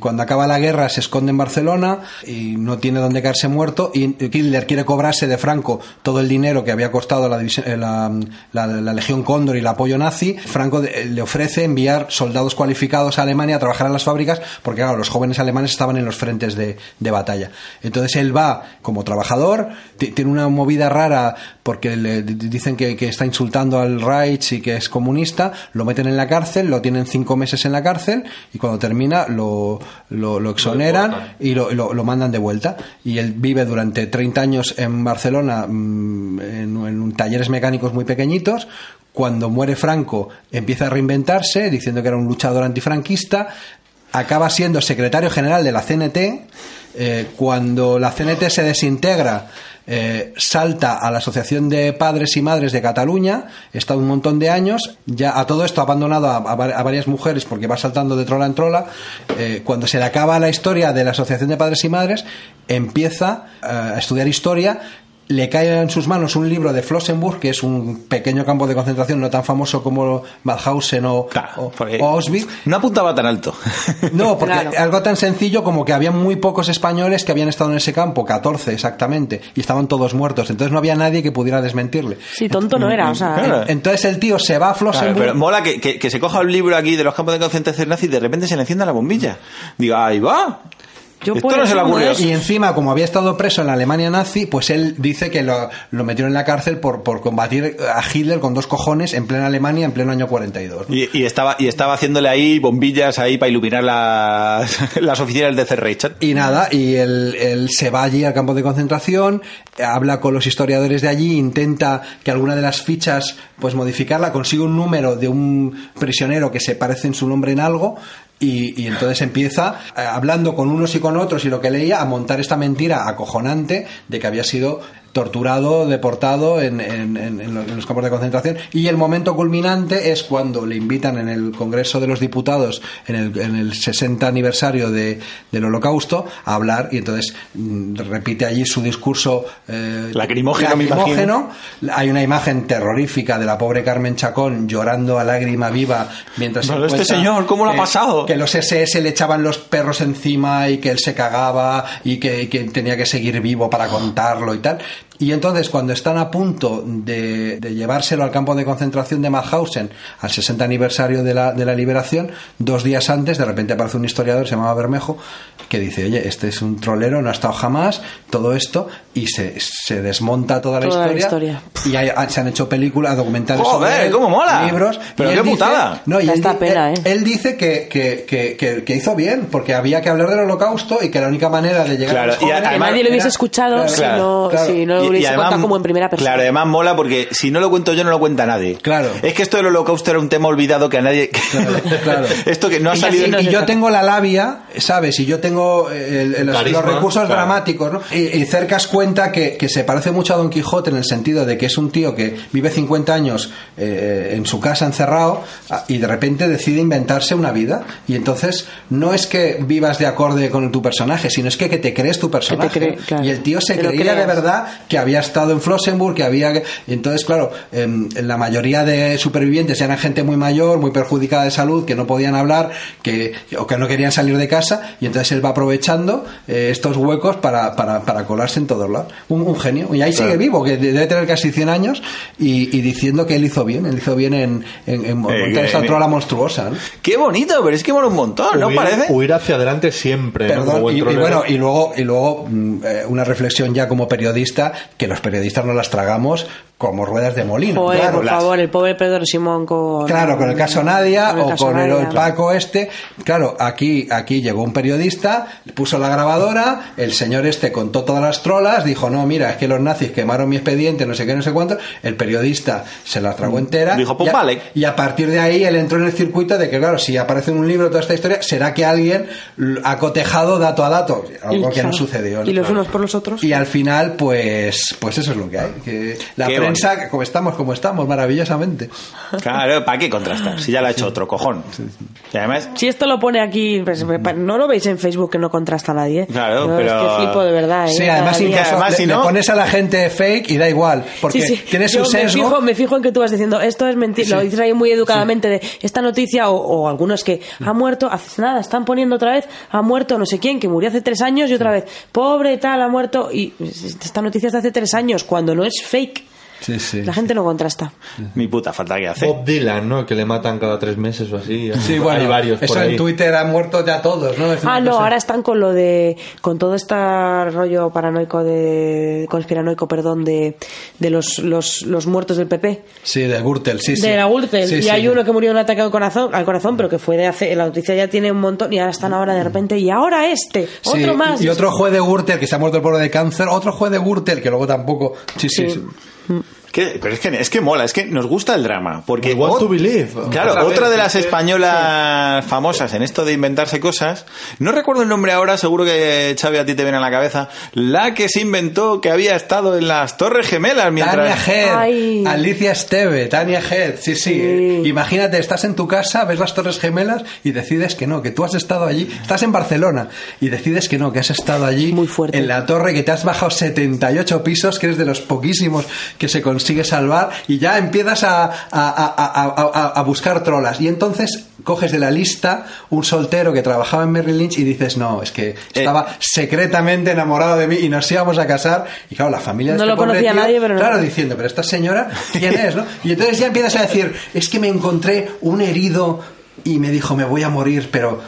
cuando acaba la guerra se esconde en Barcelona y no tiene dónde caerse muerto. Y Hitler quiere cobrarse de Franco todo el dinero que había costado la, eh, la, la- Legión Cóndor y el apoyo nazi. Franco de- le ofrece enviar soldados cualificados a Alemania a trabajar en las fábricas porque, claro, los jóvenes alemanes estaban en los frentes de, batalla. Entonces él va como trabajador, ti- tiene una movida rara porque le dicen que, que está insultando al Reich y que es comunista, lo meten en la cárcel, lo tienen cinco meses en la cárcel y cuando termina lo, lo, lo exoneran y lo, mandan de vuelta. Y él vive durante 30 años en Barcelona mm, en, talleres mecánicos muy pequeñitos. Cuando muere Franco empieza a reinventarse diciendo que era un luchador antifranquista. Acaba siendo secretario general de la CNT. Eh, cuando la CNT se desintegra, eh, salta a la Asociación de Padres y Madres de Cataluña, está un montón de años, ya a todo esto ha abandonado a, a va- a varias mujeres porque va saltando de trola en trola, eh, cuando se le acaba la historia de la Asociación de Padres y Madres, empieza eh, a estudiar historia, le cae en sus manos un libro de Flossenburg, que es un pequeño campo de concentración no tan famoso como Mauthausen o, Claro, o- Auschwitz, No apuntaba tan alto. [laughs] no, porque Claro. algo tan sencillo como que había muy pocos españoles que habían estado en ese campo, 14 exactamente, y estaban todos muertos. Entonces no había nadie que pudiera desmentirle. Sí, tonto no era, o sea. Claro. Entonces el tío se va a Claro, Flossenburg. pero mola que, que- que se coja un libro aquí de los campos de concentración nazi y de repente se le encienda la bombilla. Diga, ahí va. Yo Esto puedo no se le ser uno ocurrió. de esos. Y encima, como había estado preso en la Alemania nazi, pues él dice que lo, lo metieron en la cárcel por, por combatir a Hitler con dos cojones en plena Alemania en pleno año 42. ¿no? Y, y estaba, y estaba haciéndole ahí bombillas ahí para iluminar las, [laughs] las oficinas de C. Richard. Y nada, y él, él se va allí al campo de concentración, habla con los historiadores de allí, intenta que alguna de las fichas, pues modificarla, consigue un número de un prisionero que se parece en su nombre en algo, y, y entonces empieza, eh, hablando con unos y con otros y lo que leía, a montar esta mentira acojonante de que había sido torturado, deportado en, en- en- en los, campos de concentración. Y el momento culminante es cuando le invitan en el Congreso de los Diputados, en el, en el 60 aniversario de- del Holocausto, a hablar y entonces mm, repite allí su discurso eh, Lacrimógeno. Hay una imagen terrorífica de la pobre Carmen Chacón llorando a lágrima viva mientras se Pero este señor, ¿cómo lo ha pasado? Que los SS le echaban los perros encima y que él se cagaba y que, que tenía que seguir vivo para contarlo y tal. Y entonces cuando están a punto de, llevárselo al campo de concentración de Mauthausen al 60 aniversario de la, de la liberación, dos días antes de repente aparece un historiador, se llamaba Bermejo, que dice, oye, este es un trolero, no ha estado jamás, todo esto, y se, se desmonta toda la Toda la historia. historia. Y hay- se han hecho películas, documentales Joder, sobre él, cómo mola. libros. Pero y qué dice- putada. no, y él, pena, él- ¿eh? él dice que, que, que, que, que hizo bien, porque había que hablar del holocausto y que la única manera de llegar Claro, a los y jóvenes Que además- nadie lo hubiese era- escuchado Claro, si claro, no, claro. si no Y- lo y hubiese además- contado como en primera persona. Claro, además mola porque si no lo cuento yo, no lo cuenta nadie. Claro. Es que esto del holocausto era un tema olvidado que a nadie. claro. [laughs] esto que no ha Y salido. y yo tengo la labia, ¿sabes? Y yo tengo eh, el- el- los, Carisma, los recursos claro. dramáticos, ¿no? Y, y Cercas cuenta que, que se parece mucho a Don Quijote en el sentido de que es un tío que vive 50 años eh, en su casa encerrado ah, y de repente decide inventarse una vida. Y entonces no es que vivas de acorde con tu personaje, sino es que, que te crees tu personaje. cree, claro. Y el tío se creía de verdad que había estado en Flossenburg, que había... y entonces, claro, em, la mayoría de supervivientes eran gente muy mayor, muy perjudicada de salud, que no podían hablar, que, o que no querían salir de casa, y entonces él va aprovechando eh, estos huecos para, para, para colarse en todos Un, un genio. Y ahí sigue vivo, que debe tener casi 100 años, y, y diciendo que él hizo bien, él hizo bien en, en, en montar que- esta trola monstruosa. ¿no? Qué bonito, pero es que mola un montón, ¿no huir, parece? huir hacia adelante siempre. Perdón, y, bueno, y luego, y luego mm, eh, una reflexión ya como periodista, que los periodistas no las tragamos como ruedas de molino. Joder, claro, por las- favor, el pobre Pedro Simón con... Claro, con el caso Nadia con el o con Nadia. el Paco este. Claro, aquí, aquí llegó un periodista, puso la grabadora, el señor este contó todas las trolas, dijo, no, mira, es que los nazis quemaron mi expediente, no sé qué, no sé cuánto. El periodista se la tragó entera. Dijo, pues y a, vale. Y a partir de ahí él entró en el circuito de que, claro, si aparece en un libro toda esta historia, será que alguien ha cotejado dato a dato, algo Y, que no sucedió. ¿no? Y los Claro. unos por los otros. Y al final, pues, pues eso es lo que hay. Que la Qué prensa, como estamos, como estamos, maravillosamente. Claro, ¿para qué contrastar? Si ya lo ha hecho otro, cojón. Y además, Si esto lo pone aquí, pues, no lo veis en Facebook que no contrasta nadie. Claro, Yo pero- Es que flipo de verdad, ¿eh? Sí, además, día. incluso además, le, si le no- pones a la gente fake y da igual, porque Sí, sí. tiene su Yo sesgo. Me fijo, me fijo en que tú vas diciendo esto es mentira. Lo dices ahí muy educadamente de esta noticia o, o algunos que ha muerto hace nada. Están poniendo otra vez ha muerto no sé quién que murió hace tres años y otra vez pobre tal ha muerto y esta noticia es de hace tres años cuando no es fake. Sí, sí. La gente no contrasta. mi puta falta que hace. Bob Dylan, ¿no? Que le matan cada tres meses o así. Sí, bueno, Hay varios eso por ahí. en Twitter han muerto ya todos, ¿no? Es Ah, no, cosa- ahora están con lo de. con todo este rollo paranoico de. conspiranoico, perdón, de, de los, los, los muertos del PP. Sí, de Gürtel, sí, sí. de la Gürtel. Sí, y sí. hay uno que murió de un ataque al corazón, al corazón, pero que fue de hace. La noticia ya tiene un montón y ahora están ahora de repente. Y ahora este, Sí, otro más. Y otro juez de Gürtel que se ha muerto el pobre de cáncer, otro juez de Gürtel que luego tampoco. Sí, sí. Sí. Que- pero es que, es que mola, es que nos gusta el drama. Porque We want to believe. Claro, Otra otra, vez, de las españolas famosas en esto de inventarse cosas, no recuerdo el nombre ahora, seguro que Xavi a ti te viene a la cabeza, la que se inventó que había estado en las Torres Gemelas Tania mientras... Head, Ay. Alicia Esteve, Tania Head, sí, sí. Sí. Imagínate, estás en tu casa, ves las Torres Gemelas y decides que no, que tú has estado allí, estás en Barcelona y decides que no, que has estado allí Muy fuerte. en la torre, que te has bajado 78 pisos, que eres de los poquísimos que se consigue salvar y ya empiezas a, a- a- a- a- a buscar trolas y entonces coges de la lista un soltero que trabajaba en Merrill Lynch y dices, no, es que estaba secretamente enamorado de mí y nos íbamos a casar y claro, la familia de No este lo pobre conocía tío, nadie, pero no. Claro, diciendo, pero esta señora, ¿quién [laughs] es? ¿no? Y entonces ya empiezas a decir, es que me encontré un herido y me dijo, me voy a morir, pero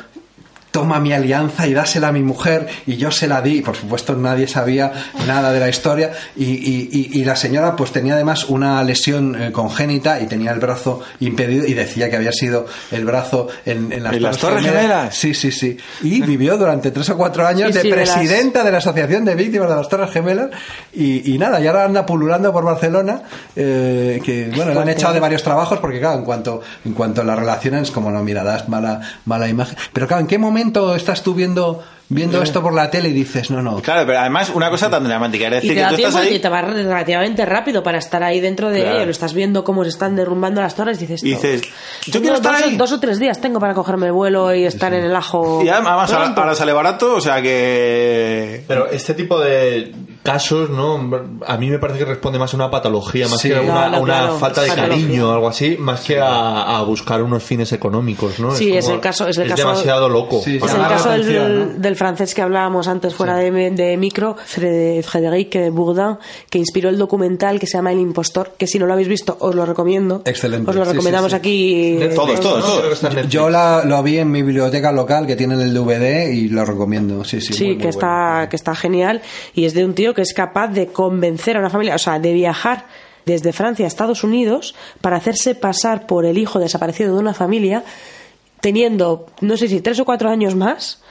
toma mi alianza y dásela a mi mujer y yo se la di. Por supuesto, nadie sabía nada de la historia y, y- y- y la señora pues tenía además una lesión eh, congénita y tenía el brazo impedido y decía que había sido el brazo en, en las, ¿En las Torres Gemelas? Sí, sí, sí. Y vivió durante tres o cuatro años Sí, de sí, de las- presidenta de la Asociación de Víctimas de las Torres Gemelas y, y nada, y ahora anda pululando por Barcelona eh, que bueno, le han echado de varios trabajos porque claro, en cuanto en cuanto a las relaciones como no, mira, das mala, mala imagen. Pero claro, ¿en qué momento estás tú viendo, viendo esto por la tele y dices, no, no, Claro, pero además una cosa tan dramática. Es Y decir, te que da tú estás tiempo y ahí te va relativamente rápido para estar ahí dentro de Claro. ello. Lo estás viendo cómo se están derrumbando las torres y dices, y dices, yo quiero estar dos, o- ahí. dos o tres días tengo para cogerme el vuelo y estar en el ajo. Y además ahora, pronto. ahora sale barato, o sea que... Pero este tipo de casos, ¿no? A mí me parece que responde más a una patología, más Sí. que a una, a una claro, falta de cariño o algo así, más que a, a buscar unos fines económicos, ¿no? Sí, es como- el caso- es el caso- demasiado loco. Sí, Es el caso del, ¿no? del francés que hablábamos antes fuera de, de micro, Frédéric Bourdin, que inspiró el documental que se llama El impostor, que si no lo habéis visto os lo recomiendo. Excelente. Os lo Sí, sí, recomendamos sí. aquí. Todos, todos, todos. Yo la, lo vi en mi biblioteca local que tienen el DVD y lo recomiendo. Sí, sí, Sí, muy, muy que está bueno. que está genial y es de un tío que es capaz de convencer a una familia, o sea, de viajar desde Francia a Estados Unidos para hacerse pasar por el hijo desaparecido de una familia, teniendo no sé si tres o cuatro años más,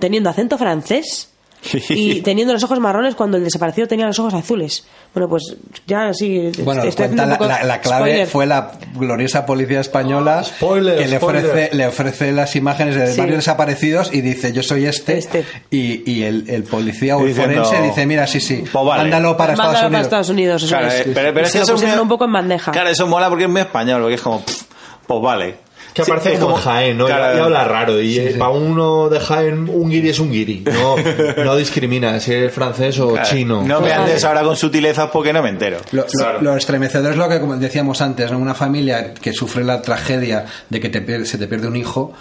teniendo acento francés [laughs] y teniendo los ojos marrones cuando el desaparecido tenía los ojos azules. Bueno, pues ya sí. Bueno, estoy cuenta la, un poco la- la clave spoiler. fue la gloriosa policía española Spoiler, que le spoiler. ofrece, le ofrece las imágenes de Sí. varios desaparecidos y dice yo soy este, Este. y, y el, el policía o el forense dice mira sí sí pues vale. mándalo para Mándalo Estados para Unidos Estados Unidos. eso Claro, es. eh, pero, pero Y es que eso me- un poco en bandeja. Claro, eso mola porque es muy español, porque es como, pff, pues vale. Que Sí, aparece es como Jaén, ¿no? claro, y, y habla raro. Y para uno de Jaén, un guiri es un guiri. No, [laughs] no discrimina si es francés o claro. chino. No me andes ahora con sutilezas porque no me entero. Lo, lo- lo estremecedor es lo que como decíamos antes, ¿no? una familia que sufre la tragedia de que te se te pierde un hijo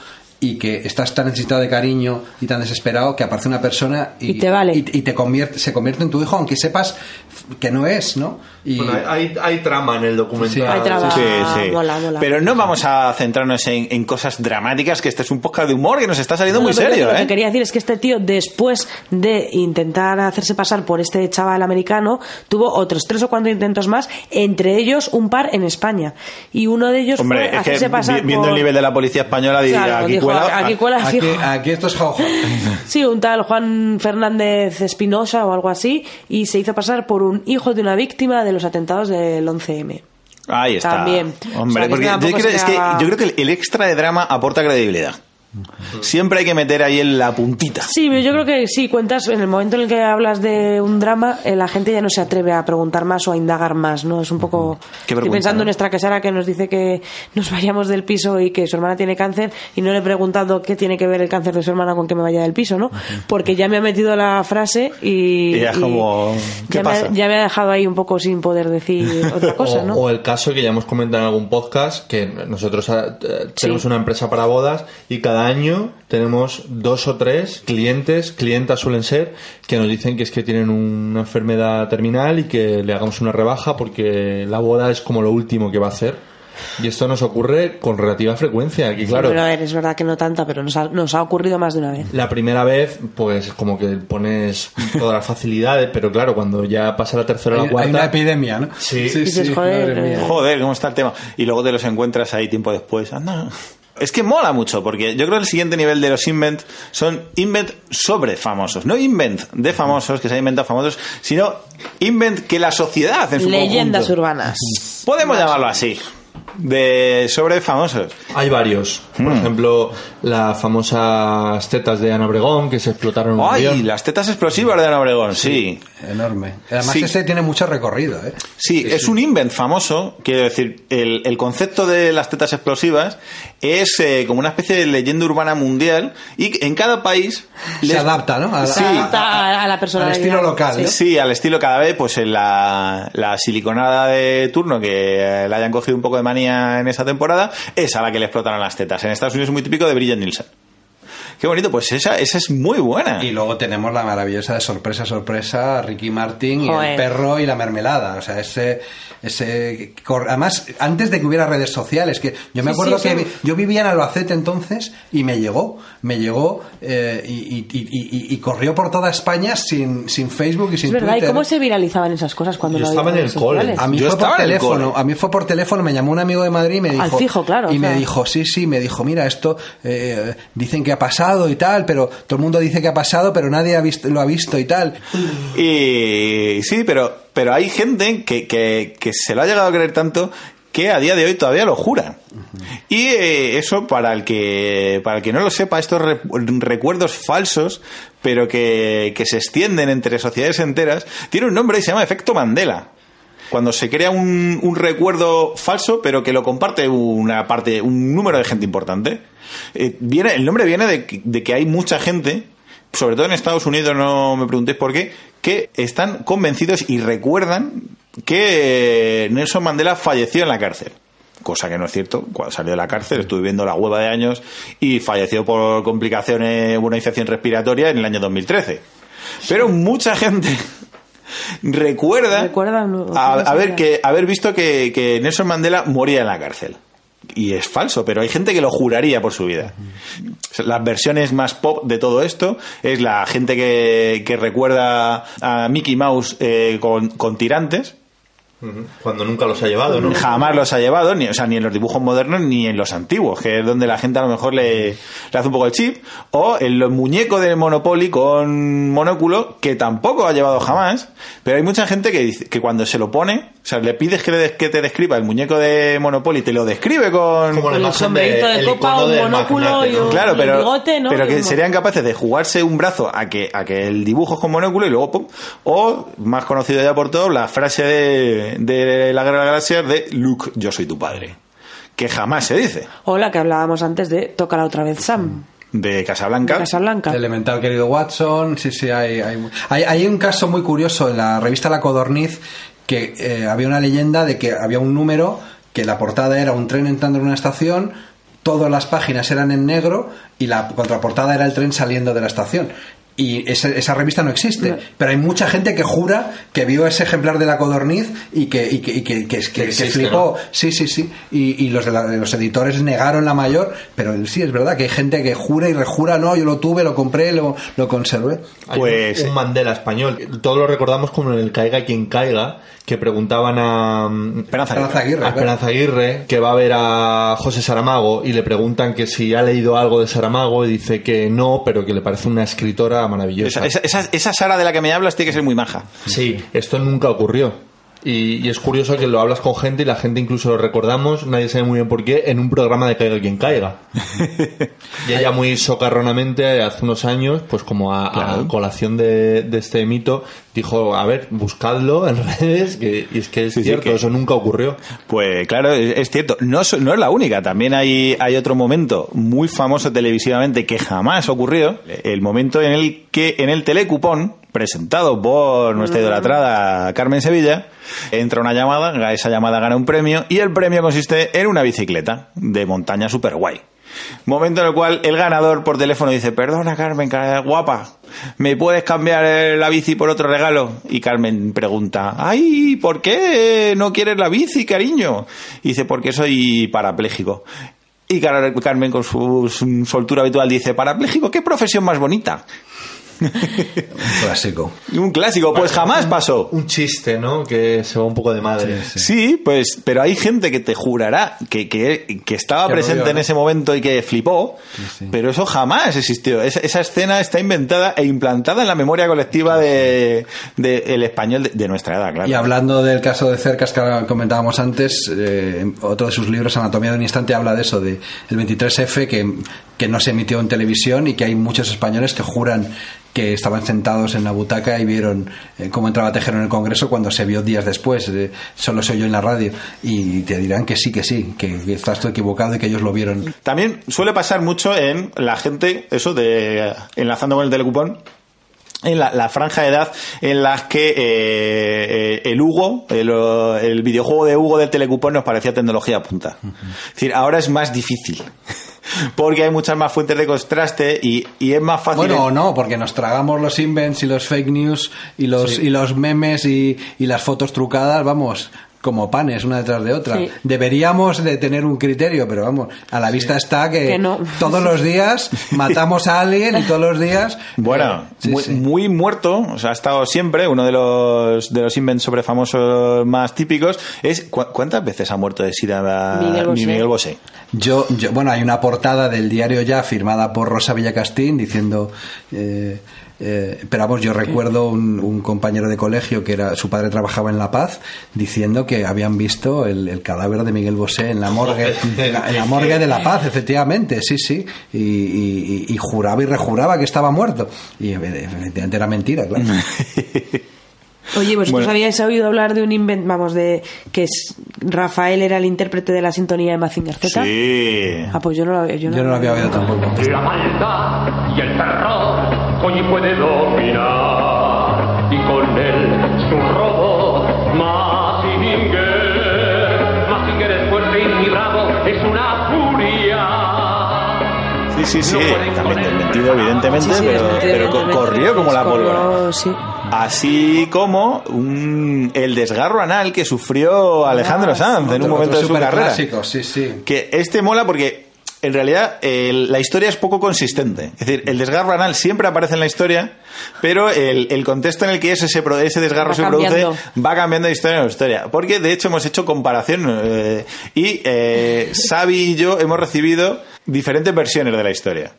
y que estás tan necesitado de cariño y tan desesperado que aparece una persona y, Y te vale. y, y te convierte, se convierte en tu hijo aunque sepas que no es, ¿no? Y, Bueno, hay, hay, trama en el documental. Sí, Hay trama. Sí, Ah, sí. mola, mola. Pero no vamos a centrarnos en, en cosas dramáticas, que este es un podcast de humor que nos está saliendo No, muy serio, Lo que ¿eh? quería decir es que este tío, después de intentar hacerse pasar por este chaval americano, tuvo otros tres o cuatro intentos más, entre ellos un par en España. Y uno de ellos Hombre, fue es que hacerse pasar vi- viendo por- el nivel de la policía española, diría, Claro, aquí dijo, cuela... aquí cuela aquí, fijo. aquí esto es jauja. Sí, un tal Juan Fernández Espinosa o algo así, y se hizo pasar por un hijo de una víctima de los atentados del 11M. Ahí está. También. Hombre, O sea, que porque yo creo, es que yo creo que el extra de drama aporta credibilidad. Siempre hay que meter ahí en la puntita. Sí, pero yo creo que sí, cuentas, en el momento en el que hablas de un drama, eh, la gente ya no se atreve a preguntar más o a indagar más, ¿no? Es un poco... Qué Estoy vergüenza, pensando ¿no? en nuestra quesara que nos dice que nos vayamos del piso y que su hermana tiene cáncer y no le he preguntado qué tiene que ver el cáncer de su hermana con que me vaya del piso, ¿no? Porque ya me ha metido la frase y... Y ya es como, ¿qué ya, me, ha- ya me ha dejado ahí un poco sin poder decir [laughs] otra cosa, o, ¿no? o el caso que ya hemos comentado en algún podcast, que nosotros eh, tenemos Sí. una empresa para bodas y cada año tenemos dos o tres clientes, clientas suelen ser, que nos dicen que es que tienen una enfermedad terminal y que le hagamos una rebaja porque la boda es como lo último que va a hacer. Y esto nos ocurre con relativa frecuencia. Aquí, claro, Pero a ver, es verdad que no tanta, pero nos ha, nos ha ocurrido más de una vez. la primera vez, pues como que pones todas las facilidades, pero claro, cuando ya pasa la tercera o la cuarta. hay una epidemia, ¿no? Sí. Dices, joder, madre mía. eh, Joder, ¿cómo está el tema? Y luego te los encuentras ahí tiempo después. Anda. Es que mola mucho, porque yo creo que el siguiente nivel de los invent son invent sobre famosos. No invent de famosos, que se han inventado famosos, sino invent que la sociedad en su Leyendas conjunto. urbanas. Podemos llamarlo así. De sobre famosos. Hay varios. Por Mm. ejemplo, las famosas tetas de Ana Obregón que se explotaron en un ¡Ay! avión. Las tetas explosivas de Ana Obregón, sí. Enorme. Además, Sí. ese tiene mucho recorrido, ¿eh? Sí, es un invent famoso, quiero decir, el, el concepto de las tetas explosivas es eh, como una especie de leyenda urbana mundial y en cada país Se les- adapta, ¿no? A- Se adapta a, a la personalidad. Al estilo local, Sí. ¿no? Sí, al estilo cada vez, pues en la, la siliconada de turno que eh, le hayan cogido un poco de manía en esa temporada, es a la que le explotaron las tetas. En Estados Unidos es muy típico de Bridget Nielsen. Qué bonito, pues esa, esa es muy buena. Y luego tenemos la maravillosa de sorpresa, sorpresa, Ricky Martin y Joder. el perro y la mermelada. O sea, ese. ese Además, antes de que hubiera redes sociales, que yo me Sí, acuerdo sí, que sí. yo vivía en Albacete entonces y me llegó. Me llegó eh, y, y- y- y- y corrió por toda España sin, sin Facebook y sin Es verdad, ¿y Twitter. cómo se viralizaban esas cosas cuando Yo no estaba en el cole. A mí Yo fue por teléfono, a mí fue por teléfono, me llamó un amigo de Madrid y me dijo... Al fijo, claro, Y o me dijo, sí, sí, me dijo, mira, esto eh, dicen que ha pasado y tal, pero todo el mundo dice que ha pasado, pero nadie ha visto, lo ha visto y tal. Y sí, pero, pero hay gente que, que, que se lo ha llegado a creer tanto que a día de hoy todavía lo jura. Y eh, eso, para el que para el que no lo sepa, estos re- recuerdos falsos, pero que, que se extienden entre sociedades enteras, tiene un nombre y se llama efecto Mandela. Cuando se crea un, un recuerdo falso, pero que lo comparte una parte, un número de gente importante. Eh, viene, el nombre viene de, que- de que hay mucha gente, sobre todo en Estados Unidos, no me preguntéis por qué, que están convencidos y recuerdan que eh, Nelson Mandela falleció en la cárcel. Cosa que no es cierto. Cuando salió de la cárcel estuve viviendo la hueva de años y falleció por complicaciones, una infección respiratoria en el año 2013. Pero mucha gente recuerda a- esa que, haber visto que, que Nelson Mandela moría en la cárcel. Y es falso, pero hay gente que lo juraría por su vida. Las versiones más pop de todo esto es la gente que, que recuerda a Mickey Mouse eh, con, con tirantes. Cuando nunca los ha llevado, ¿no? Jamás los ha llevado, ni, o sea, ni en los dibujos modernos ni en los antiguos, que es donde la gente a lo mejor le, le hace un poco el chip. O el muñeco de Monopoly con monóculo, que tampoco ha llevado jamás. Pero hay mucha gente que dice que cuando se lo pone, o sea, le pides que, le des- que te describa el muñeco de Monopoly, te lo describe con. Como la Con el sombrerito de el copa, un monóculo y un- Claro, el pero, bigote, ¿no? pero Y que serían capaces de jugarse un brazo a que, a que el dibujo es con monóculo y luego pum. O, más conocido ya por todos, la frase de, de la Guerra de las Galaxias de Luke, yo soy tu padre. Que jamás se dice. O la que hablábamos antes de Tócala otra vez, Sam. De De Casablanca. Casablanca. Elemental, querido Watson. Sí, sí, hay, hay, hay, hay un caso muy curioso en la revista La Codorniz que eh, había una leyenda de que había un número que la portada era un tren entrando en una estación, todas las páginas eran en negro y la contraportada era el tren saliendo de la estación. Y esa, esa revista no existe, pero hay mucha gente que jura que vio ese ejemplar de la codorniz y que, y que, y que, que- que- que existe, flipó. Sí, sí, sí. Y, y los, de la- de los editores negaron la mayor, pero sí, es verdad que hay gente que jura y rejura, no, yo lo tuve, lo compré, lo, lo conservé. Hay Pues- un, un Mandela español. Todos lo recordamos como en el Caiga quien caiga, que preguntaban a, mm, Esperanza. Esperanza Aguirre. a Esperanza Aguirre que va a ver a José Saramago y le preguntan que si ha leído algo de Saramago y dice que no, pero que le parece una escritora maravillosa. Esa, esa, esa, esa Sara de la que me hablas tiene que ser muy maja. Sí, esto nunca ocurrió. Y, y es curioso que lo hablas con gente y la gente incluso lo recordamos, nadie sabe muy bien por qué, en un programa de Caiga quien caiga. [laughs] y ella muy socarronamente, hace unos años, pues como a, colación de, de este mito, dijo, a ver, buscadlo en [laughs] redes, que, y es que es Sí, sí, cierto, que- eso nunca ocurrió. Pues claro, es, es cierto. No, no es la única. También hay, hay otro momento muy famoso televisivamente que jamás ocurrió. El momento en el que en el telecupón, presentado por nuestra idolatrada Carmen Sevilla, entra una llamada, esa llamada gana un premio y el premio consiste en una bicicleta de montaña super guay. Momento en el cual el ganador por teléfono dice, perdona Carmen, guapa, ¿me puedes cambiar la bici por otro regalo? Y Carmen pregunta, ay, ¿por qué no quieres la bici, cariño? Y dice, porque soy parapléjico. Y Car- Carmen con su soltura habitual dice, parapléjico, ¿qué profesión más bonita? Un [laughs] clásico. Un clásico, pues jamás pasó. Un chiste, ¿no? Que se va un poco de madre. Sí, pues, pero hay gente que te jurará que, que, que estaba Que presente en ¿no? ese momento y que flipó, pero eso jamás existió. Esa, esa escena está inventada e implantada en la memoria colectiva de, de el español de, de nuestra edad, claro. Y hablando del caso de Cercas que comentábamos antes, eh, otro de sus libros, Anatomía de un Instante, habla de eso, de el 23F, que, que no se emitió en televisión y que hay muchos españoles que juran que estaban sentados en la butaca y vieron eh, cómo entraba Tejero en el Congreso cuando se vio días después, eh, solo se oyó en la radio, y te dirán que sí, que sí, que, que estás tú equivocado y que ellos lo vieron. También suele pasar mucho en la gente, eso de enlazando con el telecupón, en la, la franja de edad en las que eh, eh, el Hugo, el, el videojuego de Hugo del telecupón nos parecía tecnología punta. Es decir, ahora es más difícil. Porque hay muchas más fuentes de contraste y, y es más fácil. Bueno, no, porque nos tragamos los invents y los fake news y los, y los memes y, y las fotos trucadas, vamos, como panes una detrás de otra. Sí. Deberíamos de tener un criterio, pero vamos, a la vista está que, Que no. [laughs] todos los días [laughs] matamos a alguien y todos los días... Bueno, eh, sí, muy, sí. muy muerto, o sea, ha estado siempre, uno de los, de los invents sobre famosos más típicos es ¿cu- ¿cuántas veces ha muerto de sida Miguel Bosé. Miguel Bosé? Yo, yo- bueno, hay una portada del diario ya firmada por Rosa Villacastín diciendo. eh, eh, pero vamos, yo recuerdo un, un compañero de colegio que era su padre trabajaba en La Paz diciendo que habían visto el, el cadáver de Miguel Bosé en la morgue [laughs] en la, en la morgue de La Paz, efectivamente, sí, sí, y, y- y- juraba y rejuraba que estaba muerto y efectivamente era mentira, claro. [laughs] Oye, ¿vosotros Bueno. habíais oído hablar de un invent, vamos, de que es, Rafael era el intérprete de la sintonía de Mazinger Z? Sí. Ah, pues yo no lo había, yo no Yo no lo había oído tampoco. La maldad y el terror hoy puede dominar y con él su robot Mazinger. Mazinger es fuerte y bravo, es una furia. Sí, sí, sí. No También con él. desmentido, evidentemente, Sí, sí, pero, pero corrió como la pólvora. sí. Así como un- el desgarro anal que sufrió Alejandro Ah, Sanz en un momento de su carrera. clásico, sí, sí. Que este mola porque en realidad el- la historia es poco consistente. Es decir, el desgarro anal siempre aparece en la historia, pero el, el contexto en el que ese, se pro- ese desgarro Va se produce va cambiando de historia en historia. Porque de hecho hemos hecho comparación eh, y eh, Xavi y yo hemos recibido diferentes versiones de la historia.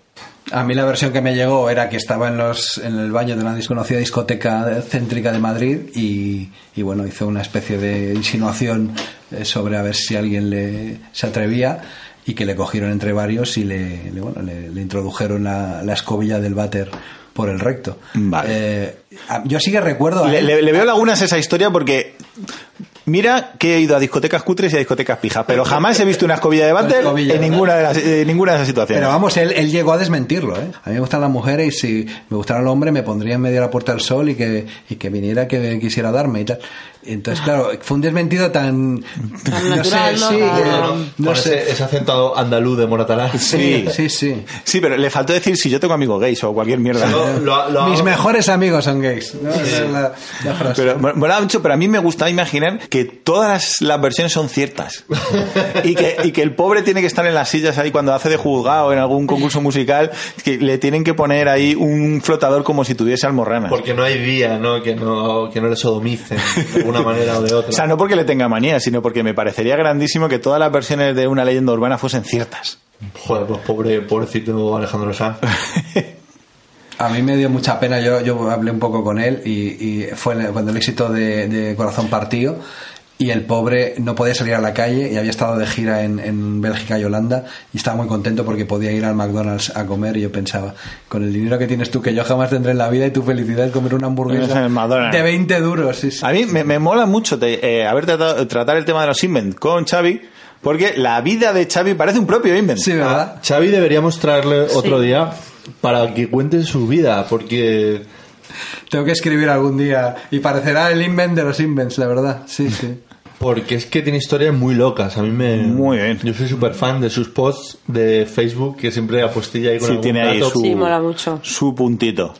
A mí la versión que me llegó era que estaba en, los, en el baño de una desconocida discoteca céntrica de Madrid y, y, bueno, hizo una especie de insinuación eh, sobre a ver si alguien le, se atrevía y que le cogieron entre varios y le, le, bueno, le, le introdujeron la, la escobilla del váter por el recto. Vale. Eh, yo sí que recuerdo... Le, le- veo lagunas a esa historia porque mira que he ido a discotecas cutres y a discotecas pijas, pero jamás he visto una escobilla de váter en ninguna de, las, en ninguna de esas situaciones. Pero vamos, él, él llegó a desmentirlo, ¿eh? A mí me gustan las mujeres y si me gustara el hombre me pondría en medio de la puerta del sol y que, y que viniera que quisiera darme y tal. Entonces, claro, fue un desmentido tan... [laughs] Tan natural, ¿no? sí, Con no ese, sé. ese acento andaluz de Moratalá. Sí. Sí, sí. Sí, pero le faltó decir si yo tengo amigos gays o cualquier mierda. Lo- lo- lo- Mis mejores amigos son gays. ¿no? Esa es la, la frase. Pero mola mucho, pero a mí me gusta imaginar que todas las, las versiones son ciertas. [laughs] Y que, y que el pobre tiene que estar en las sillas ahí cuando hace de juzgado en algún concurso musical, que le tienen que poner ahí un flotador como si tuviese almorranas. Porque no hay día, ¿no? Que no, que no le sodomicen [laughs] alguna [laughs] manera o de otra. O sea, no porque le tenga manía, sino porque me parecería grandísimo que todas las versiones de una leyenda urbana fuesen ciertas. Joder, pues pobre, pobrecito Alejandro Sanz. [laughs] A mí me dio mucha pena, yo, yo hablé un poco con él y, y fue cuando el éxito de, de Corazón Partido y el pobre no podía salir a la calle y había estado de gira en, en Bélgica y Holanda y estaba muy contento porque podía ir al McDonald's a comer y yo pensaba, con el dinero que tienes tú que yo jamás tendré en la vida y tu felicidad es comer una hamburguesa de 20 duros. sí, sí. A mí me, me mola mucho te- eh, haber tratado tratar el tema de los invent con Xavi, porque la vida de Xavi parece un propio invent. Sí, ¿verdad? Xavi deberíamos traerle otro día para que cuente su vida, porque Tengo que escribir algún día y parecerá el invent de los invents, la verdad. Sí, sí. Porque es que tiene historias muy locas. A mí me Muy bien. Yo soy súper fan de sus posts de Facebook que siempre apostilla ahí con Sí, algún tiene ahí su, Sí, mola mucho. su puntito.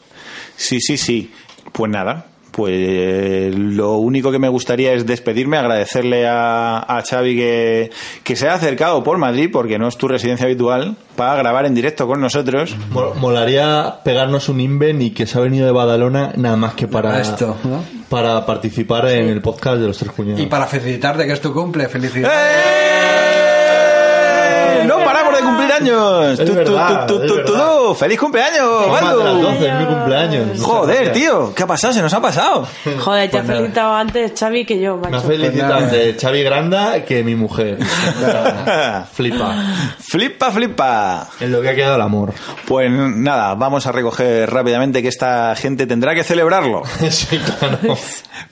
Sí, sí, sí. Pues nada, pues lo único que me gustaría es despedirme, agradecerle a, a Xavi que, que se ha acercado por Madrid, porque no es tu residencia habitual, para grabar en directo con nosotros. Mo- Molaría pegarnos un inven y que se ha venido de Badalona nada más que para Esto, ¿no? Para participar en el podcast de los tres cuñados. Y para felicitarte que es tu cumple, felicidades. ¡Eh! ¡No paramos de cumplir años! Es verdad, tu, tu, es tu, verdad. tu. ¡Feliz cumpleaños, de las Baldu! 12, es mi cumpleaños. Joder, tío, ¿qué ha pasado? Se nos ha pasado. Joder, te Pues ha felicitado antes Xavi que yo, Me ha macho. felicitado Pues nada. de Xavi Granda que mi mujer. [laughs] Flipa. Flipa, flipa. En lo que ha quedado el amor. Pues nada, vamos a recoger rápidamente que esta gente tendrá que celebrarlo. [laughs] sí, claro.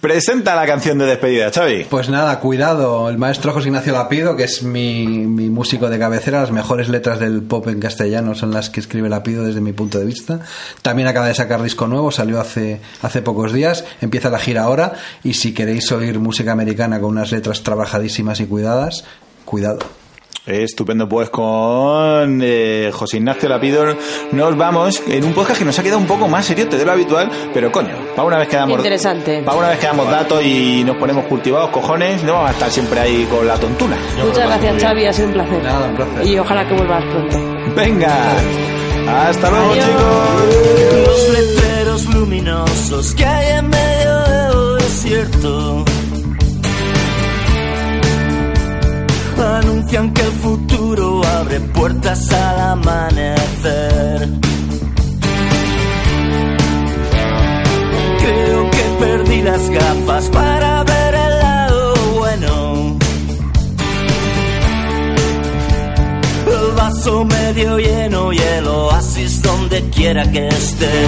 Presenta la canción de despedida, Xavi. Pues nada, cuidado, el maestro José Ignacio Lapido, que es mi, mi músico de cabecera, las mejores letras del pop en castellano son las que escribe Lapido desde mi punto de vista. También acaba de sacar disco nuevo, salió hace, hace pocos días, empieza la gira ahora y si queréis oír música americana con unas letras trabajadísimas y cuidadas, cuidado. Estupendo, pues con eh, José Ignacio Lapidor nos vamos en un podcast que nos ha quedado un poco más serio de lo habitual, pero coño, para una vez que damos, Interesante. para una vez que damos datos y nos ponemos cultivados, cojones, no vamos a estar siempre ahí con la tontuna. Muchas gracias, Xavi, ha sido un placer. Nada, un placer. Y ojalá que vuelvas pronto. Venga, hasta luego Adiós. chicos. Los letreros luminosos que hay en medio del desierto anuncian que el futuro abre puertas al amanecer. Creo que perdí las gafas para ver el lado bueno. El vaso medio lleno y el oasis donde quiera que esté.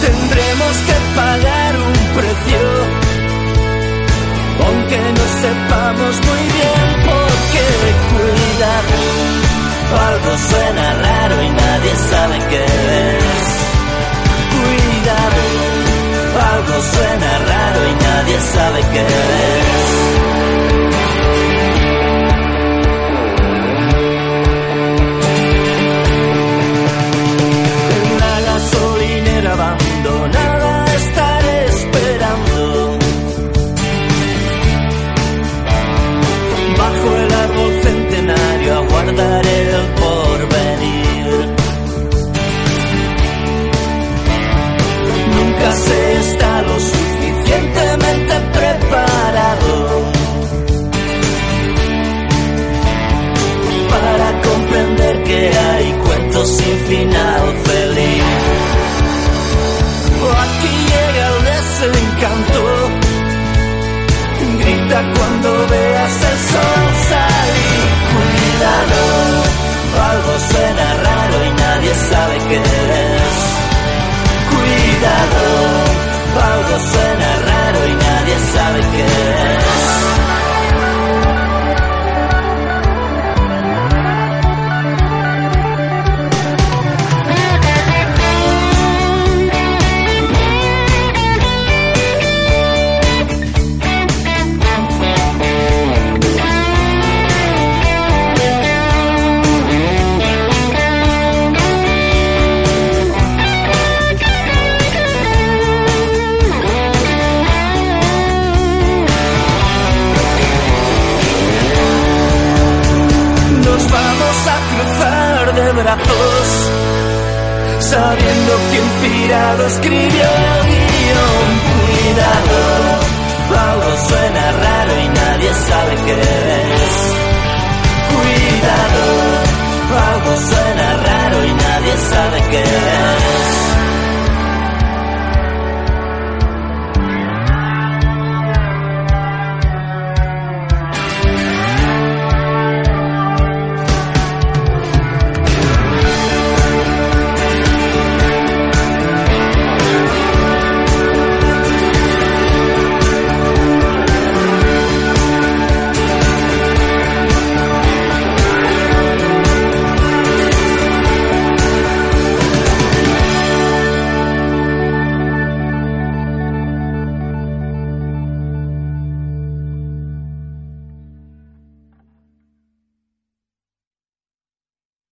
Tendremos que pagar un precio, aunque no sepamos muy bien por qué. Cuidado, algo suena raro y nadie sabe qué es. Cuidado, algo suena raro y nadie sabe qué es. Suficientemente preparado para comprender que hay cuentos sin final feliz. Aquí llega el desencanto. Grita cuando veas el sol salir. Cuidado, algo suena raro y nadie sabe qué es. Cuidado, algo suena raro y nadie sabe qué es. De brazos, sabiendo que inspirado escribió el guion. Cuidado, algo suena raro y nadie sabe qué es. Cuidado, algo suena raro y nadie sabe qué es.